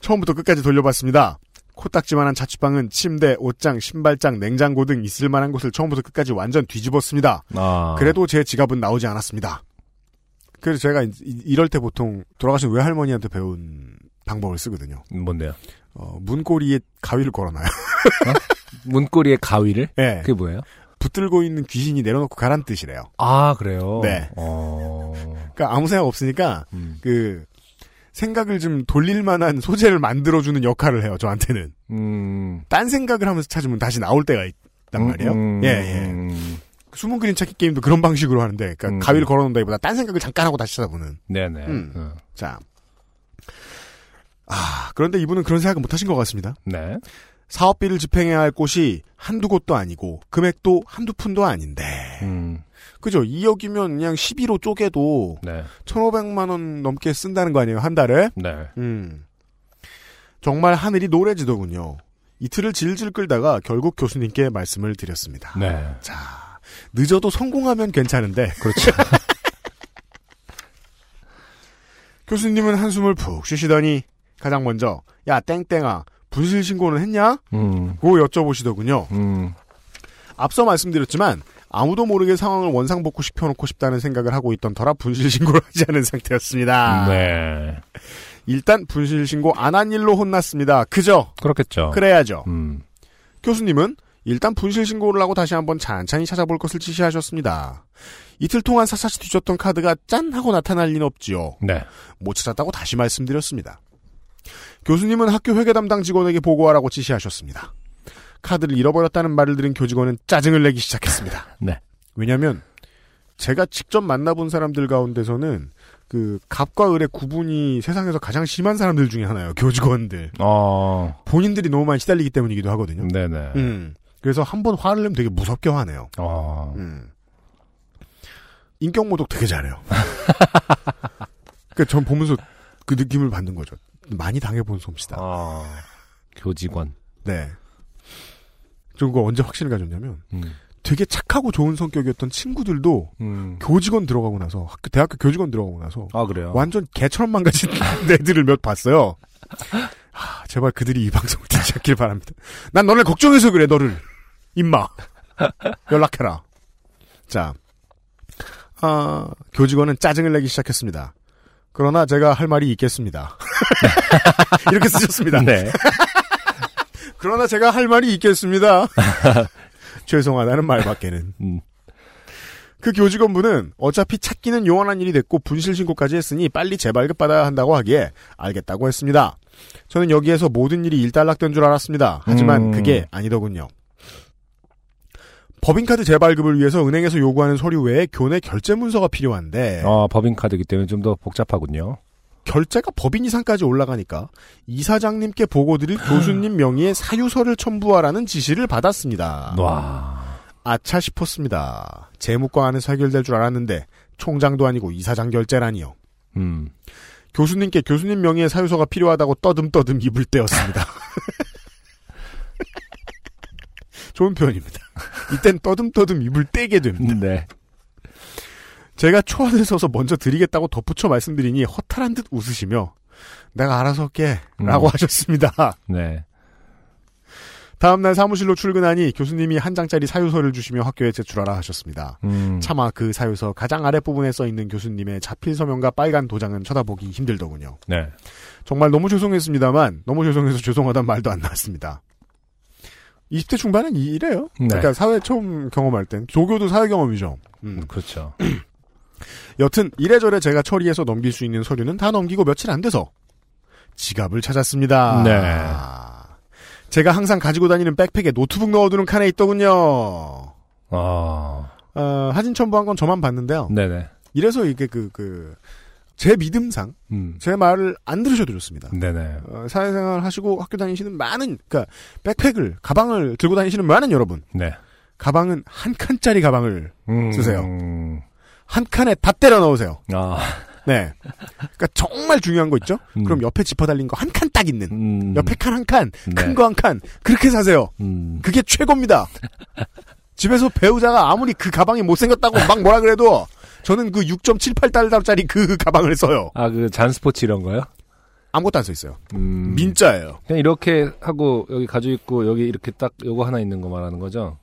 Speaker 1: 처음부터 끝까지 돌려봤습니다. 코딱지만한 자취방은 침대, 옷장, 신발장, 냉장고 등 있을 만한 곳을 처음부터 끝까지 완전 뒤집었습니다.
Speaker 2: 아.
Speaker 1: 그래도 제 지갑은 나오지 않았습니다. 그래서 제가 이- 이럴 때 보통 돌아가신 외할머니한테 배운 방법을 쓰거든요.
Speaker 2: 뭔데요?
Speaker 1: 어, 문고리에 가위를 걸어놔요.
Speaker 2: 문고리에 가위를?
Speaker 1: 네.
Speaker 2: 그게 뭐예요?
Speaker 1: 붙들고 있는 귀신이 내려놓고 가란 뜻이래요.
Speaker 2: 아, 그래요?
Speaker 1: 네.
Speaker 2: 어.
Speaker 1: 그러니까 아무 생각 없으니까
Speaker 2: 음.
Speaker 1: 그 생각을 좀 돌릴 만한 소재를 만들어주는 역할을 해요. 저한테는.
Speaker 2: 음.
Speaker 1: 딴 생각을 하면서 찾으면 다시 나올 때가 있단 말이에요.
Speaker 2: 음,
Speaker 1: 예, 예. 숨은 그림 찾기 게임도 그런 방식으로 하는데, 그러니까
Speaker 2: 음.
Speaker 1: 가위를 걸어놓는다기보다 딴 생각을 잠깐 하고 다시 찾아보는.
Speaker 2: 네네.
Speaker 1: 음.
Speaker 2: 어.
Speaker 1: 자. 아, 그런데 이분은 그런 생각을 못 하신 것 같습니다.
Speaker 2: 네.
Speaker 1: 사업비를 집행해야 할 곳이 한두 곳도 아니고, 금액도 한두 푼도 아닌데.
Speaker 2: 음.
Speaker 1: 그죠? 2억이면 그냥 11호 쪼개도,
Speaker 2: 네.
Speaker 1: 1,500만 원 넘게 쓴다는 거 아니에요, 한 달에?
Speaker 2: 네.
Speaker 1: 음. 정말 하늘이 노래지더군요. 이틀을 질질 끌다가 결국 교수님께 말씀을 드렸습니다.
Speaker 2: 네.
Speaker 1: 자, 늦어도 성공하면 괜찮은데.
Speaker 2: 그렇죠.
Speaker 1: 교수님은 한숨을 푹 쉬시더니 가장 먼저 야 땡땡아 분실 신고는 했냐?
Speaker 2: 음.
Speaker 1: 고 여쭤보시더군요.
Speaker 2: 음.
Speaker 1: 앞서 말씀드렸지만 아무도 모르게 상황을 원상복구 시켜놓고 싶다는 생각을 하고 있던 터라 분실 신고를 하지 않은 상태였습니다.
Speaker 2: 네.
Speaker 1: 일단 분실 신고 안 한 일로 혼났습니다. 그죠?
Speaker 2: 그렇겠죠.
Speaker 1: 그래야죠.
Speaker 2: 음.
Speaker 1: 교수님은 일단 분실 신고를 하고 다시 한번 찬찬히 찾아볼 것을 지시하셨습니다. 이틀 동안 사사시 뒤졌던 카드가 짠 하고 나타날 리는 없지요.
Speaker 2: 네.
Speaker 1: 못 찾았다고 다시 말씀드렸습니다. 교수님은 학교 회계 담당 직원에게 보고하라고 지시하셨습니다. 카드를 잃어버렸다는 말을 들은 교직원은 짜증을 내기 시작했습니다.
Speaker 2: 네.
Speaker 1: 왜냐하면 제가 직접 만나본 사람들 가운데서는 그 갑과 을의 구분이 세상에서 가장 심한 사람들 중에 하나예요. 교직원들.
Speaker 2: 어.
Speaker 1: 본인들이 너무 많이 시달리기 때문이기도 하거든요.
Speaker 2: 네네.
Speaker 1: 음. 그래서 한 번 화를 내면 되게 무섭게 화내요.
Speaker 2: 어.
Speaker 1: 음. 인격 모독 되게 잘해요. 그러니까 전 보면서 그 느낌을 받는 거죠. 많이 당해본 솜씨다.
Speaker 2: 어. 교직원.
Speaker 1: 네. 저 그거 언제 확신을 가졌냐면
Speaker 2: 음.
Speaker 1: 되게 착하고 좋은 성격이었던 친구들도
Speaker 2: 음.
Speaker 1: 교직원 들어가고 나서 학교 대학교 교직원 들어가고 나서
Speaker 2: 아 그래요.
Speaker 1: 완전 개처럼 망가진 애들을 몇 봤어요. 하, 제발 그들이 이 방송을 듣지 않길 바랍니다. 난 너네 걱정해서 그래 너를 임마 연락해라. 자, 아, 교직원은 짜증을 내기 시작했습니다. 그러나 제가 할 말이 있겠습니다. 이렇게 쓰셨습니다.
Speaker 2: 네.
Speaker 1: 그러나 제가 할 말이 있겠습니다. 죄송하다는 말밖에는.
Speaker 2: 음.
Speaker 1: 그 교직원분은 어차피 찾기는 요원한 일이 됐고 분실 신고까지 했으니 빨리 재발급 받아야 한다고 하기에 알겠다고 했습니다. 저는 여기에서 모든 일이 일단락된 줄 알았습니다. 하지만
Speaker 2: 음.
Speaker 1: 그게 아니더군요. 법인카드 재발급을 위해서 은행에서 요구하는 서류 외에 교내 결제 문서가 필요한데
Speaker 2: 어, 법인카드기 때문에 좀 더 복잡하군요.
Speaker 1: 결제가 법인 이상까지 올라가니까 이사장님께 보고드릴 교수님 명의의 사유서를 첨부하라는 지시를 받았습니다.
Speaker 2: 와.
Speaker 1: 아차 싶었습니다. 재무과 안에서 해결될 줄 알았는데 총장도 아니고 이사장 결제라니요.
Speaker 2: 음.
Speaker 1: 교수님께 교수님 명의의 사유서가 필요하다고 떠듬떠듬 입을 떼었습니다. 좋은 표현입니다. 이땐 떠듬떠듬 입을 떼게 됩니다.
Speaker 2: 네.
Speaker 1: 제가 초안을 써서 먼저 드리겠다고 덧붙여 말씀드리니 허탈한 듯 웃으시며 내가 알아서 할게 라고
Speaker 2: 음.
Speaker 1: 하셨습니다.
Speaker 2: 네.
Speaker 1: 다음날 사무실로 출근하니 교수님이 한 장짜리 사유서를 주시며 학교에 제출하라 하셨습니다.
Speaker 2: 음.
Speaker 1: 차마 그 사유서 가장 아랫부분에 써있는 교수님의 자필 서명과 빨간 도장은 쳐다보기 힘들더군요.
Speaker 2: 네.
Speaker 1: 정말 너무 죄송했습니다만 너무 죄송해서 죄송하단 말도 안 나왔습니다. 20대 중반은 이- 이래요.
Speaker 2: 네.
Speaker 1: 그러니까 사회 처음 경험할 땐 조교도 사회 경험이죠. 음.
Speaker 2: 그렇죠.
Speaker 1: 여튼 이래저래 제가 처리해서 넘길 수 있는 서류는 다 넘기고 며칠 안 돼서 지갑을 찾았습니다.
Speaker 2: 네.
Speaker 1: 제가 항상 가지고 다니는 백팩에 노트북 넣어두는 칸에 있더군요.
Speaker 2: 어.
Speaker 1: 어, 사진 첨부한 건 저만 봤는데요.
Speaker 2: 네네.
Speaker 1: 이래서 이게 그, 그, 제 믿음상,
Speaker 2: 음.
Speaker 1: 제 말을 안 들으셔도 좋습니다.
Speaker 2: 네네.
Speaker 1: 어, 사회생활 하시고 학교 다니시는 많은, 그니까, 백팩을, 가방을 들고 다니시는 많은 여러분.
Speaker 2: 네.
Speaker 1: 가방은 한 칸짜리 가방을
Speaker 2: 음.
Speaker 1: 쓰세요. 한 칸에 다 때려 넣으세요.
Speaker 2: 아.
Speaker 1: 네. 그러니까 정말 중요한 거 있죠?
Speaker 2: 음.
Speaker 1: 그럼 옆에 지퍼 달린 거 한 칸 딱 있는.
Speaker 2: 음.
Speaker 1: 옆에 칸 한 칸,
Speaker 2: 네.
Speaker 1: 큰거 한 칸. 그렇게 사세요.
Speaker 2: 음.
Speaker 1: 그게 최고입니다. 집에서 배우자가 아무리 그 가방이 못생겼다고 막 뭐라 그래도 저는 그 6.78달러짜리 그 가방을 써요.
Speaker 2: 아, 그 잔스포츠 이런 거요?
Speaker 1: 아무것도 안 써 있어요.
Speaker 2: 음.
Speaker 1: 민자예요.
Speaker 2: 그냥 이렇게 하고 여기 가지고 있고 여기 이렇게 딱 요거 하나 있는 거 말하는 거죠?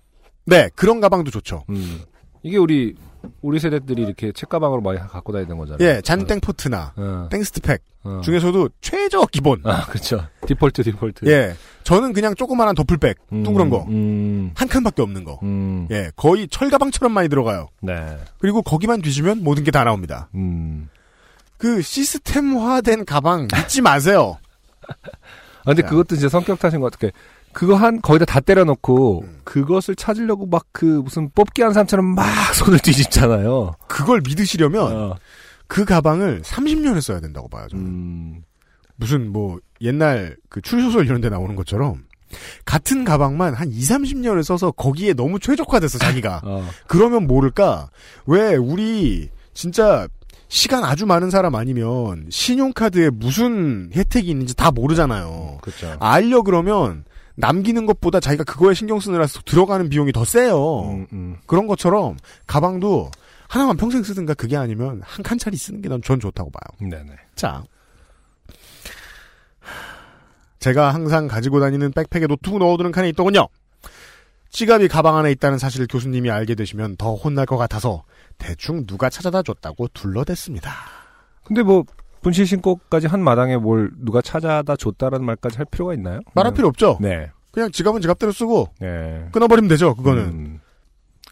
Speaker 1: 네, 그런 가방도 좋죠.
Speaker 2: 음. 이게 우리 우리 세대들이 이렇게 책가방으로 많이 갖고 다니는 거잖아요.
Speaker 1: 예, 잔땡포츠나
Speaker 2: 어.
Speaker 1: 땡스트팩
Speaker 2: 어.
Speaker 1: 중에서도 최저 기본.
Speaker 2: 아, 그렇죠. 디폴트 디폴트.
Speaker 1: 예, 저는 그냥 조그만한 더플백
Speaker 2: 음,
Speaker 1: 둥그런 거.
Speaker 2: 음.
Speaker 1: 한 칸밖에 없는 거.
Speaker 2: 음.
Speaker 1: 예, 거의 철가방처럼 많이 들어가요.
Speaker 2: 네.
Speaker 1: 그리고 거기만 뒤지면 모든 게 다 나옵니다.
Speaker 2: 음.
Speaker 1: 그 시스템화된 가방 잊지 마세요.
Speaker 2: 아, 근데 그것도 이제 성격 탓인 것 같아. 그거 한 거기다 다 때려놓고
Speaker 1: 음.
Speaker 2: 그것을 찾으려고 막 그 무슨 뽑기 한 사람처럼 막 손을 뒤집잖아요.
Speaker 1: 그걸 믿으시려면
Speaker 2: 어.
Speaker 1: 그 가방을 30년을 써야 된다고 봐요. 저는.
Speaker 2: 음.
Speaker 1: 무슨 뭐 옛날 그 추리소설 이런 데 나오는 것처럼 같은 가방만 한 2, 30년을 써서 거기에 너무 최적화됐어 자기가.
Speaker 2: 어.
Speaker 1: 그러면 모를까? 왜 우리 진짜 시간 아주 많은 사람 아니면 신용카드에 무슨 혜택이 있는지 다 모르잖아요.
Speaker 2: 그렇죠.
Speaker 1: 알려 그러면 남기는 것보다 자기가 그거에 신경 쓰느라 들어가는 비용이 더 세요.
Speaker 2: 음, 음.
Speaker 1: 그런 것처럼 가방도 하나만 평생 쓰든가 그게 아니면 한 칸짜리 쓰는 게 난 전 좋다고 봐요.
Speaker 2: 네네.
Speaker 1: 자. 제가 항상 가지고 다니는 백팩에 노트북 넣어두는 칸에 있더군요. 지갑이 가방 안에 있다는 사실을 교수님이 알게 되시면 더 혼날 것 같아서 대충 누가 찾아다 줬다고 둘러댔습니다.
Speaker 2: 근데 뭐 분실 신고까지 한 마당에 뭘 누가 찾아다 줬다라는 말까지 할 필요가 있나요?
Speaker 1: 말할 필요 없죠.
Speaker 2: 네.
Speaker 1: 그냥 지갑은 지갑대로 쓰고
Speaker 2: 네.
Speaker 1: 끊어버리면 되죠. 그거는.
Speaker 2: 음,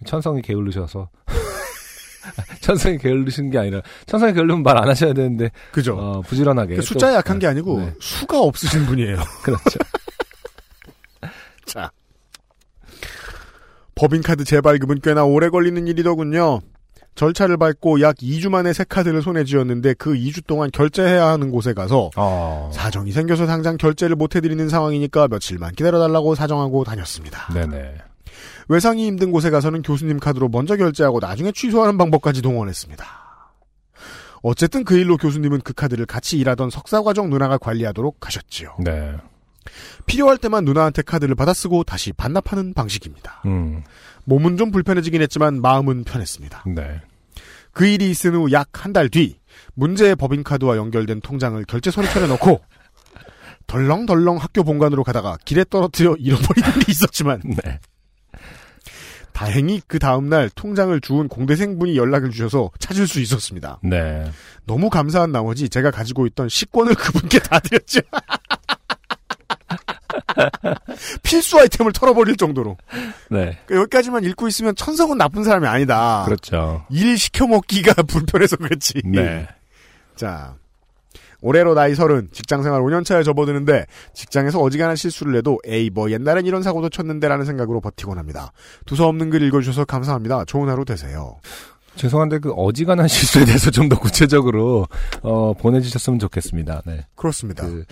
Speaker 2: 천성이 게을르셔서 천성이 게을르신 게 아니라 천성이 게을르면 말 안 하셔야 되는데
Speaker 1: 그죠.
Speaker 2: 어, 부지런하게
Speaker 1: 그 숫자에
Speaker 2: 또-
Speaker 1: 약한 게 아니고
Speaker 2: 네.
Speaker 1: 수가 없으신 분이에요.
Speaker 2: 그렇죠.
Speaker 1: 자. 법인카드 재발급은 꽤나 오래 걸리는 일이더군요. 절차를 밟고 약 2주 만에 새 카드를 손에 쥐었는데 그 2주 동안 결제해야 하는 곳에 가서
Speaker 2: 어.
Speaker 1: 사정이 생겨서 당장 결제를 못 해드리는 상황이니까 며칠만 기다려달라고 사정하고 다녔습니다.
Speaker 2: 네네.
Speaker 1: 외상이 힘든 곳에 가서는 교수님 카드로 먼저 결제하고 나중에 취소하는 방법까지 동원했습니다. 어쨌든 그 일로 교수님은 그 카드를 같이 일하던 석사과정 누나가 관리하도록 하셨지요.
Speaker 2: 네.
Speaker 1: 필요할 때만 누나한테 카드를 받아 쓰고 다시 반납하는 방식입니다.
Speaker 2: 음.
Speaker 1: 몸은 좀 불편해지긴 했지만 마음은 편했습니다.
Speaker 2: 네.
Speaker 1: 그 일이 있은 후 약 한 달 뒤 문제의 법인카드와 연결된 통장을 결제서류철에 넣고 덜렁덜렁 학교 본관으로 가다가 길에 떨어뜨려 잃어버리는 게 있었지만
Speaker 2: 네.
Speaker 1: 다행히 그 다음날 통장을 주운 공대생분이 연락을 주셔서 찾을 수 있었습니다.
Speaker 2: 네.
Speaker 1: 너무 감사한 나머지 제가 가지고 있던 식권을 그분께 다 드렸죠. 필수 아이템을 털어버릴 정도로.
Speaker 2: 네.
Speaker 1: 그러니까 여기까지만 읽고 있으면 천성은 나쁜 사람이 아니다.
Speaker 2: 그렇죠.
Speaker 1: 일 시켜먹기가 불편해서 그렇지.
Speaker 2: 네.
Speaker 1: 자. 올해로 나이 서른, 직장생활 5년차에 접어드는데 직장에서 어지간한 실수를 해도 에이 뭐 옛날엔 이런 사고도 쳤는데 라는 생각으로 버티곤 합니다. 두서없는 글 읽어주셔서 감사합니다. 좋은 하루 되세요.
Speaker 2: 죄송한데 그 어지간한 실수에 대해서 좀 더 구체적으로 어, 보내주셨으면 좋겠습니다. 네.
Speaker 1: 그렇습니다.
Speaker 2: 그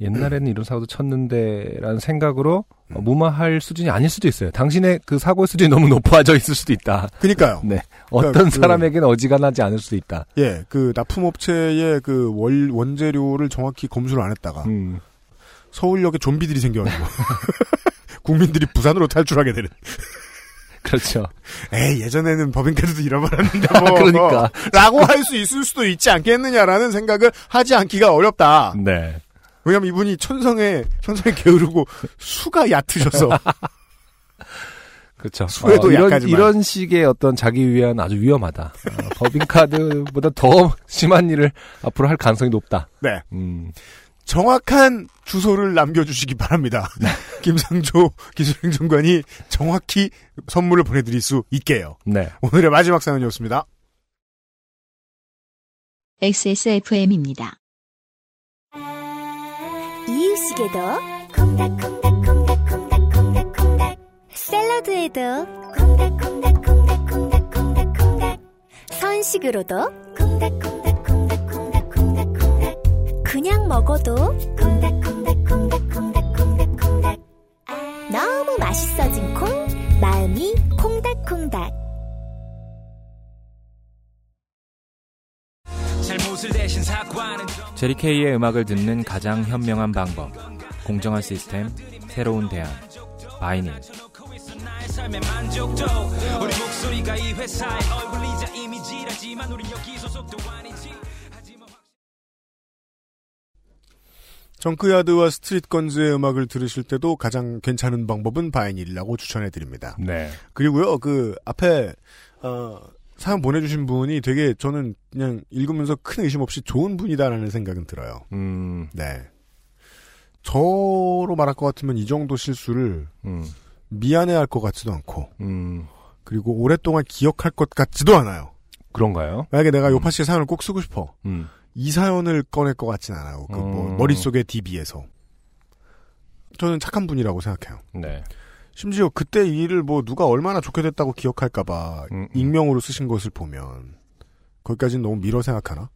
Speaker 2: 옛날에는 이런 사고도 쳤는데라는 생각으로 어, 무마할 수준이 아닐 수도 있어요. 당신의 그 사고의 수준이 너무 높아져 있을 수도 있다.
Speaker 1: 그니까요.
Speaker 2: 네. 어떤
Speaker 1: 그러니까 그-
Speaker 2: 사람에게는 어지간하지 않을 수도 있다.
Speaker 1: 예, 그 납품업체의 그 월, 원재료를 정확히 검수를 안 했다가
Speaker 2: 음.
Speaker 1: 서울역에 좀비들이 생겨가지고 국민들이 부산으로 탈출하게 되는.
Speaker 2: 그렇죠.
Speaker 1: 에이 예전에는 법인카드도 잃어버렸는데 뭐
Speaker 2: 그러니까.
Speaker 1: 라고 할 수 있을 수도 있지 않겠느냐라는 생각을 하지 않기가 어렵다.
Speaker 2: 네.
Speaker 1: 왜냐면 이분이 천성에 천성에 게으르고 수가 얕으셔서
Speaker 2: 그렇죠.
Speaker 1: 수에도
Speaker 2: 어, 이런. 이런 식의 어떤 자기 위안 아주 위험하다. 어, 법인카드보다 더 심한 일을 앞으로 할 가능성이 높다.
Speaker 1: 네.
Speaker 2: 음.
Speaker 1: 정확한 주소를 남겨주시기 바랍니다.
Speaker 2: 네.
Speaker 1: 김상조 기술행정관이 정확히 선물을 보내드릴 수 있게요.
Speaker 2: 네.
Speaker 1: 오늘의 마지막 사연이었습니다.
Speaker 7: XSFM입니다.
Speaker 11: 이유식에도 콩닥콩닥콩닥콩닥콩닥콩닥 샐러드에도 콩닥콩닥콩닥콩닥콩닥콩닥. 선식으로도 콩닥콩닥콩닥콩닥콩닥콩닥. 그냥 먹어도 콩닥콩닥콩닥콩닥콩닥콩닥. 너무 맛있어진 콩 마음이 콩닥콩닥
Speaker 10: 제리 케이의 음악을 듣는 가장 현명한 방법. 공정한 시스템, 새로운 대안. 바이닐.
Speaker 13: 아니지
Speaker 1: 정크야드와 스트릿 건즈의 음악을 들으실 때도 가장 괜찮은 방법은 바이닐이라고 추천해드립니다.
Speaker 2: 네.
Speaker 1: 그리고요, 그, 앞에, 어, 사연 보내주신 분이 되게 저는 그냥 읽으면서 큰 의심 없이 좋은 분이다라는 생각은 들어요.
Speaker 2: 음.
Speaker 1: 네. 저로 말할 것 같으면 이 정도 실수를
Speaker 2: 음.
Speaker 1: 미안해 할 것 같지도 않고,
Speaker 2: 음.
Speaker 1: 그리고 오랫동안 기억할 것 같지도 않아요.
Speaker 2: 그런가요?
Speaker 1: 만약에 내가 요파 씨의 사연을 꼭 쓰고 싶어.
Speaker 2: 음.
Speaker 1: 이 사연을 꺼낼 것 같진 않아요. 그뭐
Speaker 2: 어.
Speaker 1: 머릿속에 DB에서. 저는 착한 분이라고 생각해요.
Speaker 2: 네.
Speaker 1: 심지어 그때 이 일을 뭐 누가 얼마나 좋게 됐다고 기억할까봐
Speaker 2: 음,
Speaker 1: 익명으로 쓰신 것을 보면 거기까지는 너무 미뤄 생각하나?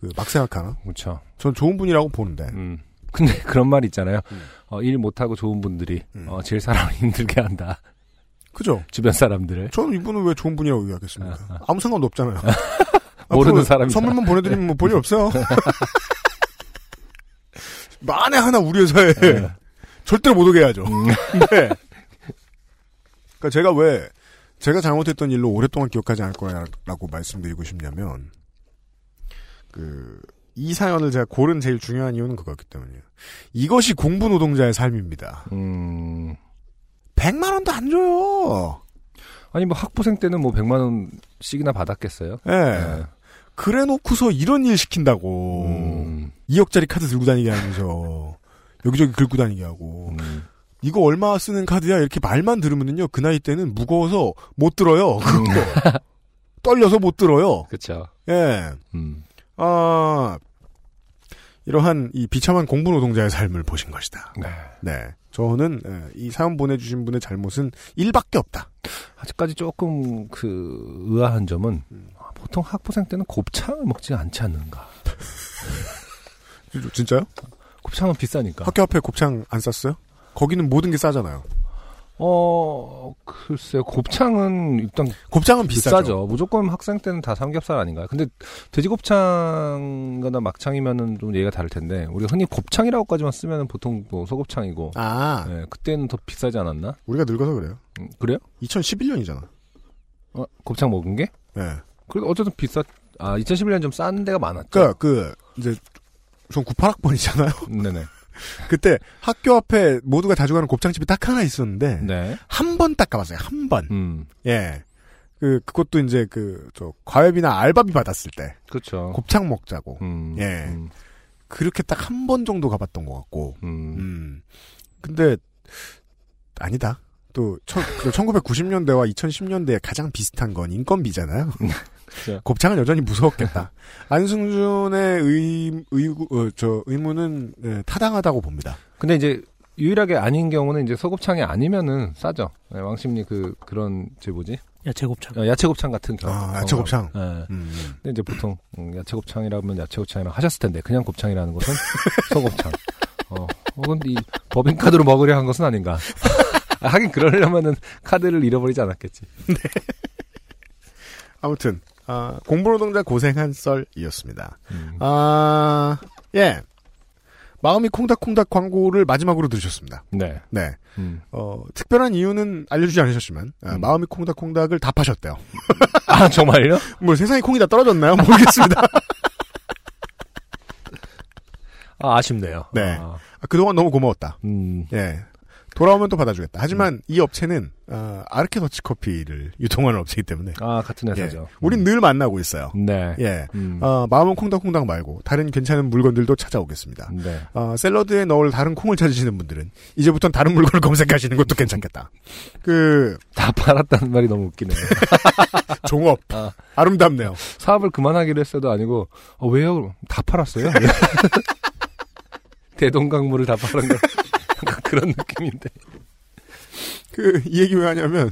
Speaker 1: 그 막 생각하나?
Speaker 2: 그렇죠.
Speaker 1: 전 좋은 분이라고 보는데.
Speaker 2: 음. 근데 그런 말 있잖아요.
Speaker 1: 음.
Speaker 2: 어, 일 못하고 좋은 분들이 어, 제일 사람을 힘들게 한다.
Speaker 1: 그죠?
Speaker 2: 주변 사람들을.
Speaker 1: 저는 이분은 왜 좋은 분이라고 얘기하겠습니까? 아무 상관도 없잖아요.
Speaker 2: 모르는 사람이다.
Speaker 1: 선물만 보내드리면 뭐 볼일 없어요. 만에 하나 우리 회사에
Speaker 2: 네.
Speaker 1: 절대로 못 오게 해야죠.
Speaker 2: 음.
Speaker 1: 네. 그러니까 제가 왜 제가 잘못했던 일로 오랫동안 기억하지 않을 거라고 말씀드리고 싶냐면 그 이 사연을 제가 고른 제일 중요한 이유는 그거였기 때문이에요. 이것이 공부 노동자의 삶입니다.
Speaker 2: 음.
Speaker 1: 100만 원도 안 줘요.
Speaker 2: 아니 뭐 학부생 때는 뭐 100만 원씩이나 받았겠어요.
Speaker 1: 예.
Speaker 2: 네.
Speaker 1: 그래 놓고서 이런 일 시킨다고.
Speaker 2: 음.
Speaker 1: 2억짜리 카드 들고 다니게 하면서 여기저기 긁고 다니게 하고.
Speaker 2: 음.
Speaker 1: 이거 얼마 쓰는 카드야 이렇게 말만 들으면은요 그 나이 때는 무거워서 못 들어요. 떨려서 못 들어요.
Speaker 2: 그렇죠.
Speaker 1: 예.
Speaker 2: 음.
Speaker 1: 아 이러한 이 비참한 공부 노동자의 삶을 보신 것이다.
Speaker 2: 네.
Speaker 1: 네. 저는 예, 이 사연 보내주신 분의 잘못은 1밖에 없다.
Speaker 2: 아직까지 조금 그 의아한 점은
Speaker 1: 음.
Speaker 2: 아, 보통 학부생 때는 곱창을 먹지 않지 않는가.
Speaker 1: 진짜요?
Speaker 2: 곱창은 비싸니까.
Speaker 1: 학교 앞에 곱창 안 쌌어요? 거기는 모든 게 싸잖아요.
Speaker 2: 어, 글쎄요. 곱창은 일단
Speaker 1: 곱창은 비싸죠.
Speaker 2: 무조건 학생 때는 다 삼겹살 아닌가요? 근데 돼지곱창이나 막창이면은 좀 얘기가 다를 텐데 우리가 흔히 곱창이라고까지만 쓰면은 보통 뭐 소곱창이고.
Speaker 1: 아,
Speaker 2: 네, 그때는 더 비싸지 않았나?
Speaker 1: 우리가 늙어서 그래요.
Speaker 2: 음, 그래요?
Speaker 1: 2011년이잖아.
Speaker 2: 어, 곱창 먹은 게?
Speaker 1: 네.
Speaker 2: 그래도 어쨌든 비쌌. 아, 2011년 좀 싼 데가 많았죠.
Speaker 1: 그러니까 그 이제 전 98학번이잖아요.
Speaker 2: 네네.
Speaker 1: 그때 학교 앞에 모두가 자주 가는 곱창집이 딱 하나 있었는데
Speaker 2: 네.
Speaker 1: 한번 딱 가봤어요. 한 번.
Speaker 2: 음.
Speaker 1: 예. 그 그것도 이제 그 저 과외비나 알바비 받았을 때
Speaker 2: 그렇죠.
Speaker 1: 곱창 먹자고.
Speaker 2: 음.
Speaker 1: 예.
Speaker 2: 음.
Speaker 1: 그렇게 딱 한 번 정도 가봤던 것 같고.
Speaker 2: 음.
Speaker 1: 음. 근데 아니다. 또 1990년대와 2010년대에 가장 비슷한 건 인건비잖아요.
Speaker 2: 그렇죠.
Speaker 1: 곱창은 여전히 무서웠겠다. 안승준의 의, 의, 어, 저 의문은 네, 타당하다고 봅니다.
Speaker 2: 근데 이제 유일하게 아닌 경우는 이제 소곱창이 아니면은 싸죠. 네, 왕십리 그 그런 제 뭐지?
Speaker 12: 야채곱창.
Speaker 2: 어, 야채곱창 같은 경우.
Speaker 1: 아, 야채곱창.
Speaker 2: 네.
Speaker 1: 음.
Speaker 2: 근데 이제 보통 음, 야채곱창이라면 야채곱창이라고 하셨을 텐데 그냥 곱창이라는 것은 소곱창. 어, 혹은 이 법인 카드로 먹으려 한 것은 아닌가. 아, 하긴 그러려면은 카드를 잃어버리지 않았겠지.
Speaker 1: 아무튼 아, 공부노동자 고생한 썰이었습니다.
Speaker 2: 음.
Speaker 1: 아, 예. 마음이 콩닥콩닥 광고를 마지막으로 들으셨습니다.
Speaker 2: 네.
Speaker 1: 네.
Speaker 2: 음.
Speaker 1: 어, 특별한 이유는 알려주지 않으셨지만, 아, 마음이 콩닥콩닥을 다 파셨대요.
Speaker 2: 아, 정말요?
Speaker 1: 뭐 세상에 콩이 다 떨어졌나요? 모르겠습니다.
Speaker 2: 아, 아쉽네요.
Speaker 1: 네.
Speaker 2: 아,
Speaker 1: 아, 그동안 너무 고마웠다.
Speaker 2: 음.
Speaker 1: 예. 돌아오면 또 받아주겠다. 하지만 이 업체는 어, 아르케 더치 커피를 유통하는 업체이기 때문에
Speaker 2: 아, 같은 회사죠.
Speaker 1: 예. 우린 늘 만나고 있어요.
Speaker 2: 네.
Speaker 1: 예.
Speaker 2: 음.
Speaker 1: 어, 마음은 콩닥콩닥 말고 다른 괜찮은 물건들도 찾아오겠습니다.
Speaker 2: 네.
Speaker 1: 어, 샐러드에 넣을 다른 콩을 찾으시는 분들은 이제부터는 다른 물건을 검색하시는 것도 괜찮겠다. 그
Speaker 2: 다 팔았다는 말이 너무 웃기네요.
Speaker 1: 종업
Speaker 2: 아.
Speaker 1: 아름답네요.
Speaker 2: 사업을 그만하기로 했어도 아니고 어, 왜요? 다 팔았어요? 대동강물을 다 팔은 거 그런 느낌인데.
Speaker 1: 그 이 얘기 왜 하냐면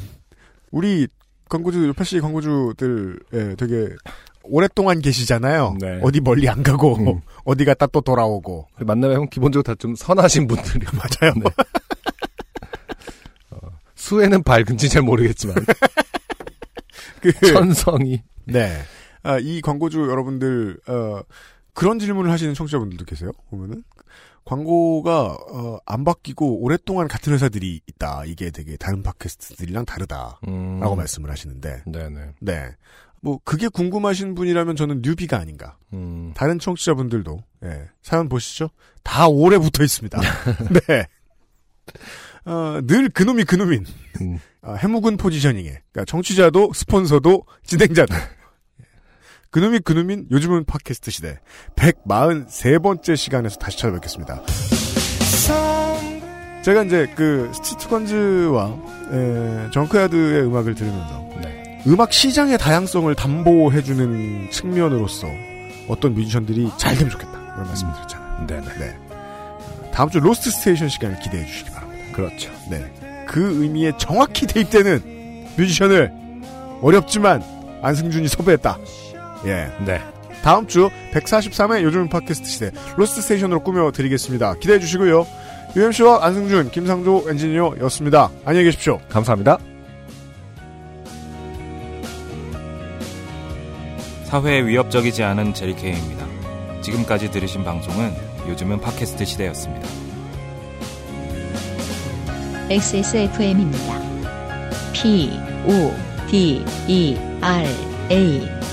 Speaker 1: 우리 광고주 요파시 광고주들 되게 오랫동안 계시잖아요.
Speaker 2: 네.
Speaker 1: 어디 멀리 안 가고
Speaker 2: 음.
Speaker 1: 어디 갔다 또 돌아오고
Speaker 2: 만나면 기본적으로 다 좀 선하신 분들이
Speaker 1: 맞아요.
Speaker 2: 네. 어, 수에는 밝은지 잘 모르겠지만
Speaker 1: 그
Speaker 2: 천성이
Speaker 1: 네. 아, 이 광고주 여러분들, 어, 그런 질문을 하시는 청취자분들도 계세요, 보면은. 광고가, 어, 안 바뀌고 오랫동안 같은 회사들이 있다. 이게 되게 다른 팟캐스트들이랑 다르다.
Speaker 2: 음.
Speaker 1: 라고 말씀을 하시는데.
Speaker 2: 네네.
Speaker 1: 네. 뭐, 그게 궁금하신 분이라면 저는 뉴비가 아닌가.
Speaker 2: 음.
Speaker 1: 다른 청취자분들도, 예, 사연 보시죠. 다 오래 붙어 있습니다. 네. 어, 늘 그놈이 그놈인.
Speaker 2: 음.
Speaker 1: 아, 해묵은 포지셔닝에. 그러니까 청취자도 스폰서도 진행자도. 그놈이 그놈인 요즘은 팟캐스트 시대 143번째 시간에서 다시 찾아뵙겠습니다. 제가 이제 그 스티트 건즈와 에, 정크야드의 음악을 들으면서
Speaker 2: 네.
Speaker 1: 음악 시장의 다양성을 담보해주는 측면으로서 어떤 뮤지션들이 잘 되면 좋겠다 이런 말씀을 드렸잖아요.
Speaker 2: 네네.
Speaker 1: 네. 다음 주 로스트 스테이션 시간을 기대해 주시기 바랍니다.
Speaker 2: 그렇죠.
Speaker 1: 네. 그 의미에 정확히 대입되는 뮤지션을 어렵지만 안승준이 섭외했다. 예.
Speaker 2: 네.
Speaker 1: 다음 주 143회 요즘 팟캐스트 시대 로스트 스테이션으로 꾸며드리겠습니다. 기대해 주시고요. UMC와 안승준, 김상조 엔지니어였습니다. 안녕히 계십시오.
Speaker 2: 감사합니다.
Speaker 10: 사회에 위협적이지 않은 제리케이입니다. 지금까지 들으신 방송은 요즘은 팟캐스트 시대였습니다.
Speaker 3: XSFM입니다. P, O, D, E, R, A.